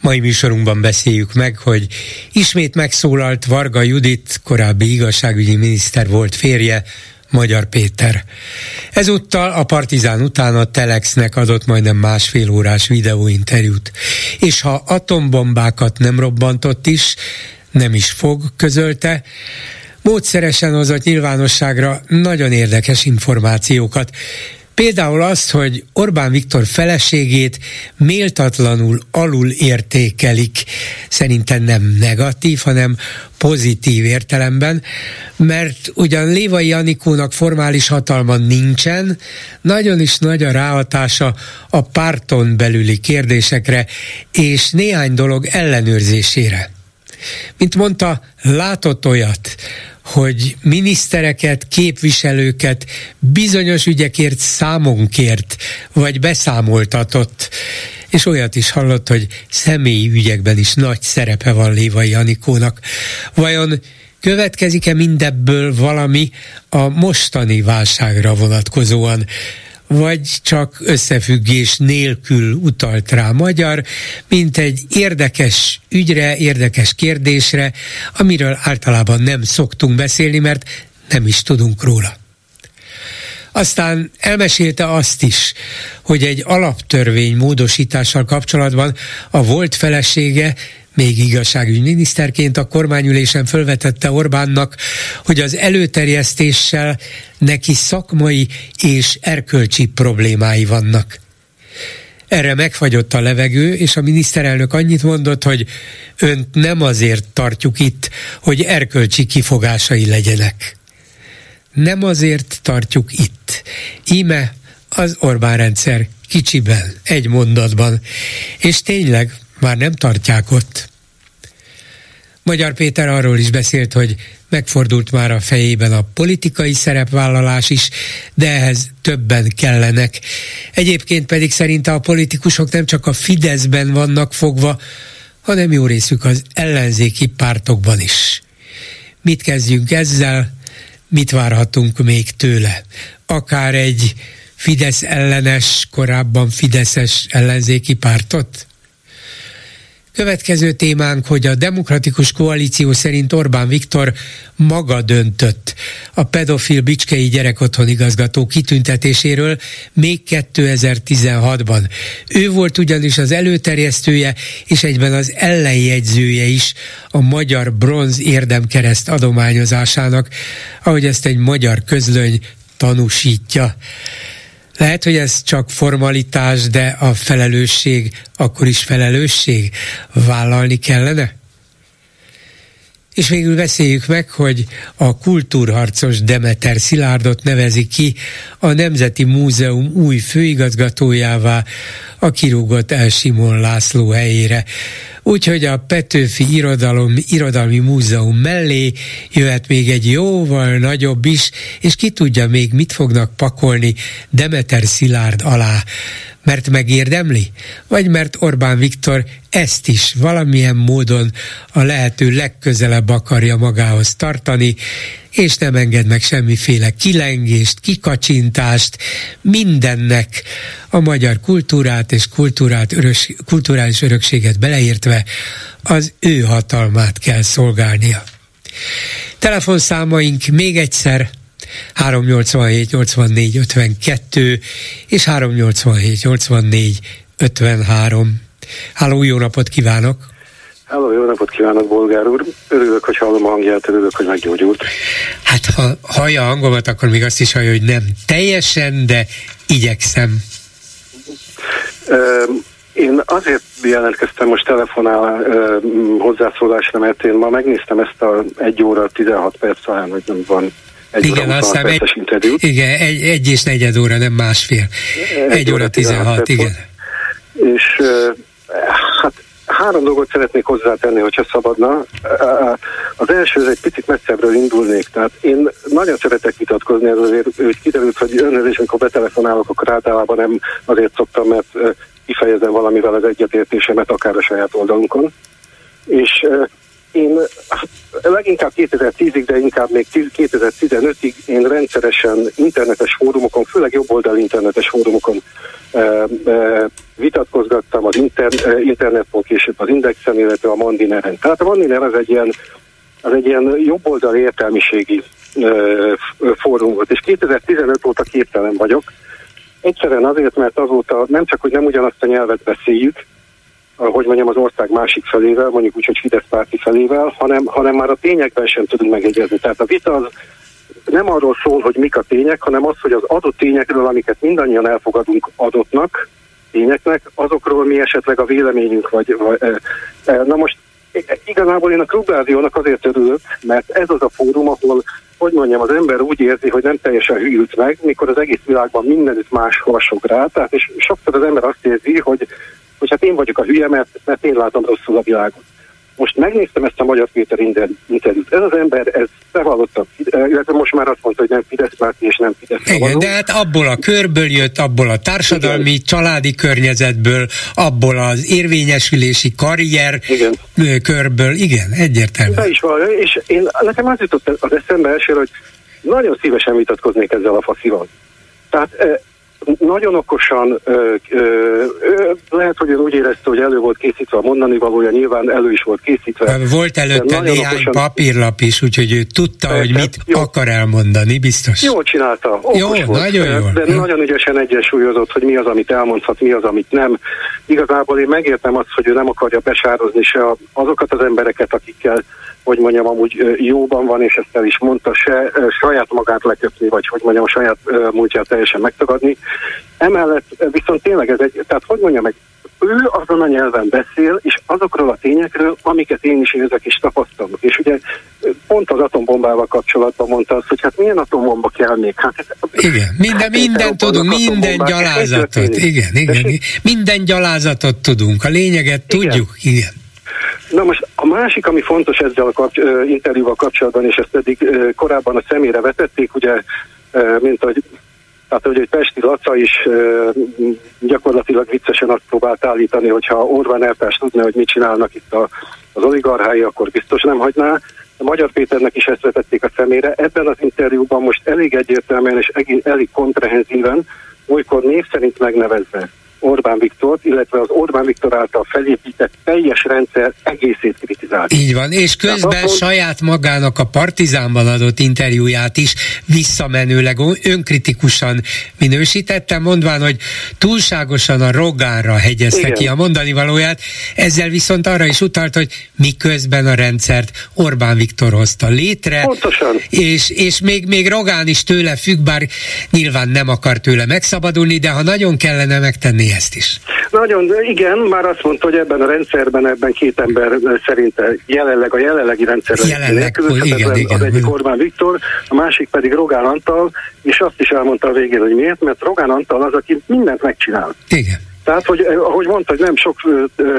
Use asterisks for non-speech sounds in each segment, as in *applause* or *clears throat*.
Mai műsorunkban beszéljük meg, hogy ismét megszólalt Varga Judit, korábbi igazságügyi miniszter volt férje, Magyar Péter. Ezúttal a Partizán után a Telexnek adott majdnem másfél órás videóinterjút. És ha atombombákat nem robbantott is, nem is fog, közölte, módszeresen hozott nyilvánosságra nagyon érdekes információkat, Például azt, hogy Orbán Viktor feleségét méltatlanul alul értékelik, szerintem nem negatív, hanem pozitív értelemben, mert ugyan Lévai Anikónak formális hatalma nincsen, nagyon is nagy a ráhatása a párton belüli kérdésekre és néhány dolog ellenőrzésére. Mint mondta, látott olyat, hogy minisztereket, képviselőket bizonyos ügyekért számon kért, vagy beszámoltatott, és olyat is hallott, hogy személyi ügyekben is nagy szerepe van Lévai Anikónak. Vajon következik-e mindebből valami a mostani válságra vonatkozóan? Vagy csak összefüggés nélkül utalt rá magyar, mint egy érdekes ügyre, érdekes kérdésre, amiről általában nem szoktunk beszélni, mert nem is tudunk róla. Aztán elmesélte azt is, hogy egy alaptörvény módosítással kapcsolatban a volt felesége még igazságügyi miniszterként a kormányülésen fölvetette Orbánnak, hogy az előterjesztéssel neki szakmai és erkölcsi problémái vannak. Erre megfagyott a levegő, és a miniszterelnök annyit mondott, hogy önt nem azért tartjuk itt, hogy erkölcsi kifogásai legyenek. Nem azért tartjuk itt. Íme az Orbán rendszer kicsiben, egy mondatban. És tényleg már nem tartják ott. Magyar Péter arról is beszélt, hogy megfordult már a fejében a politikai szerepvállalás is, de ehhez többen kellenek. Egyébként pedig szerinte a politikusok nem csak a Fideszben vannak fogva, hanem jó részük az ellenzéki pártokban is. Mit kezdjünk ezzel? Mit várhatunk még tőle? Akár egy Fidesz ellenes, korábban Fideszes ellenzéki pártot? Következő témánk, hogy a demokratikus koalíció szerint Orbán Viktor maga döntött a pedofil Bicskei gyerekotthon igazgató kitüntetéséről még 2016-ban. Ő volt ugyanis az előterjesztője és egyben az ellenjegyzője is a Magyar Bronz Érdemkereszt adományozásának, ahogy ezt egy magyar közlöny tanúsítja. Lehet, hogy ez csak formalitás, de a felelősség akkor is felelősség. Vállalni kellene? És végül beszéljük meg, hogy a kultúrharcos Demeter Szilárdot nevezi ki a Nemzeti Múzeum új főigazgatójává, a kirúgott Elsimon László helyére. Úgyhogy a Petőfi Irodalom, Irodalmi Múzeum mellé jöhet még egy jóval nagyobb is, és ki tudja még mit fognak pakolni Demeter Szilárd alá. Mert megérdemli, vagy mert Orbán Viktor ezt is valamilyen módon a lehető legközelebb akarja magához tartani, és nem enged meg semmiféle kilengést, kikacsintást, mindennek a magyar kultúrát és kultúrát, örös, kulturális örökséget beleértve az ő hatalmát kell szolgálnia. Telefonszámaink még egyszer 387 84 52 és 387 84 53. Háló, jó napot kívánok! Háló, jó napot kívánok, Bolgár úr! Örülök, hogy hallom a hangját, örülök, hogy meggyógyult. Hát ha hallja a hangomat, akkor még azt is hallja, hogy nem teljesen, de igyekszem. Én azért jelentkeztem most telefonál hozzászólásra, mert én ma megnéztem ezt a 1 óra 16 perc talán, hogy nem van egy igen, azt hiszem egy, interjút. igen, egy, egy és negyed óra, nem másfél. Egy, egy óra 16, igen. És hát három dolgot szeretnék hozzátenni, hogyha szabadna. Az első, egy picit messzebbről indulnék. Tehát én nagyon szeretek vitatkozni, ez azért hogy kiderült, hogy önhöz is, amikor betelefonálok, akkor általában nem azért szoktam, mert kifejezem valamivel az egyetértésemet, akár a saját oldalunkon. És én hát, leginkább 2010-ig, de inkább még 2015-ig én rendszeresen internetes fórumokon, főleg jobboldal internetes fórumokon e, e, vitatkozgattam az inter, interneton, később az Indexen, illetve a Mandineren. Tehát a Mandiner az egy ilyen, az egy ilyen jobboldal értelmiségi e, fórum volt, és 2015 óta képtelen vagyok. Egyszerűen azért, mert azóta nem csak, hogy nem ugyanazt a nyelvet beszéljük, hogy mondjam, az ország másik felével, mondjuk úgy, hogy Fidesz párti felével, hanem, hanem már a tényekben sem tudunk megegyezni. Tehát a vita az nem arról szól, hogy mik a tények, hanem az, hogy az adott tényekről, amiket mindannyian elfogadunk adottnak, tényeknek, azokról mi esetleg a véleményünk, vagy, vagy e, e, na most igazából én a klubrádiónak azért örülök, mert ez az a fórum, ahol, hogy mondjam, az ember úgy érzi, hogy nem teljesen hűlt meg, mikor az egész világban mindenütt más hasog rá, tehát és sokszor az ember azt érzi, hogy hogy hát én vagyok a hülye, mert, mert én látom rosszul a világot. Most megnéztem ezt a Magyar Péter interjút. Ez az ember, ez bevallotta, illetve most már azt mondta, hogy nem Fidesz párti és nem Fidesz Igen, való. de hát abból a körből jött, abból a társadalmi, Igen. családi környezetből, abból az érvényesülési karrier Igen. körből. Igen, egyértelmű. Be is van, és én, nekem az jutott az eszembe elsőre, hogy nagyon szívesen vitatkoznék ezzel a faszival. Tehát nagyon okosan, ö, ö, ö, lehet, hogy ön úgy érezte, hogy elő volt készítve a mondani valója, nyilván elő is volt készítve. Volt előtte néhány okosan... papírlap is, úgyhogy ő tudta, Persze, hogy mit jó. akar elmondani, biztos. Jól csinálta, okos jó, volt, nagyon jó. De hm? nagyon ügyesen egyensúlyozott, hogy mi az, amit elmondhat, mi az, amit nem. Igazából én megértem azt, hogy ő nem akarja besározni se azokat az embereket, akikkel hogy mondjam, amúgy jóban van, és ezt el is mondta, se saját magát lekötni, vagy hogy mondjam, saját múltját teljesen megtagadni. Emellett viszont tényleg ez egy, tehát hogy mondjam, egy ő azon a nyelven beszél, és azokról a tényekről, amiket én is érzek és tapasztalok. És ugye pont az atombombával kapcsolatban mondta azt, hogy hát milyen atombomba kell még? Hát igen, minden, minden tudunk, minden gyalázatot, igen, igen, minden gyalázatot tudunk, a lényeget igen. tudjuk, igen. Na most a másik, ami fontos ezzel a kapcs- interjúval kapcsolatban, és ezt eddig korábban a szemére vetették, ugye, mint hogy tehát, hogy egy Pesti Laca is gyakorlatilag viccesen azt próbált állítani, hogyha Orbán eltárs tudna, hogy mit csinálnak itt a, az oligarchái, akkor biztos nem hagyná. A Magyar Péternek is ezt vetették a szemére. Ebben az interjúban most elég egyértelműen és elég komprehenzíven, olykor név szerint megnevezve Orbán Viktort, illetve az Orbán Viktor által felépített teljes rendszer egészét kritizált. Így van, és közben Tehát, saját magának a Partizánban adott interjúját is visszamenőleg önkritikusan minősítette, mondván, hogy túlságosan a rogára hegyezte Igen. ki a mondani valóját, ezzel viszont arra is utalt, hogy miközben a rendszert Orbán Viktor hozta létre, Pontosan. és, és még, még Rogán is tőle függ, bár nyilván nem akar tőle megszabadulni, de ha nagyon kellene megtenni ezt is. Nagyon, igen, már azt mondta, hogy ebben a rendszerben, ebben két ember szerint jelenleg a jelenlegi rendszerben jelenleg, hogy igen, igen, az egyik Orbán Viktor, a másik pedig Rogán Antal, és azt is elmondta a végén, hogy miért, mert Rogán Antal az, aki mindent megcsinál. Igen. Tehát, hogy eh, ahogy mondta, hogy nem sok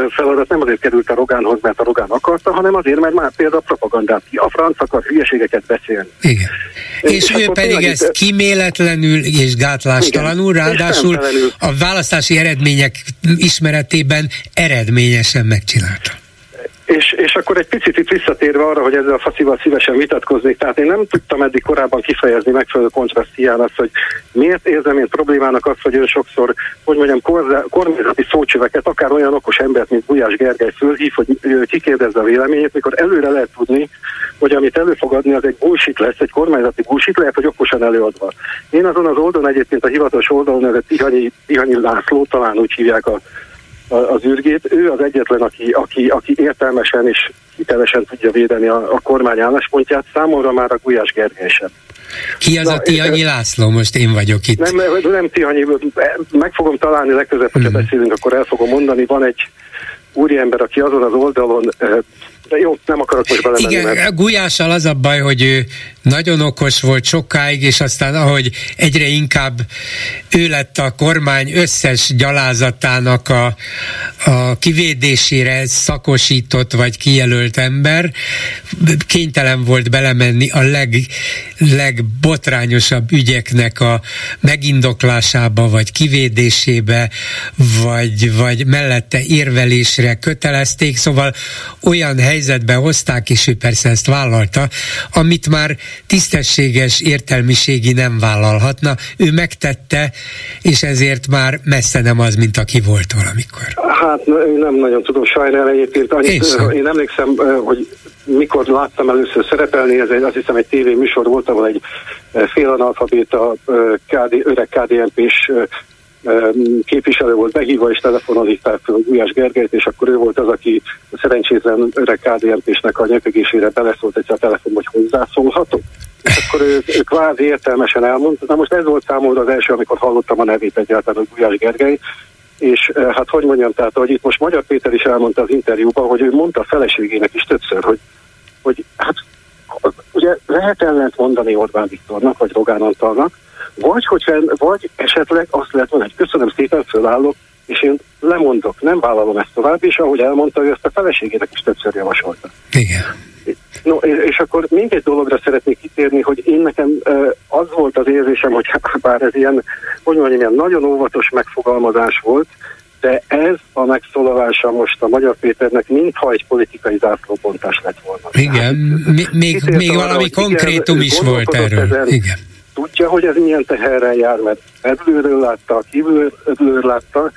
feladat nem azért került a Rogánhoz, mert a Rogán akarta, hanem azért, mert már például propagandát ki. A franc akar hülyeségeket beszélni. Igen. És, és ő pedig ezt itt... kiméletlenül és gátlástalanul, igen, ráadásul a választási eredmények ismeretében eredményesen megcsinálta. És, és akkor egy picit itt visszatérve arra, hogy ezzel a faszival szívesen vitatkoznék, tehát én nem tudtam eddig korábban kifejezni megfelelő kontrasztián azt, hogy miért érzem én problémának azt, hogy ön sokszor, hogy mondjam, kormányzati szócsöveket, akár olyan okos embert, mint Gulyás Gergely fölhív, hogy kikérdezze a véleményét, mikor előre lehet tudni, hogy amit előfogadni, az egy bullshit lesz, egy kormányzati bullshit, lehet, hogy okosan előadva. Én azon az oldalon egyébként a hivatalos oldalon nevet Tihanyi, Tihanyi László, talán úgy hívják a az űrgét. Ő az egyetlen, aki, aki, aki értelmesen és hitelesen tudja védeni a, a kormány álláspontját, számomra már a Gulyás Gergely sem. Ki az Na, a Tihanyi László? Most én vagyok itt. Nem, nem Tihanyi, meg fogom találni legközelebb, hogyha hmm. beszélünk, akkor el fogom mondani. Van egy úriember, aki azon az oldalon de jó, nem akarok most belemenni. Igen, mert... Gulyással az a baj, hogy ő nagyon okos volt sokáig, és aztán ahogy egyre inkább ő lett a kormány összes gyalázatának a, a kivédésére szakosított vagy kijelölt ember, kénytelen volt belemenni a leg, legbotrányosabb ügyeknek a megindoklásába, vagy kivédésébe, vagy, vagy mellette érvelésre kötelezték, szóval olyan helyzetbe hozták, és ő persze ezt vállalta, amit már tisztességes értelmiségi nem vállalhatna. Ő megtette, és ezért már messze nem az, mint aki volt valamikor. Hát én nem nagyon tudom sajnálni egyébként. Annyit, én, én emlékszem, hogy mikor láttam először szerepelni, ez egy, azt hiszem egy tévéműsor volt, ahol egy félanalfabéta KD, öreg KDNP-s képviselő volt behívva, és telefonon hívták fel Gulyás Gergelyt, és akkor ő volt az, aki szerencsétlen öreg KDNP-snek a nyökögésére beleszólt egy a telefon, hogy hozzászólhatok. És akkor ő, ő kvázi értelmesen elmondta. Na most ez volt számomra az első, amikor hallottam a nevét egyáltalán, hogy Gulyás Gergely, és hát hogy mondjam, tehát hogy itt most Magyar Péter is elmondta az interjúban, hogy ő mondta a feleségének is többször, hogy, hogy hát ugye lehet ellent mondani Orbán Viktornak, vagy Rogán Antalnak, vagy, hogyha, vagy esetleg azt lehet mondani, hogy köszönöm szépen, fölállok, és én lemondok, nem vállalom ezt tovább, és ahogy elmondta, ő ezt a feleségének is többször javasolta. Igen. No, és akkor még egy dologra szeretnék kitérni, hogy én nekem az volt az érzésem, hogy *laughs* bár ez ilyen, hogy mondjam, ilyen nagyon óvatos megfogalmazás volt, de ez a megszólalása most a Magyar Péternek mintha egy politikai zászlópontás lett volna. Igen, még, még valami konkrétum is volt erről. Ezen, Igen tudja, hogy ez milyen teherrel jár, mert belülről látta, kívülről látta,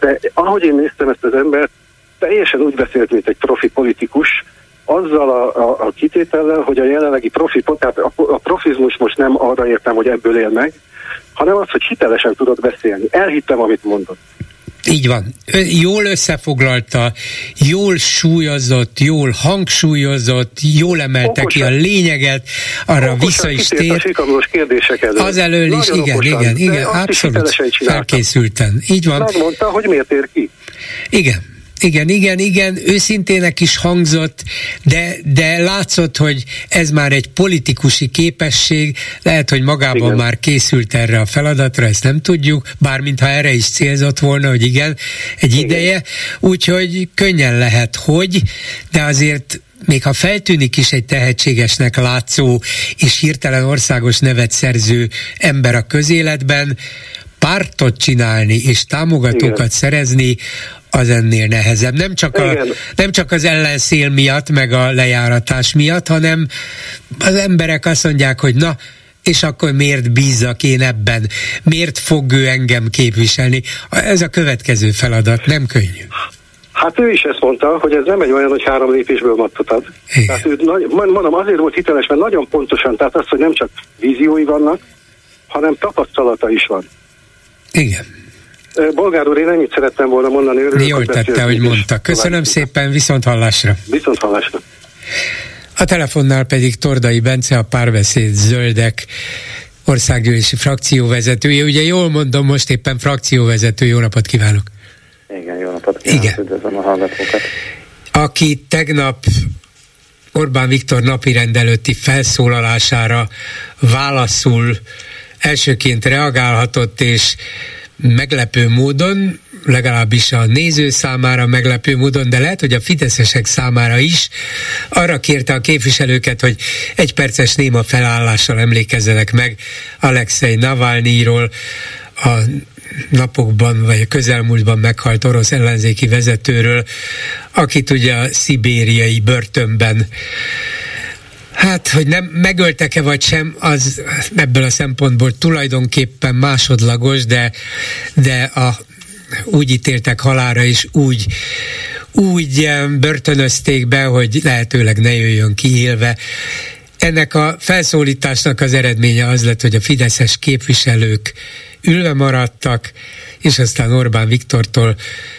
de ahogy én néztem ezt az embert, teljesen úgy beszélt, mint egy profi politikus, azzal a, a, a kitétellel, hogy a jelenlegi profi, tehát a, a profizmus most nem arra értem, hogy ebből él meg, hanem az, hogy hitelesen tudod beszélni. Elhittem, amit mondott. Így van. Jól összefoglalta, jól súlyozott, jól hangsúlyozott, jól emelte Okosan. ki a lényeget, arra Okosan vissza is tér. Az elől is, igen, okosan, igen, igen, abszolút felkészülten. Így van. Megmondta, hogy miért ér ki. Igen. Igen, igen, igen, őszintének is hangzott, de, de látszott, hogy ez már egy politikusi képesség, lehet, hogy magában igen. már készült erre a feladatra, ezt nem tudjuk, bár mintha erre is célzott volna, hogy igen, egy igen. ideje, úgyhogy könnyen lehet, hogy, de azért még ha feltűnik is egy tehetségesnek látszó és hirtelen országos nevet szerző ember a közéletben, pártot csinálni és támogatókat Igen. szerezni, az ennél nehezebb. Nem csak, a, nem csak az ellenszél miatt, meg a lejáratás miatt, hanem az emberek azt mondják, hogy na, és akkor miért bízzak én ebben? Miért fog ő engem képviselni? Ez a következő feladat, nem könnyű. Hát ő is ezt mondta, hogy ez nem egy olyan, hogy három lépésből mattot ad. Tehát ő, mondom, azért volt hiteles, mert nagyon pontosan, tehát az, hogy nem csak víziói vannak, hanem tapasztalata is van. Igen. Bolgár úr, én ennyit szerettem volna mondani. Örülök, Jól tette, hogy mondta. Köszönöm szépen, viszont hallásra. Viszont hallásra. A telefonnál pedig Tordai Bence, a párbeszéd zöldek országgyűlési frakcióvezetője. Ugye jól mondom, most éppen frakcióvezető. Jó napot kívánok! Igen, jó napot kívánok! Igen. Üdvözlöm a hallgatókat! Aki tegnap Orbán Viktor napirend előtti felszólalására válaszul elsőként reagálhatott, és meglepő módon, legalábbis a néző számára meglepő módon, de lehet, hogy a fideszesek számára is arra kérte a képviselőket, hogy egy perces néma felállással emlékezzenek meg Alexei Navalnyiról, a napokban, vagy a közelmúltban meghalt orosz ellenzéki vezetőről, akit ugye a szibériai börtönben Hát, hogy nem megöltek-e vagy sem, az ebből a szempontból tulajdonképpen másodlagos, de, de a, úgy ítéltek halára, és úgy, úgy börtönözték be, hogy lehetőleg ne jöjjön ki élve. Ennek a felszólításnak az eredménye az lett, hogy a fideszes képviselők ülve maradtak, és aztán Orbán Viktortól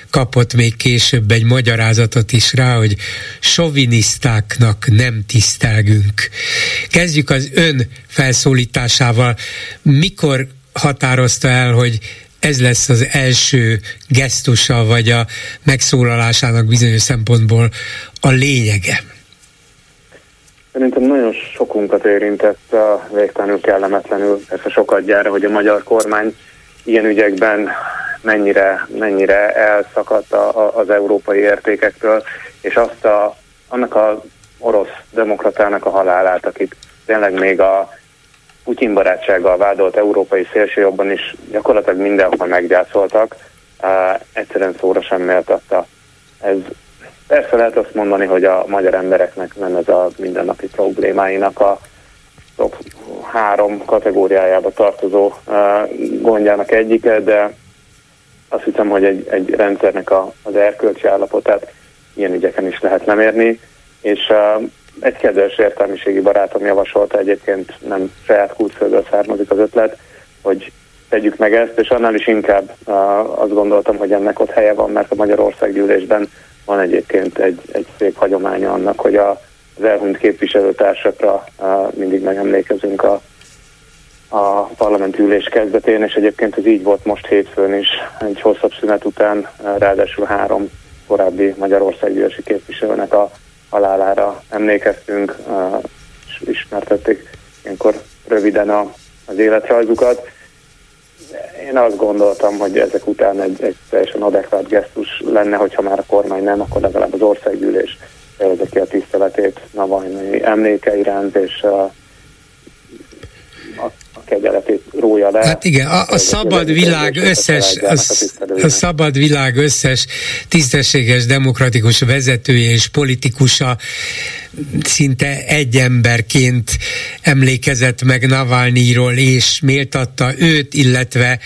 kapott még később egy magyarázatot is rá, hogy sovinisztáknak nem tisztelgünk. Kezdjük az ön felszólításával. Mikor határozta el, hogy ez lesz az első gesztusa, vagy a megszólalásának bizonyos szempontból a lényege? Szerintem nagyon sokunkat érintett a végtelenül kellemetlenül, persze sokat gyára, hogy a magyar kormány ilyen ügyekben mennyire, mennyire elszakadt a, a, az európai értékektől, és azt a, annak a orosz demokratának a halálát, akit tényleg még a Putyin barátsággal vádolt európai szélsőjobban is gyakorlatilag mindenhol meggyászoltak, uh, egyszerűen szóra sem méltatta. Ez persze lehet azt mondani, hogy a magyar embereknek nem ez a mindennapi problémáinak a top három kategóriájába tartozó uh, gondjának egyike, de azt hiszem, hogy egy, egy rendszernek a, az erkölcsi állapotát ilyen ügyeken is lehet lemérni, és uh, egy kedves értelmiségi barátom javasolta, egyébként nem saját kulcsföldről származik az ötlet, hogy tegyük meg ezt, és annál is inkább uh, azt gondoltam, hogy ennek ott helye van, mert a Magyarország gyűlésben van egyébként egy, egy szép hagyománya annak, hogy a, az elhunyt képviselőtársakra mindig megemlékezünk a, a parlament ülés kezdetén, és egyébként ez így volt most hétfőn is, egy hosszabb szünet után, ráadásul három korábbi Magyarországgyűlési képviselőnek a halálára emlékeztünk, és ismertették ilyenkor röviden a, az életrajzukat. Én azt gondoltam, hogy ezek után egy, egy teljesen adekvát gesztus lenne, hogyha már a kormány nem, akkor legalább az országgyűlés fejezi ki a tiszteletét Navalnyi emléke iránt, és a, a kegyeletét rója le. Hát igen, a, a szabad világ összes, a, a szabad világ összes tisztességes, demokratikus vezetője és politikusa szinte egy emberként emlékezett meg Navalnyiról, és méltatta őt, illetve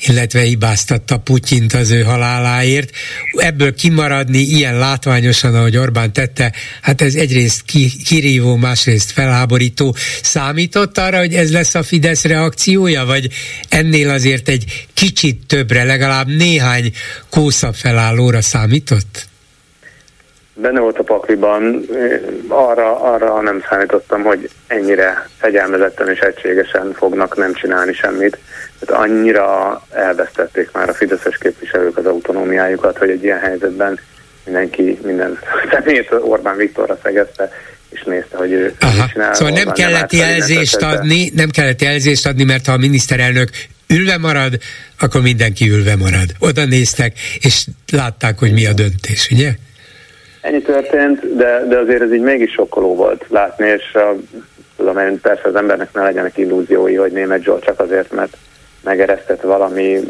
illetve hibáztatta Putyint az ő haláláért. Ebből kimaradni ilyen látványosan, ahogy Orbán tette, hát ez egyrészt ki, kirívó, másrészt felháborító. Számított arra, hogy ez lesz a Fidesz reakciója, vagy ennél azért egy kicsit többre, legalább néhány kósza felállóra számított? Benne volt a pakliban, arra, arra nem számítottam, hogy ennyire fegyelmezetten és egységesen fognak nem csinálni semmit. Tehát annyira elvesztették már a fideszes képviselők az autonómiájukat, hogy egy ilyen helyzetben mindenki minden *laughs* szemét Orbán Viktorra szegezte, és nézte, hogy ő Aha. csinál. Szóval nem kellett nem jelzést adni, nem kellett jelzést adni, mert ha a miniszterelnök ülve marad, akkor mindenki ülve marad. Oda néztek, és látták, hogy mi a döntés, ugye? Ennyi történt, de, de azért ez így mégis sokkoló volt látni, és a, tudom én, persze az embernek ne legyenek illúziói, hogy német Zsolt csak azért, mert megeresztett valami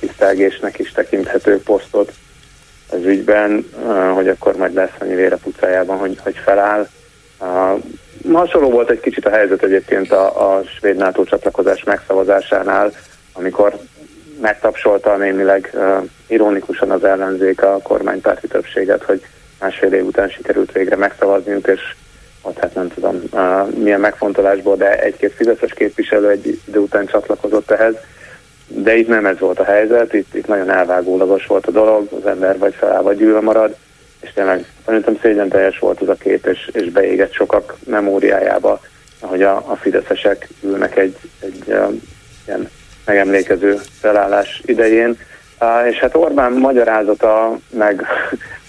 tisztelgésnek is tekinthető posztot az ügyben, hogy akkor majd lesz annyi vére pucájában, hogy, hogy feláll. Hasonló volt egy kicsit a helyzet egyébként a, a svéd NATO csatlakozás megszavazásánál, amikor megtapsolta némileg uh, ironikusan az ellenzék a kormánypárti többséget, hogy másfél év után sikerült végre megszavazniuk, és ott hát nem tudom milyen megfontolásból, de egy-két fideszes képviselő egy idő után csatlakozott ehhez. De itt nem ez volt a helyzet, itt, itt nagyon elvágólagos volt a dolog, az ember vagy feláll, vagy gyűlve marad, és tényleg szerintem szégyen teljes volt az a kép, és, és beégett sokak memóriájába, ahogy a, a fideszesek ülnek egy, egy uh, ilyen megemlékező felállás idején. És hát Orbán magyarázata, meg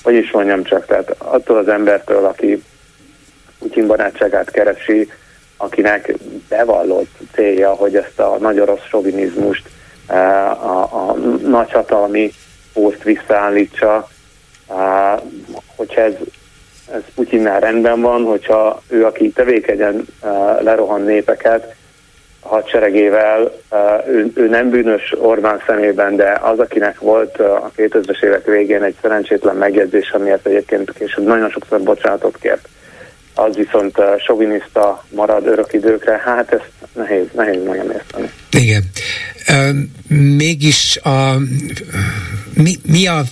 hogy is mondjam csak, tehát attól az embertől, aki Putyin barátságát keresi, akinek bevallott célja, hogy ezt a nagy orosz sovinizmust, a, a, a nagyhatalmi poszt visszaállítsa, hogyha ez, ez Putyinnál rendben van, hogyha ő, aki tevékenyen lerohan népeket, hadseregével, ő, ő nem bűnös Orbán szemében, de az, akinek volt a 2000-es évek végén egy szerencsétlen megjegyzés, amiért egyébként később nagyon sokszor bocsánatot kért, az viszont soviniszta marad örök időkre, hát ezt nehéz, nehéz megemészteni. Igen. Mégis a, mi, mi a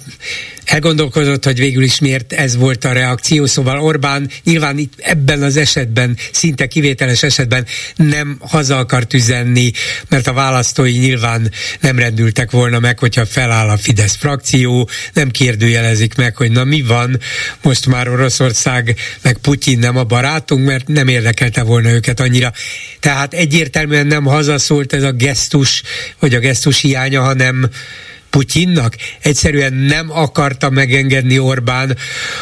elgondolkozott, hogy végül is miért ez volt a reakció, szóval Orbán nyilván itt ebben az esetben, szinte kivételes esetben nem haza akart üzenni, mert a választói nyilván nem rendültek volna meg, hogyha feláll a Fidesz frakció, nem kérdőjelezik meg, hogy na mi van, most már Oroszország meg Putyin nem a barátunk, mert nem érdekelte volna őket annyira. Tehát egyértelműen nem hazaszólt ez a gesztus, vagy a gesztus hiánya, hanem Putyinnak? Egyszerűen nem akarta megengedni Orbán,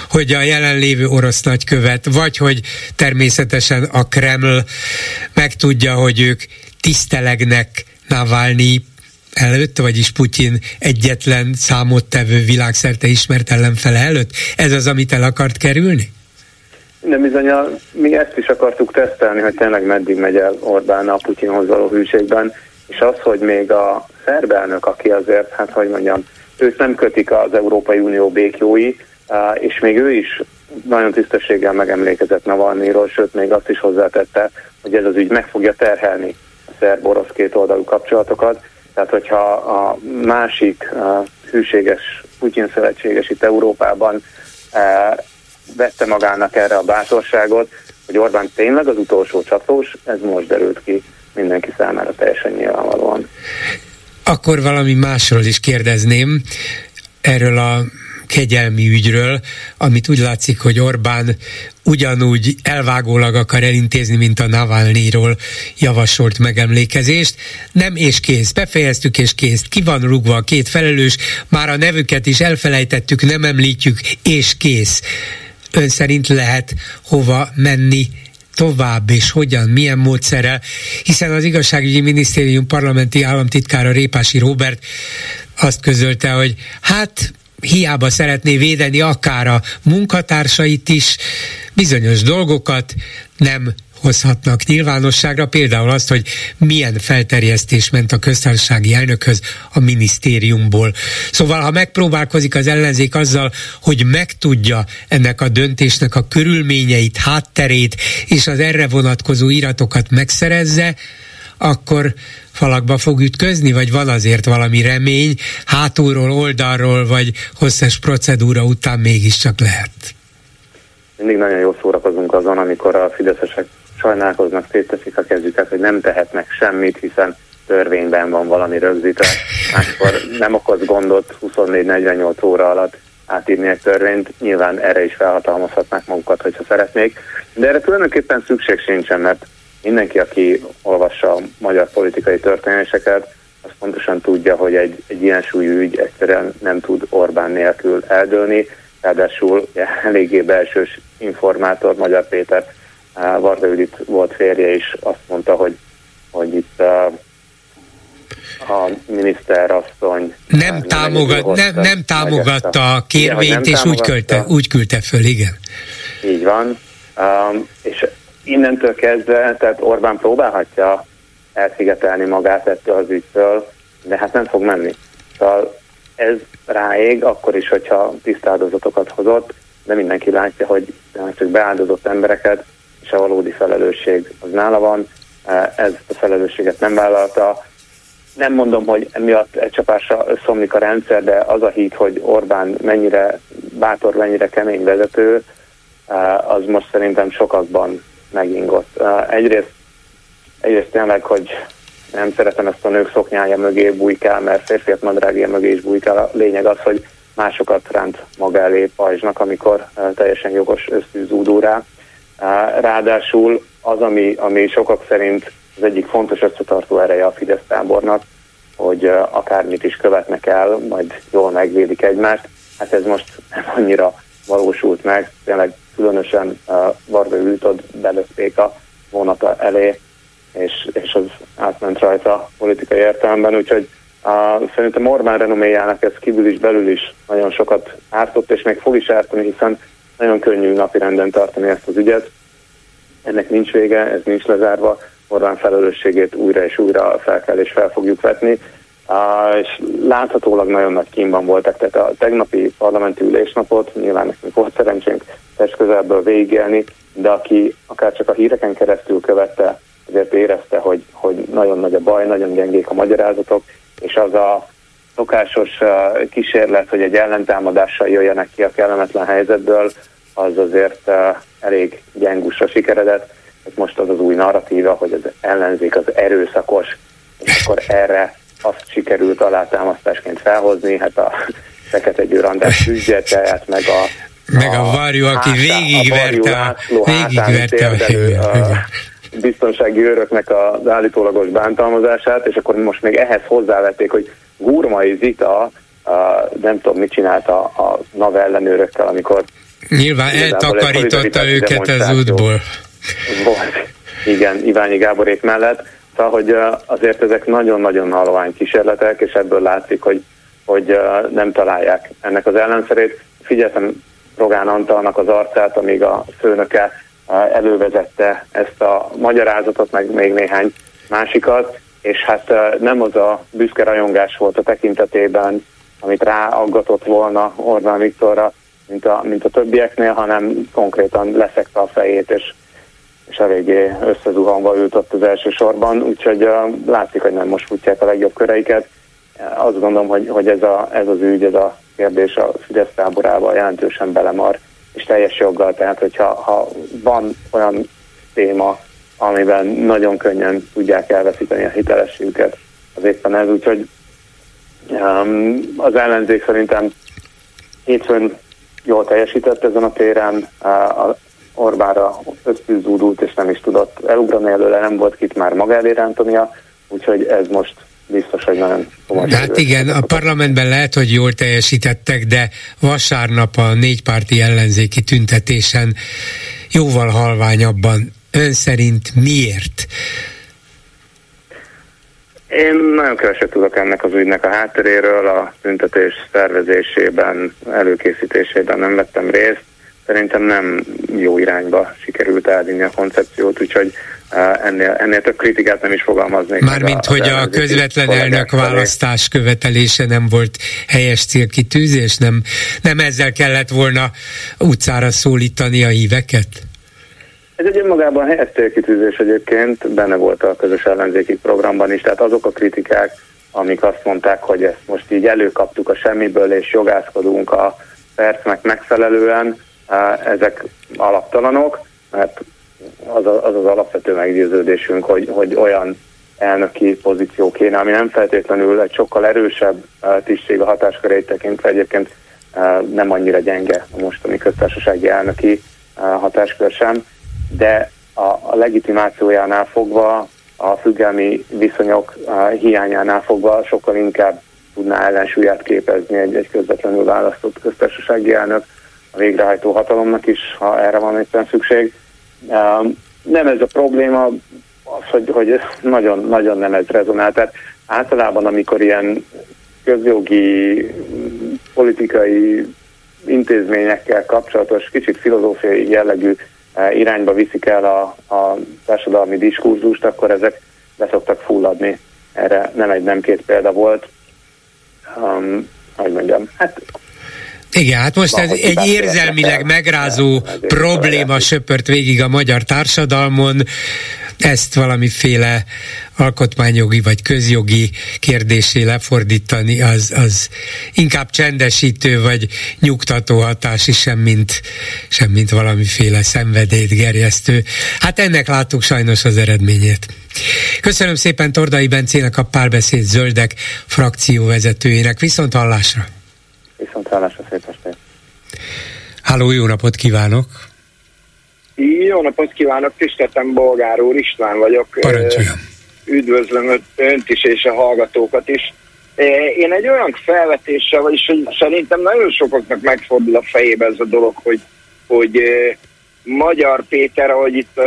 hogy a jelenlévő orosz nagykövet, vagy hogy természetesen a Kreml megtudja, hogy ők tisztelegnek Navalnyi előtt, vagyis Putyin egyetlen számottevő világszerte ismert ellenfele előtt? Ez az, amit el akart kerülni? De bizony, mi ezt is akartuk tesztelni, hogy tényleg meddig megy el Orbán a Putyinhoz való hűségben, és az, hogy még a szerb elnök, aki azért, hát hogy mondjam, őt nem kötik az Európai Unió békjói, és még ő is nagyon tisztességgel megemlékezett Navalnyiról, sőt még azt is hozzátette, hogy ez az ügy meg fogja terhelni a szerb-orosz kétoldalú kapcsolatokat. Tehát, hogyha a másik hűséges Putyin szövetséges itt Európában vette magának erre a bátorságot, hogy Orbán tényleg az utolsó csatlós, ez most derült ki mindenki számára teljesen nyilvánvalóan. Akkor valami másról is kérdezném, erről a kegyelmi ügyről, amit úgy látszik, hogy Orbán ugyanúgy elvágólag akar elintézni, mint a Navalnyiról javasolt megemlékezést. Nem és kész, befejeztük és kész. Ki van rúgva a két felelős, már a nevüket is elfelejtettük, nem említjük, és kész. Ön szerint lehet hova menni tovább, és hogyan, milyen módszerrel, hiszen az igazságügyi minisztérium parlamenti államtitkára Répási Robert azt közölte, hogy hát hiába szeretné védeni akár a munkatársait is, bizonyos dolgokat nem hozhatnak nyilvánosságra, például azt, hogy milyen felterjesztés ment a köztársasági elnökhöz a minisztériumból. Szóval, ha megpróbálkozik az ellenzék azzal, hogy megtudja ennek a döntésnek a körülményeit, hátterét, és az erre vonatkozó iratokat megszerezze, akkor falakba fog ütközni, vagy van azért valami remény, hátulról, oldalról, vagy hosszas procedúra után mégiscsak lehet? Mindig nagyon jól szórakozunk azon, amikor a fideszesek sajnálkoznak, szétteszik a kezüket, hogy nem tehetnek semmit, hiszen törvényben van valami rögzítve. Máskor nem okoz gondot 24-48 óra alatt átírni egy törvényt, nyilván erre is felhatalmazhatnák magukat, hogyha szeretnék. De erre tulajdonképpen szükség sincsen, mert mindenki, aki olvassa a magyar politikai történéseket, az pontosan tudja, hogy egy, egy ilyen súlyú ügy egyszerűen nem tud Orbán nélkül eldőlni, ráadásul eléggé belsős informátor, Magyar Péter, Varga Judit volt férje is, azt mondta, hogy, hogy itt a miniszter asszony nem, támogat, nem, nem támogatta a kérvényt, és úgy, küldte, úgy küldte föl, igen. Így van, um, és innentől kezdve, tehát Orbán próbálhatja elszigetelni magát ettől az ügytől, de hát nem fog menni. Szóval ez ráég, akkor is, hogyha tisztáldozatokat hozott, de mindenki látja, hogy csak beáldozott embereket, és valódi felelősség az nála van, ez a felelősséget nem vállalta. Nem mondom, hogy emiatt egy csapásra szomlik a rendszer, de az a hit, hogy Orbán mennyire bátor, mennyire kemény vezető, az most szerintem sokakban megingott. Egyrészt, egyrészt tényleg, hogy nem szeretem ezt a nők szoknyája mögé bújkál, mert férfiak nadrágja mögé is bújkál. A lényeg az, hogy másokat ránt maga elé pajzsnak, amikor teljesen jogos ösztű zúdul rá. Ráadásul az, ami, ami sokak szerint az egyik fontos összetartó ereje a Fidesz tábornak, hogy akármit is követnek el, majd jól megvédik egymást. Hát ez most *laughs* nem annyira valósult meg, tényleg különösen Varga Ültod belökték a vonata elé, és, és az átment rajta politikai értelemben, úgyhogy uh, szerintem Orbán renoméjának ez kívül is, belül is nagyon sokat ártott, és még fog is ártani, hiszen nagyon könnyű napirenden tartani ezt az ügyet. Ennek nincs vége, ez nincs lezárva, Orbán felelősségét újra és újra fel kell és fel fogjuk vetni, és láthatólag nagyon nagy kínban voltak, tehát a tegnapi parlamenti ülésnapot nyilván nekünk volt szerencsénk test közelből végigélni, de aki akár csak a híreken keresztül követte, azért érezte, hogy, hogy nagyon nagy a baj, nagyon gyengék a magyarázatok, és az a szokásos uh, kísérlet, hogy egy ellentámadással jöjjenek ki a kellemetlen helyzetből, az azért uh, elég gyengusra sikeredett. Most az az új narratíva, hogy az ellenzék az erőszakos, és akkor erre azt sikerült alátámasztásként felhozni, hát a *laughs* Fekete Győr András küzdjetet, meg a meg a, a Varjú, aki végigverte, végigverte a, a biztonsági őröknek az állítólagos bántalmazását, és akkor most még ehhez hozzávették, hogy Gurmai Zita, nem tudom, mit csinálta a NAV ellenőrökkel, amikor Nyilván eltakarította őket az útból. Volt. Igen, Iványi Gáborék mellett. Szóval, hogy azért ezek nagyon-nagyon halvány kísérletek, és ebből látszik, hogy, hogy nem találják ennek az ellenszerét. Figyeltem Rogán Antalnak az arcát, amíg a főnöke elővezette ezt a magyarázatot, meg még néhány másikat, és hát nem az a büszke rajongás volt a tekintetében, amit ráaggatott volna Orbán Viktorra, mint a, mint a többieknél, hanem konkrétan leszekte a fejét, és, és eléggé összezuhanva ült ott az első sorban, úgyhogy látszik, hogy nem most futják a legjobb köreiket. Azt gondolom, hogy, hogy ez, a, ez az ügy, ez a kérdés a Fidesz táborában jelentősen belemar, és teljes joggal, tehát hogyha ha van olyan téma, amiben nagyon könnyen tudják elveszíteni a hitelességüket, az éppen ez, úgyhogy um, az ellenzék szerintem hétfőn jól teljesített ezen a téren, a Orbára összűzúdult, és nem is tudott elugrani előle, nem volt kit már maga elé rántania, úgyhogy ez most biztos, hogy nagyon komoly. Hát igen, a parlamentben lehet, hogy jól teljesítettek, de vasárnap a négypárti ellenzéki tüntetésen jóval halványabban. Ön szerint miért? Én nagyon keveset tudok ennek az ügynek a hátteréről, a tüntetés szervezésében, előkészítésében nem vettem részt. Szerintem nem jó irányba sikerült elvinni a koncepciót, úgyhogy ennél, ennél több kritikát nem is fogalmaznék. Mármint, hogy a közvetlen elnök választás követelése nem volt helyes célkitűzés, nem, nem ezzel kellett volna utcára szólítani a híveket? Ez egy önmagában helyes célkitűzés egyébként, benne volt a közös ellenzéki programban is, tehát azok a kritikák, amik azt mondták, hogy ezt most így előkaptuk a semmiből, és jogászkodunk a percnek megfelelően, ezek alaptalanok, mert az az, az alapvető meggyőződésünk, hogy, hogy olyan elnöki pozíció kéne, ami nem feltétlenül egy sokkal erősebb tisztség a hatáskörét tekintve, egyébként nem annyira gyenge a mostani köztársasági elnöki hatáskör sem, de a, a legitimációjánál fogva, a függelmi viszonyok hiányánál fogva sokkal inkább tudná ellensúlyát képezni egy, egy közvetlenül választott köztársasági elnök a végrehajtó hatalomnak is, ha erre van éppen szükség. Nem ez a probléma, az, hogy, hogy nagyon, nagyon nem ez rezonál. Tehát általában, amikor ilyen közjogi, politikai intézményekkel kapcsolatos, kicsit filozófiai jellegű irányba viszik el a, a társadalmi diskurzust, akkor ezek beszoktak fulladni. Erre nem egy, nem két példa volt. Um, hogy mondjam, hát igen, hát most ez egy érzelmileg megrázó probléma söpört végig a magyar társadalmon, ezt valamiféle alkotmányjogi vagy közjogi kérdésé lefordítani, az, az inkább csendesítő vagy nyugtató hatás is, semmint, semmint valamiféle szenvedélyt gerjesztő. Hát ennek láttuk sajnos az eredményét. Köszönöm szépen Tordai Bencének a párbeszéd zöldek frakcióvezetőjének. Viszont hallásra! Viszont hallásra szép estét! Háló, jó napot kívánok! Jó napot kívánok, tiszteltem Bolgár úr, István vagyok. Parancsoljon. Üdvözlöm önt is és a hallgatókat is. Én egy olyan felvetéssel, vagyis hogy szerintem nagyon sokaknak megfordul a fejébe ez a dolog, hogy, hogy Magyar Péter, ahogy itt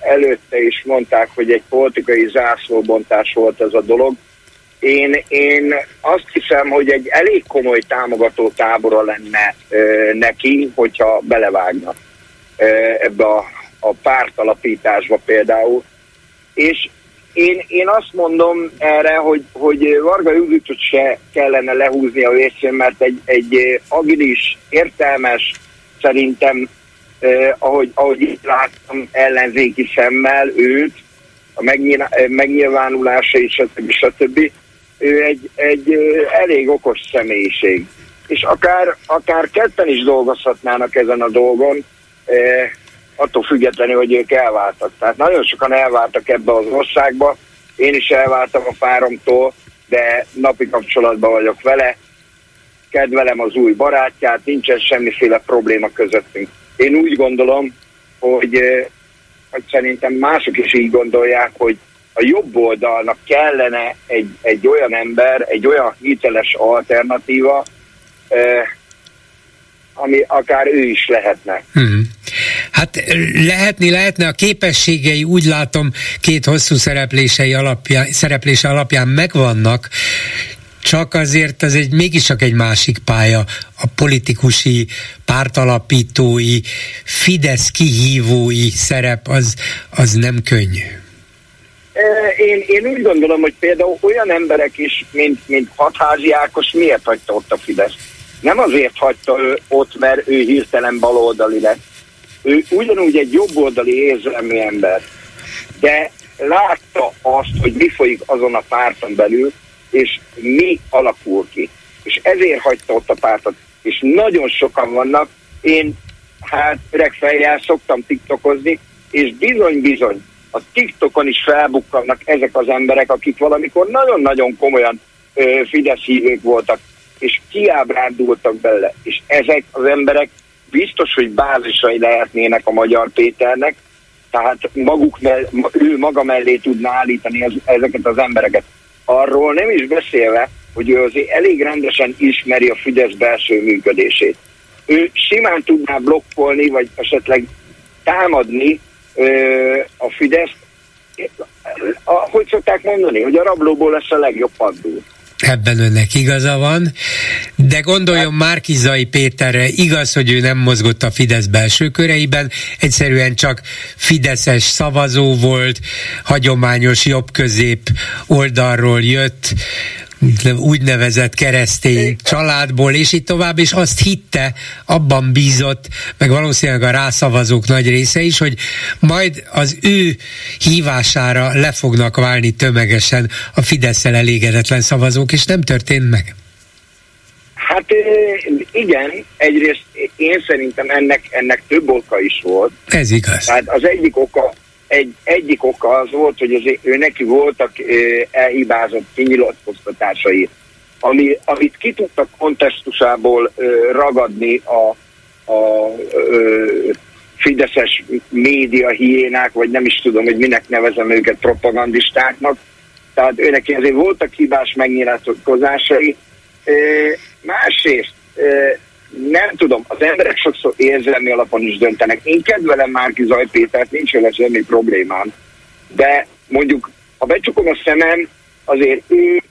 előtte is mondták, hogy egy politikai zászlóbontás volt ez a dolog. Én, én azt hiszem, hogy egy elég komoly támogató tábora lenne neki, hogyha belevágnak ebbe a, a pártalapításba például. És én, én azt mondom erre, hogy, hogy Varga Juditot se kellene lehúzni a vészén, mert egy, egy agilis, értelmes, szerintem, eh, ahogy, ahogy láttam ellenzéki szemmel őt, a megnyilvánulása és stb. stb. Ő egy, egy elég okos személyiség. És akár, akár ketten is dolgozhatnának ezen a dolgon, attól függetlenül, hogy ők elváltak. Tehát nagyon sokan elváltak ebbe az országba, én is elváltam a páromtól, de napi kapcsolatban vagyok vele, kedvelem az új barátját, nincsen semmiféle probléma közöttünk. Én úgy gondolom, hogy, hogy szerintem mások is így gondolják, hogy, a jobb oldalnak kellene egy, egy olyan ember, egy olyan hiteles alternatíva, ami akár ő is lehetne. Hmm. Hát lehetni lehetne, a képességei úgy látom két hosszú szereplései alapján, szereplése alapján megvannak, csak azért az egy mégiscsak egy másik pálya, a politikusi, pártalapítói, Fidesz kihívói szerep, az, az nem könnyű. Én, én úgy gondolom, hogy például olyan emberek is, mint, mint Hatházi Ákos, miért hagyta ott a Fidesz? Nem azért hagyta ő ott, mert ő hirtelen baloldali lett. Ő ugyanúgy egy jobboldali érzelmű ember, de látta azt, hogy mi folyik azon a párton belül, és mi alakul ki. És ezért hagyta ott a pártot. És nagyon sokan vannak, én hát öreg fejjel szoktam tiktokozni, és bizony-bizony a TikTokon is felbukkannak ezek az emberek, akik valamikor nagyon-nagyon komolyan ö, Fidesz hívők voltak, és kiábrándultak bele. És ezek az emberek biztos, hogy bázisai lehetnének a Magyar Péternek, tehát maguk mell- ő maga mellé tudná állítani ez, ezeket az embereket. Arról nem is beszélve, hogy ő azért elég rendesen ismeri a Fidesz belső működését. Ő simán tudná blokkolni, vagy esetleg támadni ö, a Fidesz, a, hogy szokták mondani, hogy a rablóból lesz a legjobb paddul. Ebben önnek igaza van, de gondoljon Márkizai Péterre, igaz, hogy ő nem mozgott a Fidesz belső köreiben, egyszerűen csak Fideszes szavazó volt, hagyományos jobb-közép oldalról jött, úgynevezett keresztény családból, és így tovább, és azt hitte, abban bízott, meg valószínűleg a rászavazók nagy része is, hogy majd az ő hívására le fognak válni tömegesen a fidesz elégedetlen szavazók, és nem történt meg. Hát igen, egyrészt én szerintem ennek, ennek több oka is volt. Ez igaz. Tehát az egyik oka egy, egyik oka az volt, hogy az, ő neki voltak elhibázott kinyilatkoztatásai, ami, amit ki tudtak kontextusából ragadni a, a ö, fideszes média hiénák, vagy nem is tudom, hogy minek nevezem őket propagandistáknak. Tehát őnek azért voltak hibás megnyilatkozásai. Másrészt nem tudom, az emberek sokszor érzelmi alapon is döntenek. Én kedvelem Márki Zaj Pétert, nincs vele semmi problémám. De mondjuk, ha becsukom a szemem, azért ő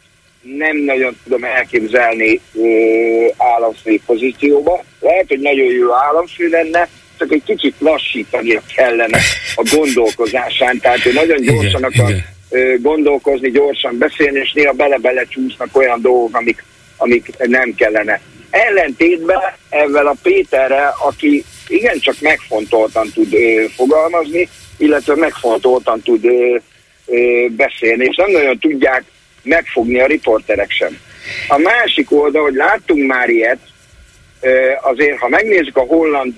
nem nagyon tudom elképzelni államfő pozícióba. Lehet, hogy nagyon jó államfő lenne, csak egy kicsit lassítani kellene a gondolkozásán. Tehát ő nagyon gyorsan akar gondolkozni, gyorsan beszélni, és néha bele-bele csúsznak olyan dolgok, amik, amik nem kellene. Ellentétben ezzel a Péterre, aki igencsak megfontoltan tud ö, fogalmazni, illetve megfontoltan tud ö, ö, beszélni, és nem nagyon tudják megfogni a riporterek sem. A másik oldal, hogy láttunk már ilyet, azért ha megnézzük a holland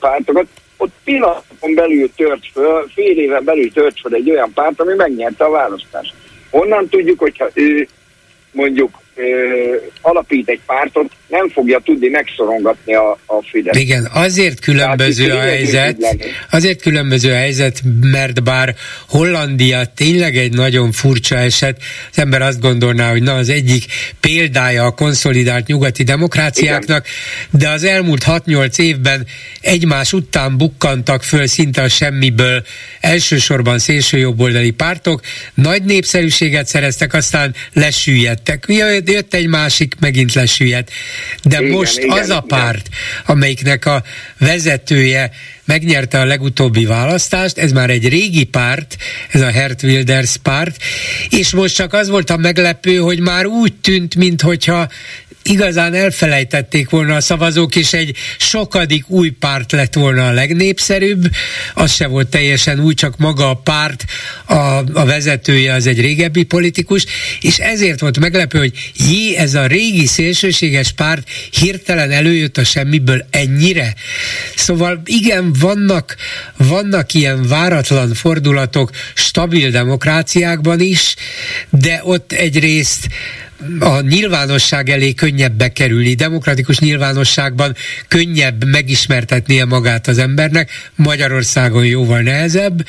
pártokat, ott pillanatokon belül tört föl, fél éven belül tört föl egy olyan párt, ami megnyerte a választást. Honnan tudjuk, hogyha ő mondjuk alapít egy pártot, nem fogja tudni megszorongatni a, a Fidesz. Igen, azért különböző a helyzet, azért különböző a helyzet, mert bár Hollandia tényleg egy nagyon furcsa eset, az ember azt gondolná, hogy na az egyik példája a konszolidált nyugati demokráciáknak, Igen. de az elmúlt 6-8 évben egymás után bukkantak föl szinte a semmiből elsősorban szélsőjobboldali pártok, nagy népszerűséget szereztek, aztán lesüllyedtek. Jött egy másik, megint lesüllyedt. De igen, most igen, az a párt, amelyiknek a vezetője megnyerte a legutóbbi választást, ez már egy régi párt, ez a Hert Wilders párt, és most csak az volt a meglepő, hogy már úgy tűnt, mintha igazán elfelejtették volna a szavazók, és egy sokadik új párt lett volna a legnépszerűbb, az se volt teljesen új, csak maga a párt, a, a vezetője az egy régebbi politikus, és ezért volt meglepő, hogy jé, ez a régi szélsőséges párt hirtelen előjött a semmiből ennyire. Szóval igen, vannak, vannak ilyen váratlan fordulatok stabil demokráciákban is, de ott egyrészt a nyilvánosság elé könnyebb bekerülni, demokratikus nyilvánosságban könnyebb megismertetnie magát az embernek, Magyarországon jóval nehezebb,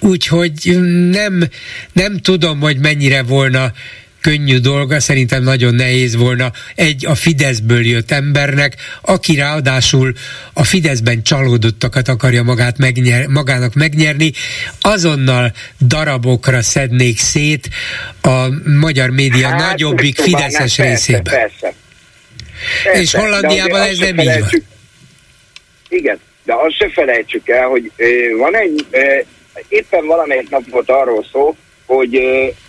úgyhogy nem, nem tudom, hogy mennyire volna könnyű dolga, szerintem nagyon nehéz volna egy a Fideszből jött embernek, aki ráadásul a Fideszben csalódottakat akarja magát megnyer, magának megnyerni, azonnal darabokra szednék szét a magyar média hát, nagyobbik Fideszes persze, részében. Persze, persze. És Hollandiában ez nem így van. Igen, de azt se felejtsük el, hogy van egy, éppen valamelyik nap volt arról szó, hogy,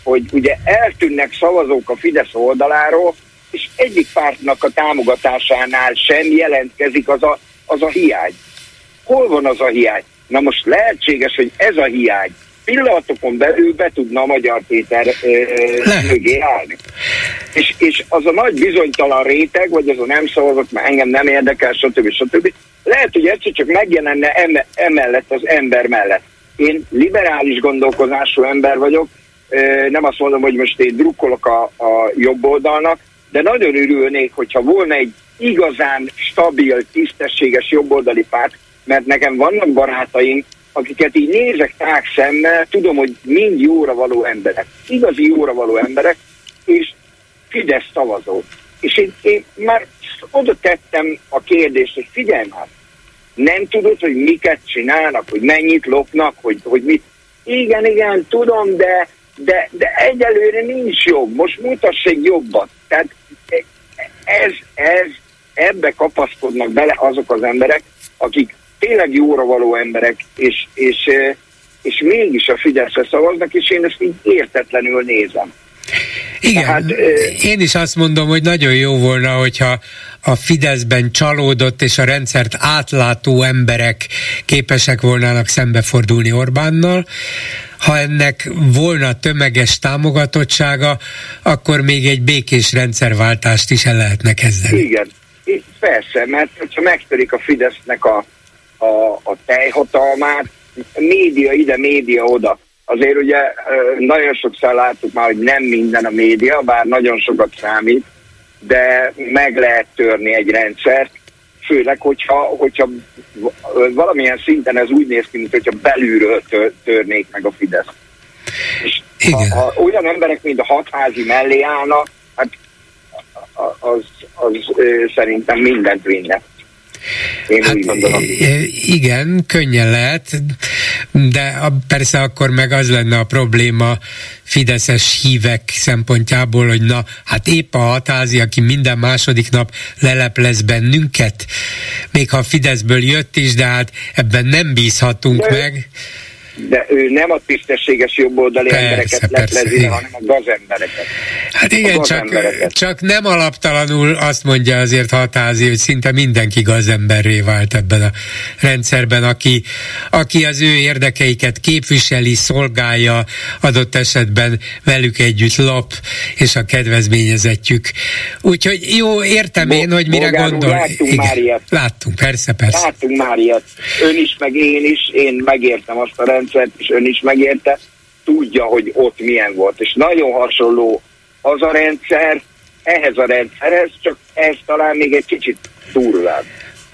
hogy ugye eltűnnek szavazók a Fidesz oldaláról, és egyik pártnak a támogatásánál sem jelentkezik az a, az a hiány. Hol van az a hiány? Na most lehetséges, hogy ez a hiány pillanatokon belül be tudna a Magyar Péter mögé állni. És, és az a nagy bizonytalan réteg, vagy az a nem szavazott, mert engem nem érdekel, stb. stb. Lehet, hogy egyszer csak megjelenne emellett az ember mellett. Én liberális gondolkozású ember vagyok, nem azt mondom, hogy most én drukkolok a, a jobb oldalnak, de nagyon örülnék, hogyha volna egy igazán stabil, tisztességes jobboldali párt, mert nekem vannak barátaim, akiket így nézek tág szemmel, tudom, hogy mind jóra való emberek, igazi jóra való emberek, és Fidesz szavazó. És én, én már oda tettem a kérdést, hogy figyelj már, nem tudod, hogy miket csinálnak, hogy mennyit lopnak, hogy, hogy mit. Igen, igen, tudom, de, de, de egyelőre nincs jobb. Most mutass egy jobbat. Tehát ez, ez, ebbe kapaszkodnak bele azok az emberek, akik tényleg jóra való emberek, és, és, és mégis a Fideszre szavaznak, és én ezt így értetlenül nézem. Igen, Tehát, én is azt mondom, hogy nagyon jó volna, hogyha a Fideszben csalódott és a rendszert átlátó emberek képesek volnának szembefordulni Orbánnal. Ha ennek volna tömeges támogatottsága, akkor még egy békés rendszerváltást is el lehetne kezdeni. Igen, persze, mert ha megtörik a Fidesznek a, a, a teljhatalmát, média ide, média oda. Azért ugye nagyon sokszor láttuk már, hogy nem minden a média, bár nagyon sokat számít, de meg lehet törni egy rendszert, főleg, hogyha, hogyha valamilyen szinten ez úgy néz ki, mint hogyha belülről tör, törnék meg a Fidesz. És Igen. Ha, ha olyan emberek, mint a hatházi mellé állnak, hát az, az, az szerintem mindent vinne. Én hát, úgy gondolom. Igen, könnyen lehet, de persze akkor meg az lenne a probléma fideszes hívek szempontjából, hogy na, hát épp a hatázi, aki minden második nap leleplez bennünket, még ha a Fideszből jött is, de hát ebben nem bízhatunk de, meg de ő nem a tisztességes jobboldali persze, embereket leplezi, hanem a gazembereket. Hát igen, gazembereket. csak, csak nem alaptalanul azt mondja azért hatázi, hogy szinte mindenki gazemberré vált ebben a rendszerben, aki, aki az ő érdekeiket képviseli, szolgálja, adott esetben velük együtt lop, és a kedvezményezetjük. Úgyhogy jó, értem Bo- én, hogy mire gondol. Láttunk igen, már ilyet. Láttunk, persze, persze. Láttunk már ilyet. Ön is, meg én is, én megértem azt a rendszer rendszert, és ön is megérte, tudja, hogy ott milyen volt. És nagyon hasonló az a rendszer, ehhez a rendszerhez, csak ez talán még egy kicsit durvább.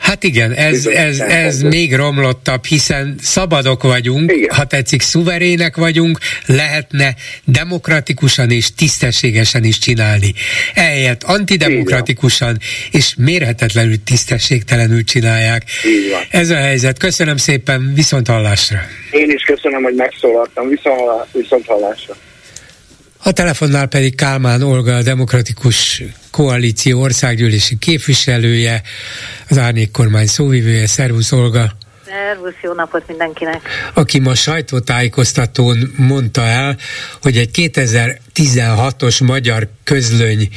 Hát igen, ez, ez, ez még romlottabb, hiszen szabadok vagyunk, igen. ha tetszik, szuverének vagyunk, lehetne demokratikusan és tisztességesen is csinálni. Ehelyett antidemokratikusan és mérhetetlenül tisztességtelenül csinálják. Ez a helyzet. Köszönöm szépen, viszont hallásra. Én is köszönöm, hogy megszólaltam. Viszont hallásra. A telefonnál pedig Kálmán Olga, a Demokratikus Koalíció országgyűlési képviselője, az Árnyék kormány szóvivője. Szervusz Olga! Szervusz, jó napot mindenkinek! Aki ma sajtótájékoztatón mondta el, hogy egy 2016-os magyar közlöny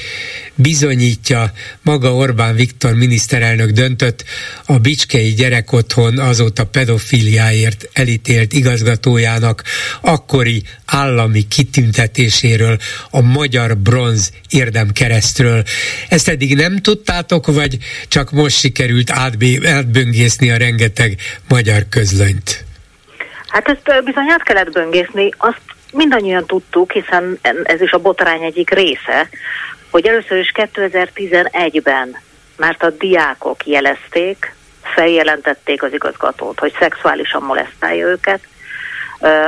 bizonyítja, maga Orbán Viktor miniszterelnök döntött a Bicskei Gyerekotthon azóta pedofiliáért elítélt igazgatójának akkori állami kitüntetéséről, a Magyar Bronz érdemkeresztről. Ezt eddig nem tudtátok, vagy csak most sikerült átböngészni a rengeteg magyar közlönyt? Hát ezt bizony át kellett böngészni. Azt mindannyian tudtuk, hiszen ez is a botrány egyik része, hogy először is 2011-ben mert a diákok jelezték, feljelentették az igazgatót, hogy szexuálisan molesztálja őket,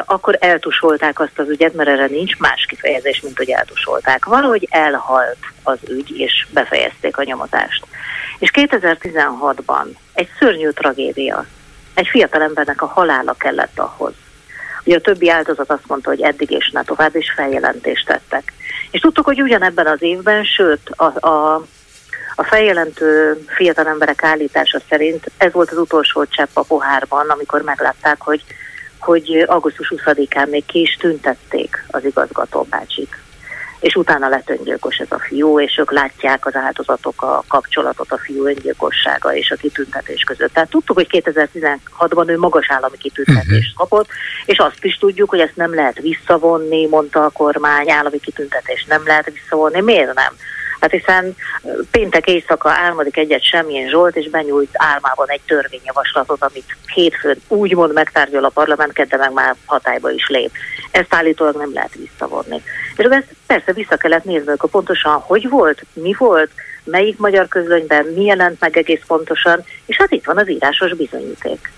akkor eltusolták azt az ügyet, mert erre nincs más kifejezés, mint hogy eltusolták. Valahogy elhalt az ügy, és befejezték a nyomozást. És 2016-ban egy szörnyű tragédia, egy fiatalembernek a halála kellett ahhoz. Ugye a többi áldozat azt mondta, hogy eddig és ne tovább, és feljelentést tettek. És tudtuk, hogy ugyanebben az évben, sőt, a, a a feljelentő fiatal emberek állítása szerint ez volt az utolsó csepp a pohárban, amikor meglátták, hogy, hogy augusztus 20-án még ki is tüntették az igazgató bácsik. És utána lett öngyilkos ez a fiú, és ők látják az áldozatok a kapcsolatot a fiú öngyilkossága és a kitüntetés között. Tehát tudtuk, hogy 2016-ban ő magas állami kitüntetést uh-huh. kapott, és azt is tudjuk, hogy ezt nem lehet visszavonni, mondta a kormány, állami kitüntetést nem lehet visszavonni. Miért nem? Hát hiszen péntek éjszaka álmodik egyet semmilyen Zsolt, és benyújt álmában egy törvényjavaslatot, amit hétfőn úgymond megtárgyal a parlament, kedde meg már hatályba is lép. Ezt állítólag nem lehet visszavonni. És ezt persze vissza kellett nézni, hogy pontosan hogy volt, mi volt, melyik magyar közlönyben, mi jelent meg egész pontosan, és hát itt van az írásos bizonyíték.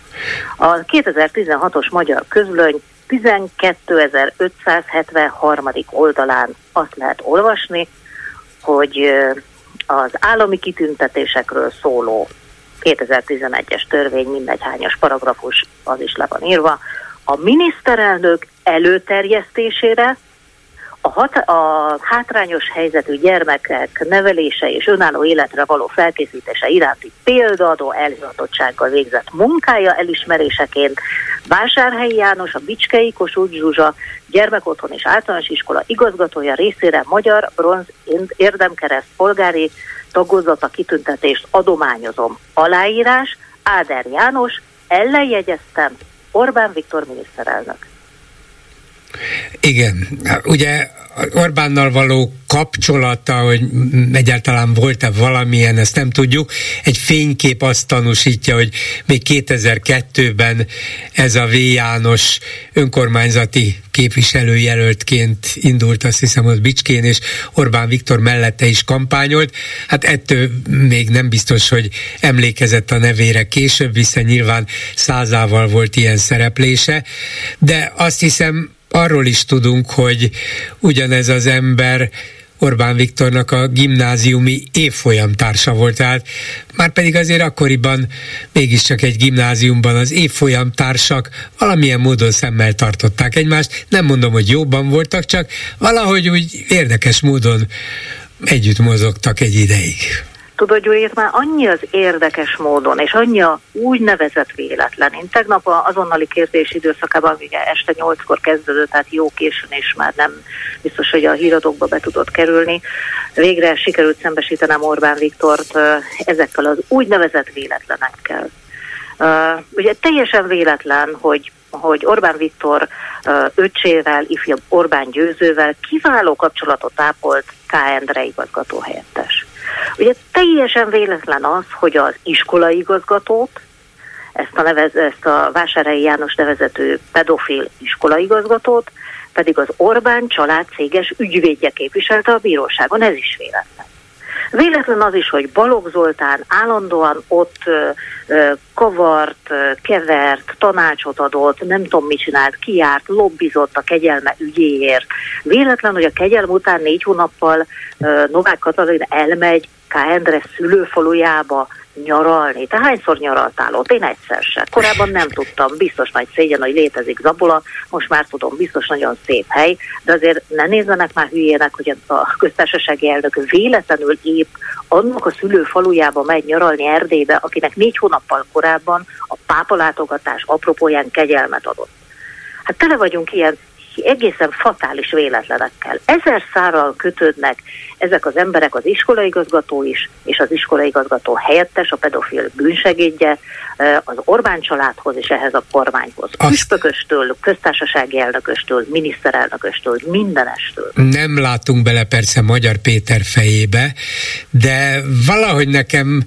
A 2016-os magyar közlöny 12.573. oldalán azt lehet olvasni, hogy az állami kitüntetésekről szóló 2011-es törvény, mindegy hányas paragrafus, az is le van írva, a miniszterelnök előterjesztésére a, hat, a hátrányos helyzetű gyermekek nevelése és önálló életre való felkészítése iránti példaadó elhivatottsággal végzett munkája elismeréseként Vásárhelyi János, a Bicskei Kossuth Zsuzsa gyermekotthon és általános iskola igazgatója részére magyar bronz érdemkereszt polgári tagozata kitüntetést adományozom. Aláírás Áder János, ellenjegyeztem Orbán Viktor miniszterelnök. Igen, ugye Orbánnal való kapcsolata, hogy egyáltalán volt-e valamilyen, ezt nem tudjuk. Egy fénykép azt tanúsítja, hogy még 2002-ben ez a V. János önkormányzati képviselőjelöltként indult, azt hiszem, az Bicskén, és Orbán Viktor mellette is kampányolt. Hát ettől még nem biztos, hogy emlékezett a nevére később, hiszen nyilván százával volt ilyen szereplése, de azt hiszem, arról is tudunk, hogy ugyanez az ember Orbán Viktornak a gimnáziumi évfolyam társa volt, tehát már pedig azért akkoriban mégiscsak egy gimnáziumban az évfolyam társak valamilyen módon szemmel tartották egymást. Nem mondom, hogy jobban voltak, csak valahogy úgy érdekes módon együtt mozogtak egy ideig. Tudod, hogy már annyi az érdekes módon, és annyi a úgynevezett véletlen. Én tegnap azonnali kérdés időszakában, ugye este nyolckor kezdődött, tehát jó későn, és már nem biztos, hogy a híradókba be tudott kerülni. Végre sikerült szembesítenem Orbán Viktort ezekkel az úgynevezett véletlenekkel. Ugye teljesen véletlen, hogy hogy Orbán Viktor uh, öcsével, ifjabb Orbán Győzővel kiváló kapcsolatot ápolt K. Endre igazgató helyettes. Ugye teljesen véletlen az, hogy az iskolaigazgatót, ezt a, nevez, ezt a Vásárhelyi János nevezető pedofil iskolaigazgatót, pedig az Orbán család céges ügyvédje képviselte a bíróságon, ez is véletlen. Véletlen az is, hogy Balogh Zoltán állandóan ott kavart, kevert, tanácsot adott, nem tudom mit csinált, kiárt, lobbizott a kegyelme ügyéért. Véletlen, hogy a kegyelm után négy hónappal Novák Katalin elmegy K. Szülőfalujába, nyaralni. Te hányszor nyaraltál ott? Én egyszer se. Korábban nem tudtam, biztos nagy szégyen, hogy létezik Zabola, most már tudom, biztos nagyon szép hely, de azért ne nézzenek már hülyének, hogy a köztársasági elnök véletlenül épp annak a szülő falujába megy nyaralni Erdélybe, akinek négy hónappal korábban a pápalátogatás apropóján kegyelmet adott. Hát tele vagyunk ilyen egészen fatális véletlenekkel. Ezer szárral kötődnek ezek az emberek, az iskolaigazgató is, és az iskolaigazgató helyettes, a pedofil bűnsegédje, az Orbán családhoz és ehhez a kormányhoz. Püspököstől, köztársasági elnököstől, miniszterelnököstől, mindenestől. Nem látunk bele persze Magyar Péter fejébe, de valahogy nekem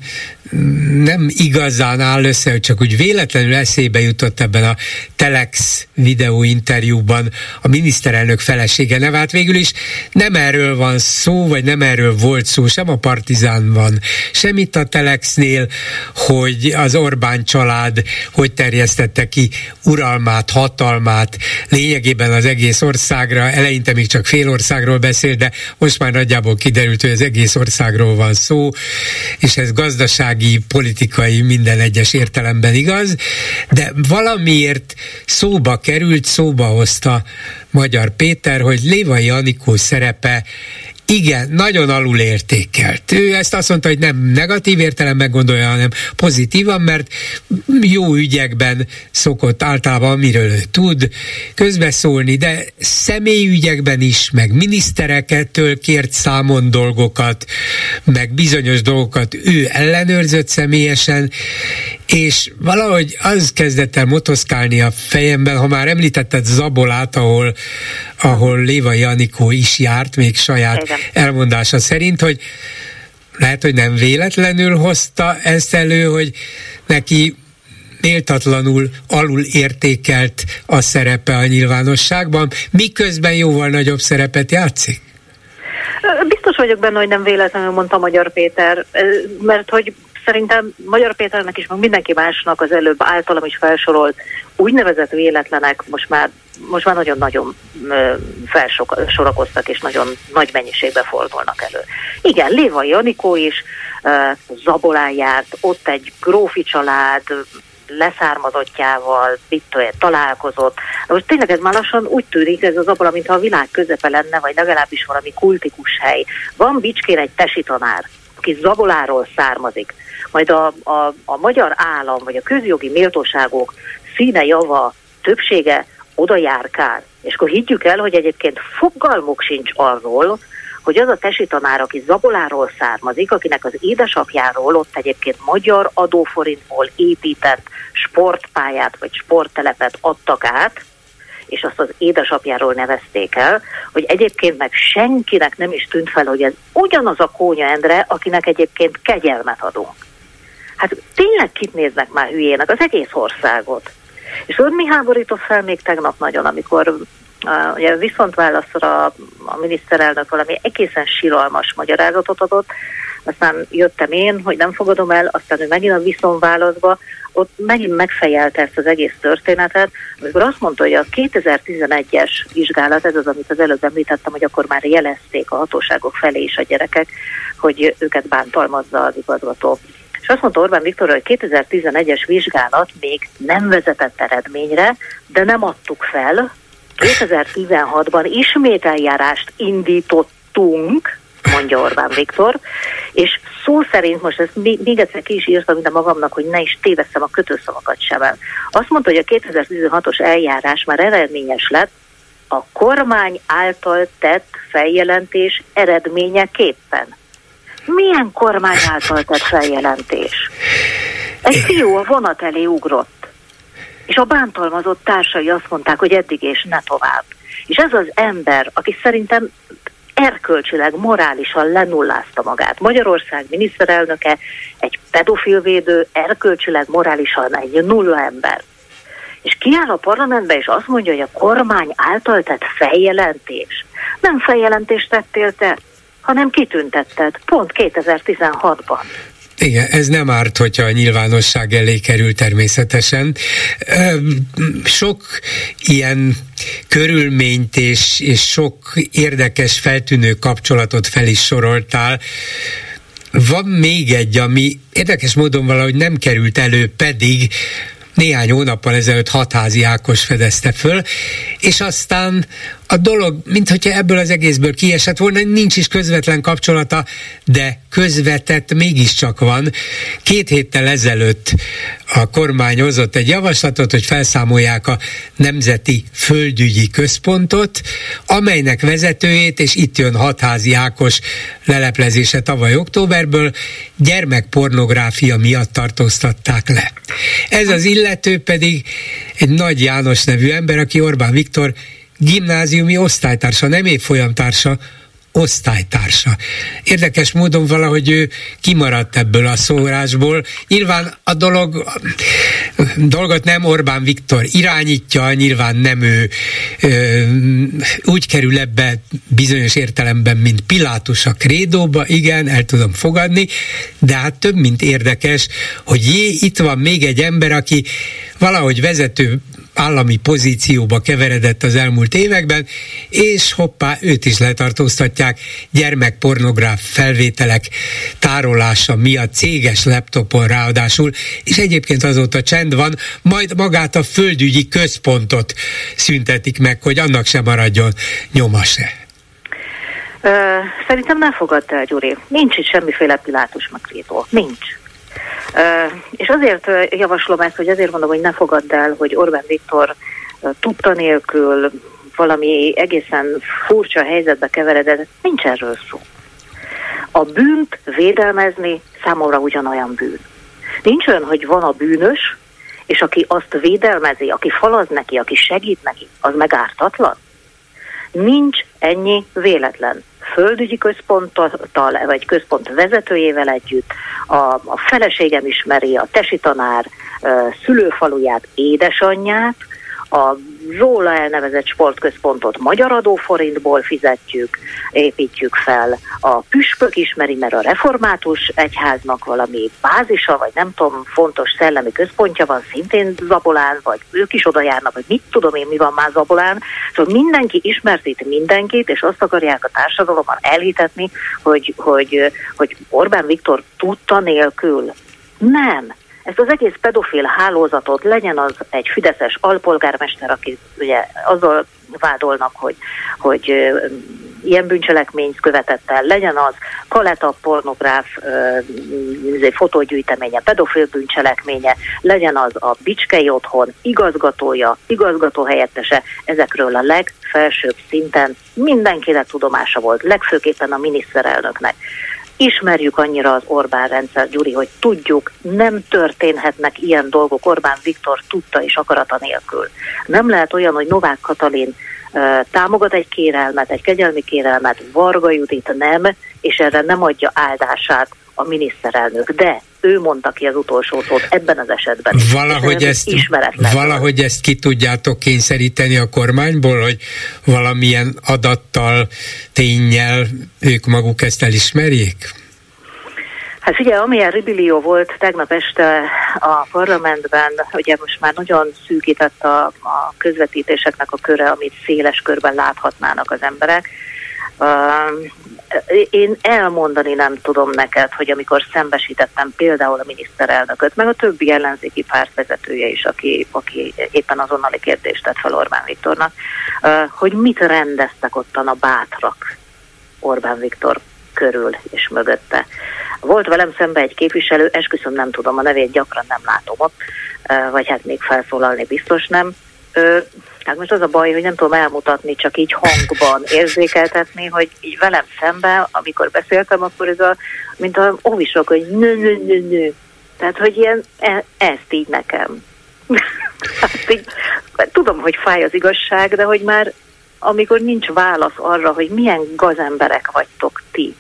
nem igazán áll össze, hogy csak úgy véletlenül eszébe jutott ebben a Telex videóinterjúban a miniszterelnök felesége neve. Hát végül is nem erről van szó, vagy nem erről volt szó, sem a Partizánban, sem itt a Telexnél, hogy az Orbán család hogy terjesztette ki uralmát, hatalmát, lényegében az egész országra, eleinte még csak fél országról beszél, de most már nagyjából kiderült, hogy az egész országról van szó, és ez gazdasági, politikai, minden egyes értelemben igaz, de valamiért szóba került, szóba hozta Magyar Péter, hogy Lévai Anikó szerepe igen, nagyon alul értékelt. Ő ezt azt mondta, hogy nem negatív értelemben gondolja, hanem pozitívan, mert jó ügyekben szokott általában, amiről ő tud, közbeszólni, de személyügyekben is, meg miniszterekettől kért számon dolgokat, meg bizonyos dolgokat ő ellenőrzött személyesen, és valahogy az kezdett el motoszkálni a fejemben, ha már említetted Zabolát, ahol, ahol Léva Janikó is járt, még saját Igen. Elmondása szerint, hogy lehet, hogy nem véletlenül hozta ezt elő, hogy neki méltatlanul alul értékelt a szerepe a nyilvánosságban, miközben jóval nagyobb szerepet játszik? Biztos vagyok benne, hogy nem véletlenül mondta Magyar Péter, mert hogy szerintem Magyar Péternek is, meg mindenki másnak az előbb általam is felsorolt úgynevezett véletlenek most már most már nagyon-nagyon felsorakoztak, és nagyon nagy mennyiségbe fordulnak elő. Igen, Léva Janikó is Zabolán járt, ott egy grófi család, leszármazottjával, mit találkozott. Most tényleg ez már lassan úgy tűnik, ez az abban, mintha a világ közepe lenne, vagy legalábbis valami kultikus hely. Van Bicskén egy tesi tanár, aki Zaboláról származik majd a, a, a magyar állam, vagy a közjogi méltóságok színe java többsége oda járkál. És akkor higgyük el, hogy egyébként fogalmuk sincs arról, hogy az a tesi tanár, aki Zaboláról származik, akinek az édesapjáról ott egyébként magyar adóforintból épített sportpályát vagy sporttelepet adtak át, és azt az édesapjáról nevezték el, hogy egyébként meg senkinek nem is tűnt fel, hogy ez ugyanaz a Kónya Endre, akinek egyébként kegyelmet adunk. Hát tényleg kit néznek már hülyének? Az egész országot. És ott mi háborított fel még tegnap nagyon, amikor uh, ugye viszontválaszra a miniszterelnök valami egészen siralmas magyarázatot adott, aztán jöttem én, hogy nem fogadom el, aztán ő megint a viszonválaszba, ott megint megfejelte ezt az egész történetet, amikor azt mondta, hogy a 2011-es vizsgálat, ez az, amit az előbb említettem, hogy akkor már jelezték a hatóságok felé is a gyerekek, hogy őket bántalmazza az igazgató és azt mondta Orbán Viktor, hogy 2011-es vizsgálat még nem vezetett eredményre, de nem adtuk fel. 2016-ban ismét eljárást indítottunk, mondja Orbán Viktor, és szó szerint most ezt még egyszer ki is írtam de magamnak, hogy ne is tévesszem a kötőszavakat sem. Azt mondta, hogy a 2016-os eljárás már eredményes lett, a kormány által tett feljelentés eredményeképpen. Milyen kormány által tett feljelentés? Egy fiú a vonat elé ugrott, és a bántalmazott társai azt mondták, hogy eddig és ne tovább. És ez az ember, aki szerintem erkölcsileg, morálisan lenullázta magát. Magyarország miniszterelnöke egy pedofilvédő, erkölcsileg, morálisan egy nulla ember. És kiáll a parlamentbe, és azt mondja, hogy a kormány által tett feljelentés. Nem feljelentést tettél te, hanem kitüntetted, pont 2016-ban. Igen, ez nem árt, hogyha a nyilvánosság elé kerül természetesen. Sok ilyen körülményt és, és sok érdekes, feltűnő kapcsolatot fel is soroltál. Van még egy, ami érdekes módon valahogy nem került elő, pedig néhány hónappal ezelőtt hatházi Ákos fedezte föl, és aztán a dolog, mintha ebből az egészből kiesett volna, nincs is közvetlen kapcsolata, de közvetett mégiscsak van. Két héttel ezelőtt a kormány hozott egy javaslatot, hogy felszámolják a Nemzeti Földügyi Központot, amelynek vezetőjét, és itt jön hatházi Ákos leleplezése tavaly októberből, gyermekpornográfia miatt tartóztatták le. Ez az illető pedig egy Nagy János nevű ember, aki Orbán Viktor gimnáziumi osztálytársa, nem évfolyamtársa, osztálytársa. Érdekes módon valahogy ő kimaradt ebből a szórásból. Nyilván a dolog, dolgot nem Orbán Viktor irányítja, nyilván nem ő ö, úgy kerül ebbe bizonyos értelemben, mint Pilátus a krédóba, igen, el tudom fogadni, de hát több, mint érdekes, hogy jé, itt van még egy ember, aki valahogy vezető állami pozícióba keveredett az elmúlt években, és hoppá, őt is letartóztatják gyermekpornográf felvételek tárolása miatt céges laptopon ráadásul, és egyébként azóta csend van, majd magát a földügyi központot szüntetik meg, hogy annak sem maradjon nyoma se. Szerintem nem fogadta el, Gyuri. Nincs itt semmiféle Pilátus megrétó. Nincs. És azért javaslom ezt, hogy azért mondom, hogy ne fogadd el, hogy Orbán Viktor tudta nélkül valami egészen furcsa helyzetbe keveredett, nincs erről szó. A bűnt védelmezni számomra ugyanolyan bűn. Nincs olyan, hogy van a bűnös, és aki azt védelmezi, aki falaz neki, aki segít neki, az megártatlan. Nincs ennyi véletlen. Földügyi központtal, vagy központ vezetőjével együtt, a, a feleségem ismeri a tesi tanár szülőfaluját, édesanyját, a róla elnevezett sportközpontot magyar adóforintból fizetjük, építjük fel. A püspök ismeri, mert a református egyháznak valami bázisa, vagy nem tudom, fontos szellemi központja van szintén Zabolán, vagy ők is oda járnak, vagy mit tudom én, mi van már Zabolán. Szóval mindenki ismertít mindenkit, és azt akarják a társadalomban elhitetni, hogy, hogy, hogy Orbán Viktor tudta nélkül. Nem ezt az egész pedofil hálózatot legyen az egy fideszes alpolgármester, aki ugye azzal vádolnak, hogy, hogy ilyen bűncselekményt követett el, legyen az kaleta pornográf fotógyűjteménye, pedofil bűncselekménye, legyen az a Bicskei otthon igazgatója, igazgató helyettese, ezekről a legfelsőbb szinten mindenkinek tudomása volt, legfőképpen a miniszterelnöknek ismerjük annyira az Orbán rendszer, Gyuri, hogy tudjuk, nem történhetnek ilyen dolgok. Orbán Viktor tudta és akarata nélkül. Nem lehet olyan, hogy Novák Katalin támogat egy kérelmet, egy kegyelmi kérelmet, Varga Judit nem, és erre nem adja áldását a miniszterelnök. De ő mondta ki az utolsó szót ebben az esetben. Valahogy ezt, valahogy ezt ki tudjátok kényszeríteni a kormányból, hogy valamilyen adattal, tényel ők maguk ezt elismerjék? Hát ugye, amilyen ribillió volt tegnap este a parlamentben, ugye most már nagyon szűkített a, a közvetítéseknek a köre, amit széles körben láthatnának az emberek. Én elmondani nem tudom neked, hogy amikor szembesítettem például a miniszterelnököt, meg a többi ellenzéki párt vezetője is, aki, aki éppen azonnali kérdést tett fel Orbán Viktornak, hogy mit rendeztek ottan a bátrak Orbán Viktor körül és mögötte. Volt velem szembe egy képviselő, esküszöm nem tudom a nevét, gyakran nem látom ott, vagy hát még felszólalni biztos nem, Hát most az a baj, hogy nem tudom elmutatni, csak így hangban érzékeltetni, hogy így velem szemben, amikor beszéltem, akkor ez a, mint a óvisok, hogy nő, nő, nő, nő. Tehát, hogy ilyen, e, ezt így nekem. *laughs* hát így, tudom, hogy fáj az igazság, de hogy már amikor nincs válasz arra, hogy milyen gazemberek vagytok ti,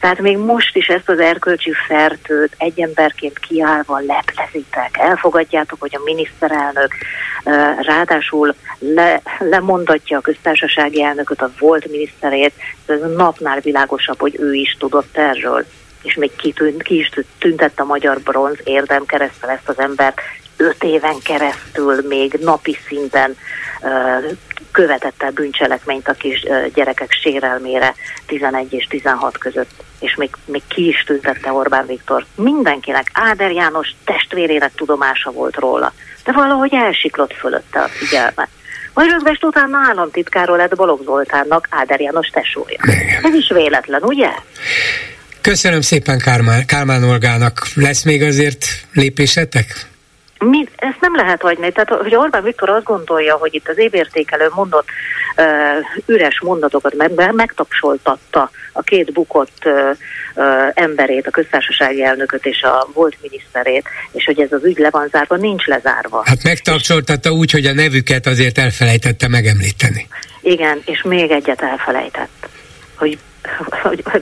tehát még most is ezt az erkölcsi fertőt egy emberként kiállva leplezitek. Elfogadjátok, hogy a miniszterelnök ráadásul le, lemondatja a köztársasági elnököt, a volt miniszterét, ez napnál világosabb, hogy ő is tudott erről és még ki, ki is tüntette a magyar bronz érdem keresztül ezt az embert, öt éven keresztül még napi szinten követett el bűncselekményt a kis gyerekek sérelmére 11 és 16 között, és még, még ki is tüntette Orbán Viktor. Mindenkinek, Áder János testvérének tudomása volt róla, de valahogy elsiklott fölötte a figyelme. Majd rögvest utána államtitkáról lett Balogh Zoltánnak Áder János tesója. Ez is véletlen, ugye? Köszönöm szépen Kármán, Kármán Olgának. Lesz még azért lépésetek? Mi, ezt nem lehet hagyni. Tehát, hogy Orbán Viktor azt gondolja, hogy itt az évértékelő mondott uh, üres mondatokat meg, megtapsoltatta a két bukott uh, uh, emberét, a köztársasági elnököt és a volt miniszterét, és hogy ez az ügy le van zárva, nincs lezárva. Hát megtapsoltatta úgy, hogy a nevüket azért elfelejtette megemlíteni. Igen, és még egyet elfelejtett, hogy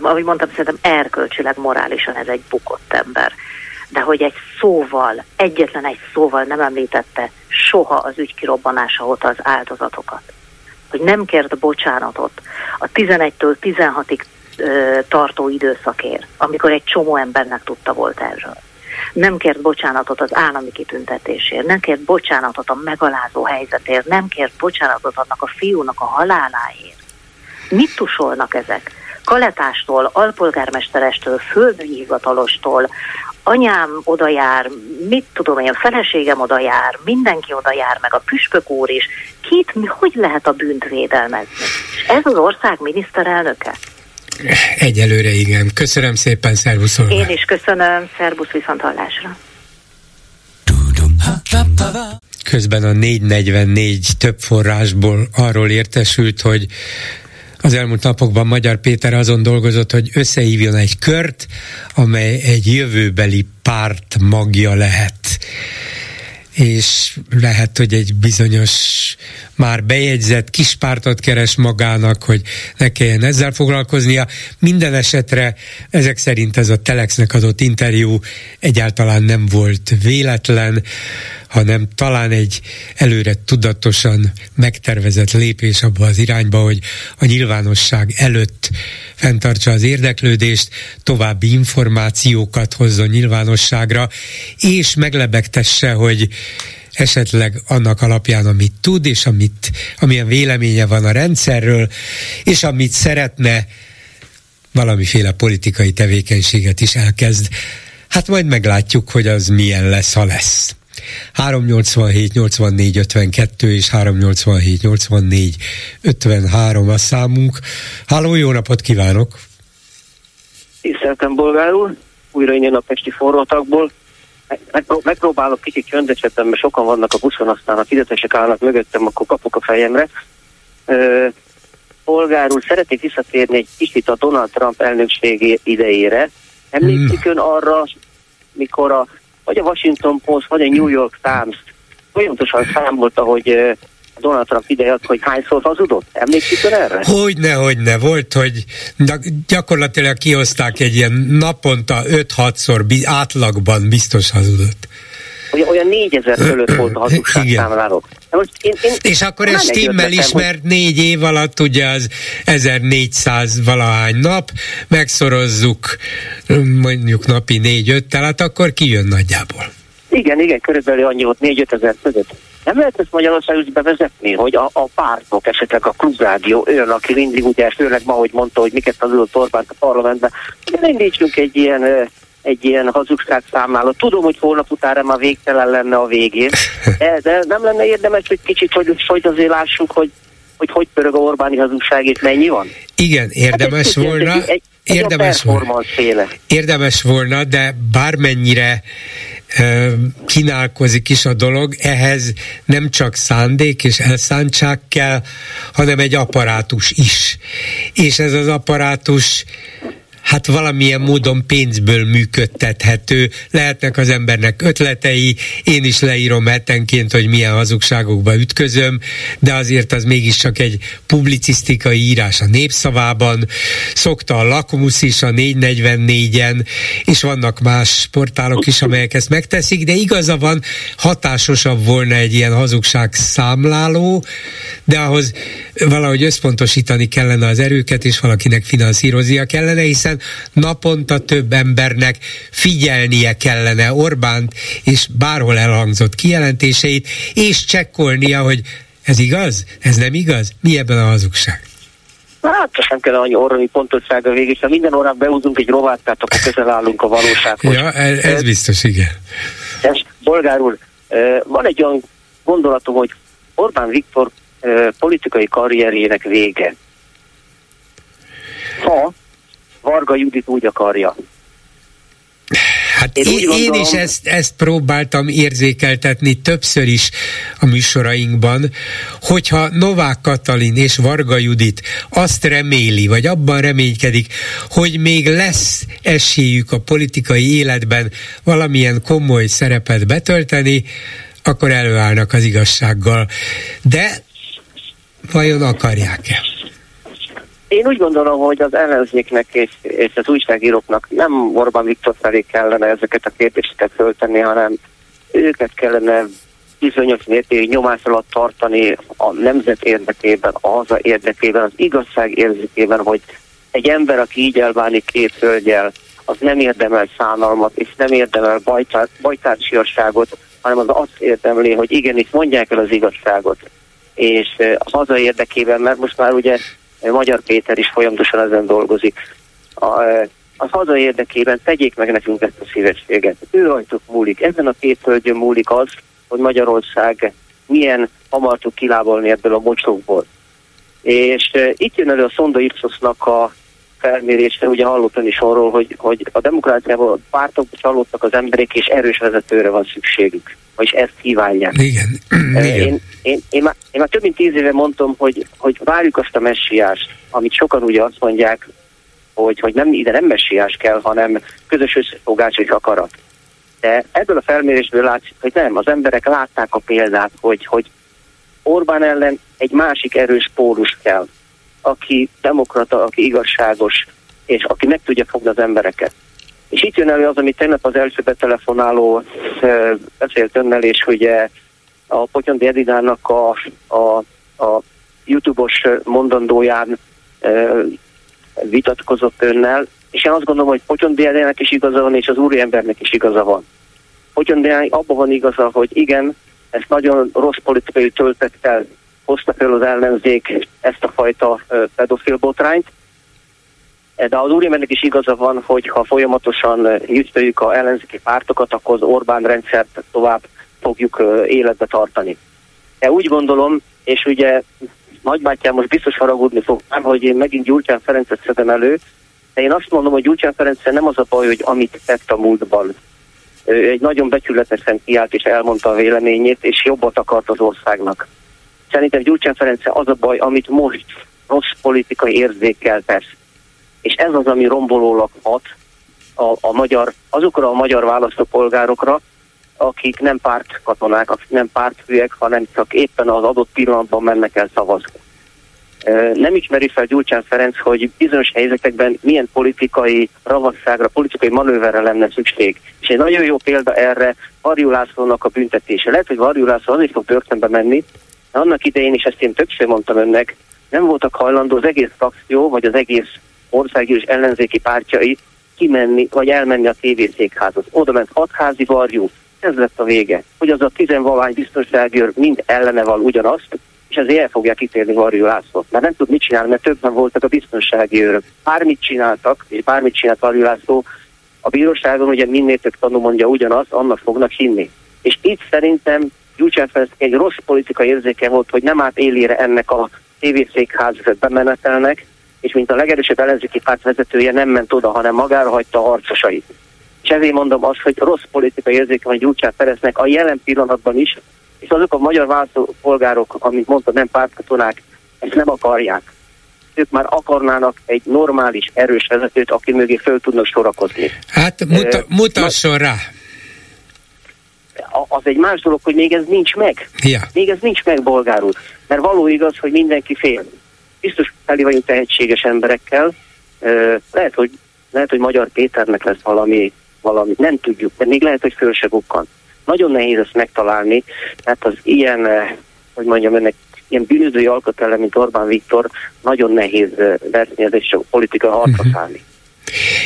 ahogy mondtam, szerintem erkölcsileg, morálisan ez egy bukott ember. De hogy egy szóval, egyetlen egy szóval nem említette soha az ügy kirobbanása óta az áldozatokat. Hogy nem kért bocsánatot a 11-től 16-ig tartó időszakért, amikor egy csomó embernek tudta volt erről. Nem kért bocsánatot az állami kitüntetésért, nem kért bocsánatot a megalázó helyzetért, nem kért bocsánatot annak a fiúnak a haláláért. Mit tusolnak ezek? Kaletástól, alpolgármesterestől, földügyi hivatalostól, anyám oda jár, mit tudom én, a feleségem oda jár, mindenki oda jár, meg a püspök úr is. Kit, mi, hogy lehet a bűnt védelmezni? És ez az ország miniszterelnöke? Egyelőre igen. Köszönöm szépen, szervusz Én is köszönöm, szervusz viszont hallásra. Közben a 444 több forrásból arról értesült, hogy az elmúlt napokban Magyar Péter azon dolgozott, hogy összehívjon egy kört, amely egy jövőbeli párt magja lehet és lehet, hogy egy bizonyos már bejegyzett kispártot keres magának, hogy ne kelljen ezzel foglalkoznia. Minden esetre ezek szerint ez a Telexnek adott interjú egyáltalán nem volt véletlen, hanem talán egy előre tudatosan megtervezett lépés abba az irányba, hogy a nyilvánosság előtt fenntartsa az érdeklődést, további információkat hozzon nyilvánosságra, és meglebegtesse, hogy esetleg annak alapján, amit tud, és amit, amilyen véleménye van a rendszerről, és amit szeretne, valamiféle politikai tevékenységet is elkezd. Hát majd meglátjuk, hogy az milyen lesz, ha lesz. 387 84 52 és 387 84 53 a számunk. Háló, jó napot kívánok! Tiszteltem, bolgár úr! Újra innen a Pesti forrótakból. Megpróbálok kicsit csöndesetem, mert sokan vannak a buszon, aztán a fizetesek állnak mögöttem, akkor kapok a fejemre. Polgár úr, szeretnék visszatérni egy kicsit a Donald Trump elnökségi idejére. Emlékszik hmm. ön arra, mikor a vagy a Washington Post, vagy a New York Times folyamatosan számolta, hogy Donald Trump ideje, hogy hányszor hazudott? Emlékszik ön erre? Hogyne, hogyne. Volt, hogy gyakorlatilag kihozták egy ilyen naponta 5-6-szor átlagban biztos hazudott hogy olyan 4000 fölött volt a hazugságszámlálók. Én, én és akkor ez stimmel is, mert négy év alatt ugye az 1400 valahány nap, megszorozzuk mondjuk napi 4-5 tehát akkor kijön nagyjából. Igen, igen, körülbelül annyi volt 4-5 ezer között. Nem lehet ezt Magyarországon is bevezetni, hogy a, a pártok, esetleg a klubrádió, olyan, aki mindig ugye, főleg ma, hogy mondta, hogy miket az Orbánt a parlamentben, de indítsunk egy ilyen egy ilyen hazugság számláló. Tudom, hogy holnap utána már végtelen lenne a végén, de, de nem lenne érdemes, hogy kicsit, hogy, hogy azért lássuk, hogy hogy hogy pörög a Orbáni hazugság, és mennyi van? Igen, érdemes hát egy, volna. Egy, egy, egy érdemes, volna, érdemes volna, de bármennyire kínálkozik is a dolog, ehhez nem csak szándék és elszántság kell, hanem egy apparátus is. És ez az apparátus hát valamilyen módon pénzből működtethető. Lehetnek az embernek ötletei, én is leírom hetenként, hogy milyen hazugságokba ütközöm, de azért az mégiscsak egy publicisztikai írás a népszavában, szokta a Lakmus is a 444-en, és vannak más portálok is, amelyek ezt megteszik, de igaza van, hatásosabb volna egy ilyen hazugság számláló, de ahhoz valahogy összpontosítani kellene az erőket, és valakinek finanszíroznia kellene, hiszen naponta több embernek figyelnie kellene Orbánt és bárhol elhangzott kijelentéseit, és csekkolnia, hogy ez igaz, ez nem igaz, mi ebben a hazugság? Hát, ezt nem kell annyi orrani pontossága végig, ha minden órán behúzunk egy rovátkát, akkor közel állunk a valósághoz. Ja, ez, ez biztos, igen. És, bolgár úr, van egy olyan gondolatom, hogy Orbán Viktor politikai karrierjének vége. Ha Varga Judit úgy akarja. Hát én, én, gondolom, én is ezt, ezt próbáltam érzékeltetni többször is a műsorainkban, hogyha Novák Katalin és Varga Judit azt reméli, vagy abban reménykedik, hogy még lesz esélyük a politikai életben valamilyen komoly szerepet betölteni, akkor előállnak az igazsággal. De vajon akarják-e? Én úgy gondolom, hogy az ellenzéknek és, és az újságíróknak nem Orbán Viktor felé kellene ezeket a kérdéseket föltenni, hanem őket kellene bizonyos mértékig nyomás alatt tartani a nemzet érdekében, a haza érdekében, az igazság érzékében, hogy egy ember, aki így elbánik két hölgyel, az nem érdemel szánalmat, és nem érdemel bajtár, bajtársiasságot, hanem az azt érdemli, hogy igenis mondják el az igazságot. És a haza érdekében, mert most már ugye Magyar Péter is folyamatosan ezen dolgozik, a, az haza érdekében tegyék meg nekünk ezt a szívességet. Ő rajtuk múlik. Ezen a két hölgyön múlik az, hogy Magyarország milyen hamar tud kilábalni ebből a mocsokból. És uh, itt jön elő a Szonda Ipsosnak a felmérésre, ugye hallottam is arról, hogy, hogy a demokráciában pártok csalódtak az emberek, és erős vezetőre van szükségük. Vagyis ezt kívánják. Igen. Igen. Én, én, én, már, én már több mint tíz éve mondtam, hogy, hogy várjuk azt a messiást, amit sokan ugye azt mondják, hogy, hogy nem ide nem messiás kell, hanem közös összefogás és akarat. De ebből a felmérésből látszik, hogy nem, az emberek látták a példát, hogy, hogy Orbán ellen egy másik erős pólus kell, aki demokrata, aki igazságos, és aki meg tudja fogni az embereket. És itt jön elő az, amit tegnap az első betelefonáló beszélt önnel, és ugye a Potyondi Edidának a, a, a YouTube-os mondandóján vitatkozott önnel, és én azt gondolom, hogy Potyondi Edidának is igaza van, és az úriembernek is igaza van. Potyondi abban van igaza, hogy igen, ezt nagyon rossz politikai töltettel hozta fel az ellenzék ezt a fajta pedofil botrányt, de az úriembernek is igaza van, hogy ha folyamatosan gyűjtőjük a ellenzéki pártokat, akkor az Orbán rendszert tovább fogjuk életbe tartani. De úgy gondolom, és ugye nagybátyám most biztos haragudni fog, nem, hogy én megint Gyurcsán Ferencet szedem elő, de én azt mondom, hogy Gyurcsán Ferenc nem az a baj, hogy amit tett a múltban. Ő egy nagyon becsületesen kiállt és elmondta a véleményét, és jobbat akart az országnak. Szerintem Gyurcsán Ferenc az a baj, amit most rossz politikai érzékkel tesz. És ez az, ami rombolólag hat a, a magyar, azokra a magyar választópolgárokra, akik nem pártkatonák, akik nem párthűek, hanem csak éppen az adott pillanatban mennek el szavazni. Nem ismeri fel Gyurcsán Ferenc, hogy bizonyos helyzetekben milyen politikai ravasságra, politikai manőverre lenne szükség. És egy nagyon jó példa erre Varjú Lászlónak a büntetése. Lehet, hogy Varjú László azért fog börtönbe menni, annak idején is ezt én többször mondtam önnek, nem voltak hajlandó az egész frakció, vagy az egész országgyűlés ellenzéki pártjai kimenni, vagy elmenni a tévészékházhoz. Oda ment hatházi varjú, ez lett a vége. Hogy az a tizenvalány biztonságőr mind ellene van ugyanazt, és ezért el fogják ítélni Varjú Lászlót. Mert nem tud mit csinálni, mert többen voltak a biztonsági őrök. Bármit csináltak, és bármit csinált Varjú László, a bíróságon ugye minél több tanú mondja ugyanazt, annak fognak hinni. És itt szerintem Gyurcsány egy rossz politikai érzéke volt, hogy nem állt élére ennek a tévészékház bemenetelnek, és mint a legerősebb ellenzéki párt vezetője nem ment oda, hanem magára hagyta a harcosait. És ezért mondom azt, hogy rossz politikai érzéke van Gyurcsán Ferencnek a jelen pillanatban is, és azok a magyar választópolgárok, amit mondta, nem pártkatonák, ezt nem akarják. Ők már akarnának egy normális, erős vezetőt, aki mögé föl tudnak sorakozni. Hát muta, mutasson rá! Az egy más dolog, hogy még ez nincs meg. Ja. Még ez nincs meg, bolgárul. Mert való igaz, hogy mindenki fél. Biztos teli vagyunk tehetséges emberekkel. Lehet, hogy, lehet, hogy Magyar Péternek lesz valami valami, nem tudjuk, de még lehet, hogy föl se bukkan. Nagyon nehéz ezt megtalálni, mert az ilyen, hogy mondjam önnek, ilyen bűnözői alkotele, mint Orbán Viktor, nagyon nehéz eh, versenyezni és politika harcra uh-huh.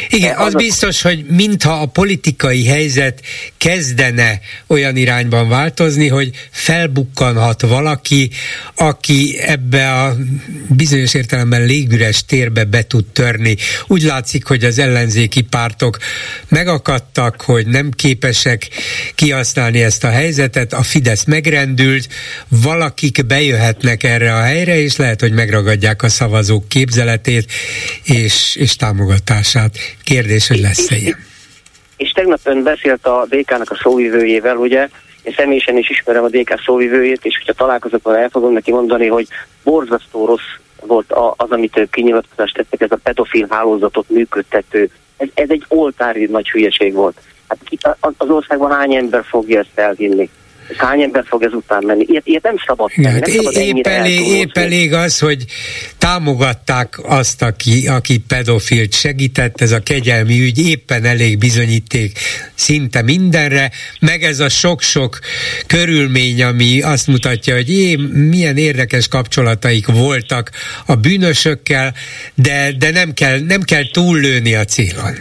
Igen, az, biztos, hogy mintha a politikai helyzet kezdene olyan irányban változni, hogy felbukkanhat valaki, aki ebbe a bizonyos értelemben légüres térbe be tud törni. Úgy látszik, hogy az ellenzéki pártok megakadtak, hogy nem képesek kihasználni ezt a helyzetet, a Fidesz megrendült, valakik bejöhetnek erre a helyre, és lehet, hogy megragadják a szavazók képzeletét és, és támogatását kérdés, hogy lesz-e ilyen. És tegnap ön beszélt a DK-nak a szóvivőjével, ugye? Én személyesen is ismerem a DK szóvivőjét, és hogyha találkozok el fogom neki mondani, hogy borzasztó rossz volt az, amit ők kinyilatkozást tettek, ez a pedofil hálózatot működtető. Ez, ez egy oltári nagy hülyeség volt. Hát az országban hány ember fogja ezt elhinni? Hány ember fog ezután menni? Ilyet, ilyet nem szabad tenni. Hát nem szabad épp, elég, épp elég az, hogy támogatták azt, aki, aki pedofilt segített, ez a kegyelmi ügy éppen elég bizonyíték szinte mindenre, meg ez a sok-sok körülmény, ami azt mutatja, hogy jé, milyen érdekes kapcsolataik voltak a bűnösökkel, de, de nem, kell, nem kell túllőni a célon.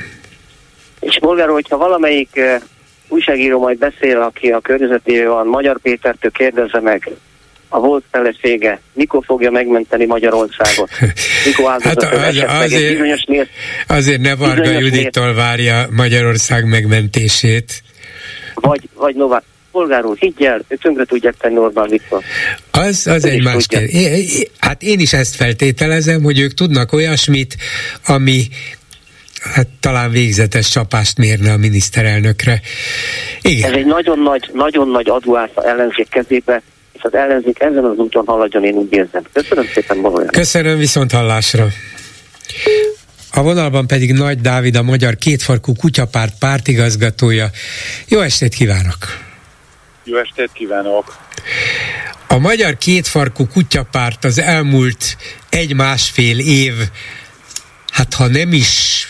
És bolgár, hogyha valamelyik uh, újságíró majd beszél, aki a környezetében van, Magyar Pétertől kérdezze meg, a volt felesége, mikor fogja megmenteni Magyarországot? Mikor hát az, azért, bizonyos mért, azért ne Varga Judittól várja Magyarország megmentését. Vagy, vagy Novák polgár úr, higgyel, tönkre tudják tenni Orbán Viktor. Az, az egy más kérdés. Hát én is ezt feltételezem, hogy ők tudnak olyasmit, ami hát talán végzetes csapást mérne a miniszterelnökre. Igen. Ez egy nagyon nagy, nagyon nagy adóász a ellenzék kezébe, és az ellenzék ezen az úton haladjon, én úgy érzem. Köszönöm szépen, Bologyan. Köszönöm, viszont hallásra. A vonalban pedig Nagy Dávid, a Magyar Kétfarkú Kutyapárt pártigazgatója. Jó estét kívánok! Jó estét kívánok! A Magyar Kétfarkú Kutyapárt az elmúlt egy-másfél év, hát ha nem is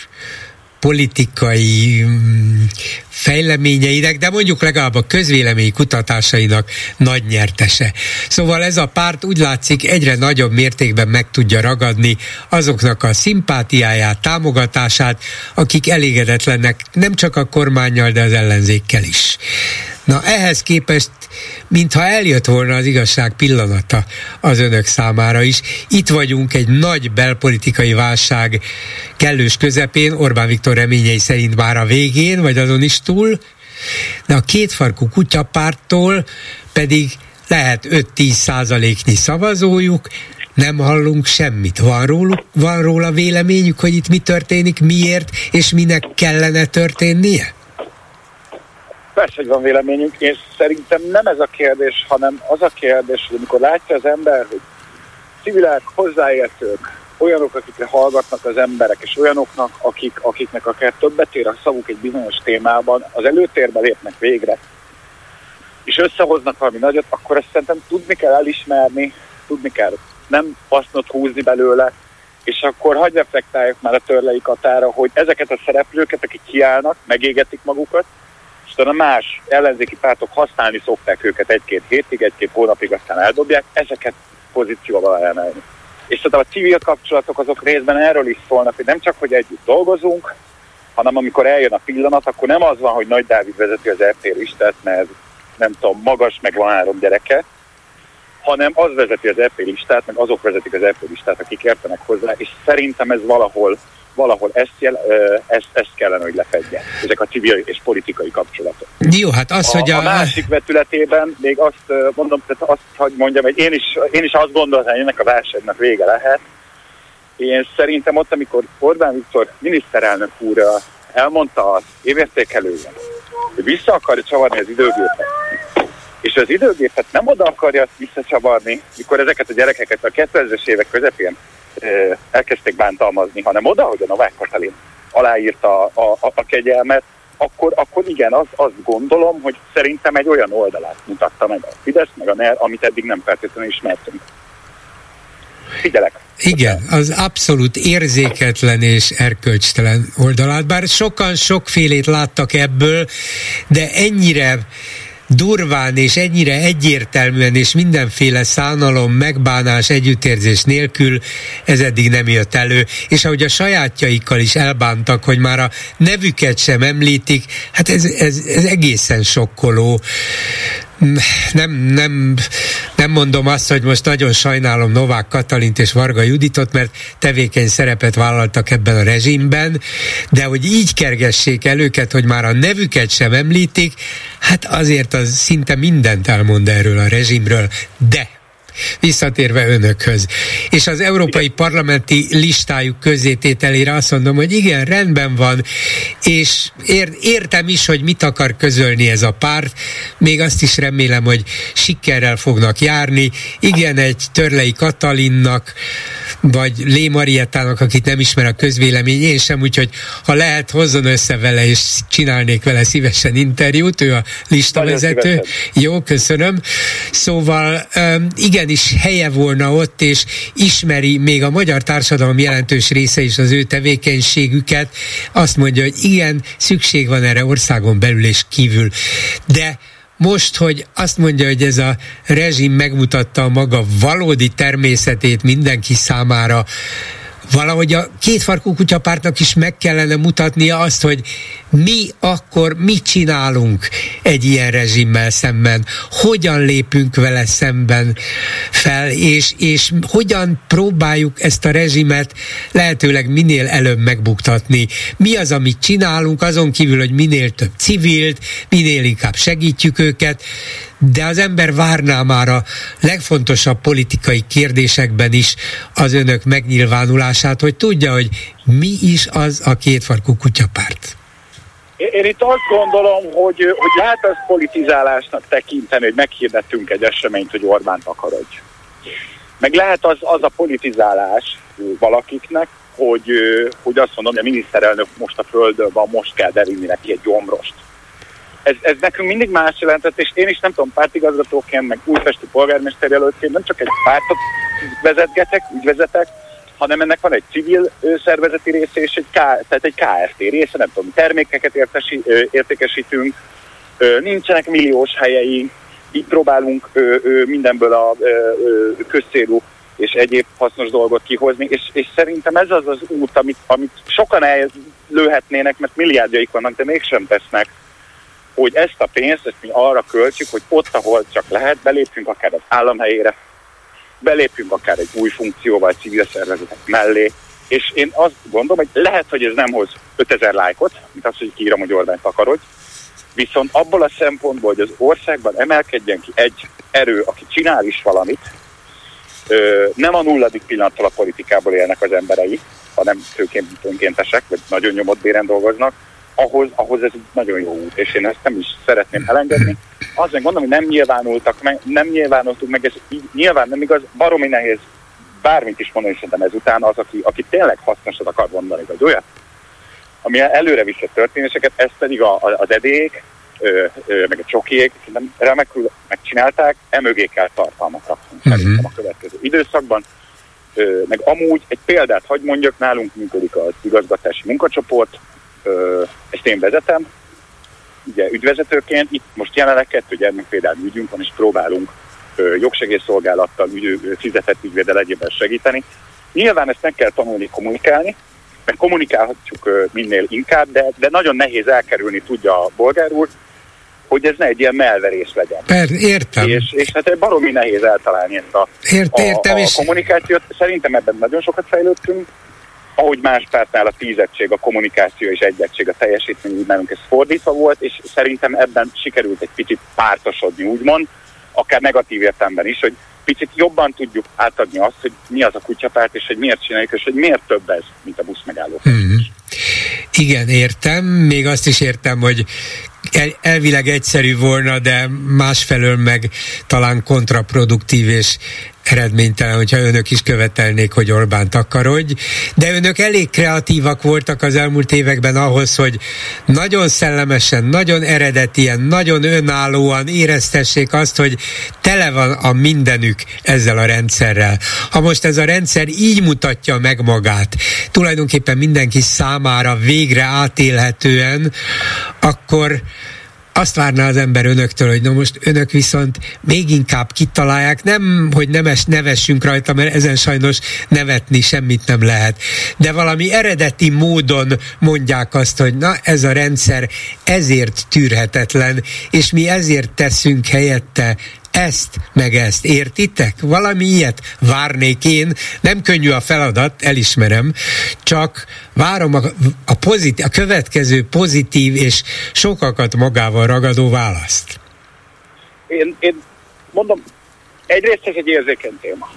politikai mm, fejleményeinek, de mondjuk legalább a közvélemény kutatásainak nagy nyertese. Szóval ez a párt úgy látszik egyre nagyobb mértékben meg tudja ragadni azoknak a szimpátiáját, támogatását, akik elégedetlennek nem csak a kormányjal, de az ellenzékkel is. Na ehhez képest, mintha eljött volna az igazság pillanata az önök számára is. Itt vagyunk egy nagy belpolitikai válság kellős közepén, Orbán Viktor reményei szerint már a végén, vagy azon is túl, de a kétfarkú kutyapárttól pedig lehet 5-10 százaléknyi szavazójuk, nem hallunk semmit. Van róla, van róla véleményük, hogy itt mi történik, miért, és minek kellene történnie? Persze, hogy van véleményünk, és szerintem nem ez a kérdés, hanem az a kérdés, hogy amikor látja az ember, hogy civilek, hozzáértők, olyanok, akikre hallgatnak az emberek, és olyanoknak, akik, akiknek akár többet ér a szavuk egy bizonyos témában, az előtérbe lépnek végre, és összehoznak valami nagyot, akkor ezt szerintem tudni kell elismerni, tudni kell nem hasznot húzni belőle, és akkor hagyj reflektáljuk már a törlei katára, hogy ezeket a szereplőket, akik kiállnak, megégetik magukat, a más ellenzéki pártok használni szokták őket egy-két hétig, egy-két hónapig, aztán eldobják, ezeket pozícióval emelni. És szerintem a civil kapcsolatok azok részben erről is szólnak, hogy nem csak, hogy együtt dolgozunk, hanem amikor eljön a pillanat, akkor nem az van, hogy Nagy Dávid vezeti az RT listát, mert nem tudom, magas, meg van három gyereke, hanem az vezeti az RT listát, meg azok vezetik az RT listát, akik értenek hozzá, és szerintem ez valahol valahol ezt, jel, ezt, ezt kellene, hogy lefedje, ezek a civil és politikai kapcsolatok. Jó, hát az, a, hogy a... a másik vetületében még azt mondom, tehát azt, hogy mondjam, hogy én is, én is azt gondolom, hogy ennek a válságnak vége lehet. Én szerintem ott, amikor Orbán Viktor miniszterelnök úr elmondta az évértékelőjén, hogy vissza akarja csavarni az időgépet, és az időgépet nem oda akarja visszacsavarni, mikor ezeket a gyerekeket a 2000-es évek közepén elkezdték bántalmazni, hanem oda, hogy a Novák Katalin aláírta a, a, a kegyelmet, akkor, akkor igen, az, azt gondolom, hogy szerintem egy olyan oldalát mutatta meg a Fidesz, meg a NER, amit eddig nem feltétlenül ismertünk. Figyelek. Igen, az abszolút érzéketlen és erkölcstelen oldalát, bár sokan sokfélét láttak ebből, de ennyire durván és ennyire egyértelműen és mindenféle szánalom, megbánás, együttérzés nélkül ez eddig nem jött elő, és ahogy a sajátjaikkal is elbántak, hogy már a nevüket sem említik, hát ez, ez, ez egészen sokkoló nem, nem, nem mondom azt, hogy most nagyon sajnálom Novák Katalint és Varga Juditot, mert tevékeny szerepet vállaltak ebben a rezsimben, de hogy így kergessék el őket, hogy már a nevüket sem említik, hát azért az szinte mindent elmond erről a rezsimről, de visszatérve önökhöz. És az európai parlamenti listájuk közzétételére azt mondom, hogy igen, rendben van, és ér, értem is, hogy mit akar közölni ez a párt, még azt is remélem, hogy sikerrel fognak járni. Igen, egy Törlei Katalinnak vagy Lé Mariettának, akit nem ismer a közvélemény, én sem, úgyhogy ha lehet, hozzon össze vele, és csinálnék vele szívesen interjút, ő a listavezető. Jó, köszönöm. Szóval igenis helye volna ott, és ismeri még a magyar társadalom jelentős része is az ő tevékenységüket. Azt mondja, hogy igen, szükség van erre országon belül és kívül. De most, hogy azt mondja, hogy ez a rezsim megmutatta a maga valódi természetét mindenki számára, valahogy a kétfarkú kutyapártnak is meg kellene mutatnia azt, hogy mi akkor mit csinálunk egy ilyen rezsimmel szemben, hogyan lépünk vele szemben fel, és, és hogyan próbáljuk ezt a rezsimet lehetőleg minél előbb megbuktatni. Mi az, amit csinálunk, azon kívül, hogy minél több civilt, minél inkább segítjük őket, de az ember várná már a legfontosabb politikai kérdésekben is az önök megnyilvánulását, hogy tudja, hogy mi is az a kétfarkú kutyapárt. Én itt azt gondolom, hogy, hogy lehet ezt politizálásnak tekinteni, hogy meghirdettünk egy eseményt, hogy Orbánt akarodj. Meg lehet az, az a politizálás valakiknek, hogy, hogy azt mondom, hogy a miniszterelnök most a földön van, most kell derinni neki egy gyomrost ez, ez nekünk mindig más jelentett, és én is nem tudom, pártigazgatóként, meg újfesti polgármester jelöltként nem csak egy pártot vezetgetek, úgy vezetek, hanem ennek van egy civil szervezeti része és egy, K, tehát egy KFT része, nem tudom, termékeket értesi, értékesítünk, nincsenek milliós helyeink, így próbálunk mindenből a közcélú és egyéb hasznos dolgot kihozni, és, és szerintem ez az az út, amit, amit sokan ellőhetnének, mert milliárdjaik vannak, de mégsem tesznek hogy ezt a pénzt ezt mi arra költjük, hogy ott, ahol csak lehet, belépjünk akár az állam helyére, belépjünk akár egy új funkcióval civil szervezetek mellé, és én azt gondolom, hogy lehet, hogy ez nem hoz 5000 lájkot, mint az, hogy kiírom, hogy Orbán takarodj, viszont abból a szempontból, hogy az országban emelkedjen ki egy erő, aki csinál is valamit, nem a nulladik pillanattal a politikából élnek az emberei, hanem főként önkéntesek, vagy nagyon nyomott béren dolgoznak, ahhoz, ahhoz ez egy nagyon jó út, és én ezt nem is szeretném elengedni. Azt meg mondom, hogy nem nyilvánultak meg, nem nyilvánultuk meg, ez így nyilván nem igaz, baromi nehéz bármit is mondani szerintem ezután az, aki, aki tényleg hasznosat akar mondani, vagy olyat, ami előre vissza történéseket, ez pedig a, a, az edék, ö, ö, meg a csokiék, nem remekül megcsinálták, emögé kell tartalmat rakni uh-huh. a következő időszakban. Ö, meg amúgy egy példát hagy mondjak, nálunk működik az igazgatási munkacsoport, ezt én vezetem, ugye ügyvezetőként, itt most jelenleg kettő gyermekvédelmi ügyünk van, és próbálunk jogsegélyszolgálattal, ügy, fizetett ügyvédel egyébben segíteni. Nyilván ezt meg kell tanulni kommunikálni, mert kommunikálhatjuk minél inkább, de, de nagyon nehéz elkerülni, tudja a bolgár úr, hogy ez ne egy ilyen melverés legyen. Per, értem. És, és hát baromi nehéz eltalálni ezt a, Ért, értem, a, a kommunikációt. Szerintem ebben nagyon sokat fejlődtünk, ahogy más pártnál a tízettség, a kommunikáció és egyettség, a teljesítmény, úgy nálunk ez fordítva volt, és szerintem ebben sikerült egy picit pártosodni, úgymond, akár negatív értelemben is, hogy picit jobban tudjuk átadni azt, hogy mi az a kutyapárt, és hogy miért csináljuk, és hogy miért több ez, mint a busz megálló. Mm-hmm. Igen, értem. Még azt is értem, hogy el, elvileg egyszerű volna, de másfelől meg talán kontraproduktív és eredménytelen, hogyha önök is követelnék, hogy Orbán takarodj, de önök elég kreatívak voltak az elmúlt években ahhoz, hogy nagyon szellemesen, nagyon eredetien, nagyon önállóan éreztessék azt, hogy tele van a mindenük ezzel a rendszerrel. Ha most ez a rendszer így mutatja meg magát, tulajdonképpen mindenki számára végre átélhetően, akkor azt várná az ember önöktől, hogy na most önök viszont még inkább kitalálják, nem, hogy nemes, nevessünk rajta, mert ezen sajnos nevetni semmit nem lehet, de valami eredeti módon mondják azt, hogy na ez a rendszer ezért tűrhetetlen, és mi ezért teszünk helyette ezt, meg ezt, értitek? Valami ilyet várnék én. Nem könnyű a feladat, elismerem, csak várom a, a, pozitív, a következő pozitív és sokakat magával ragadó választ. Én, én mondom, egyrészt ez egy érzékeny téma.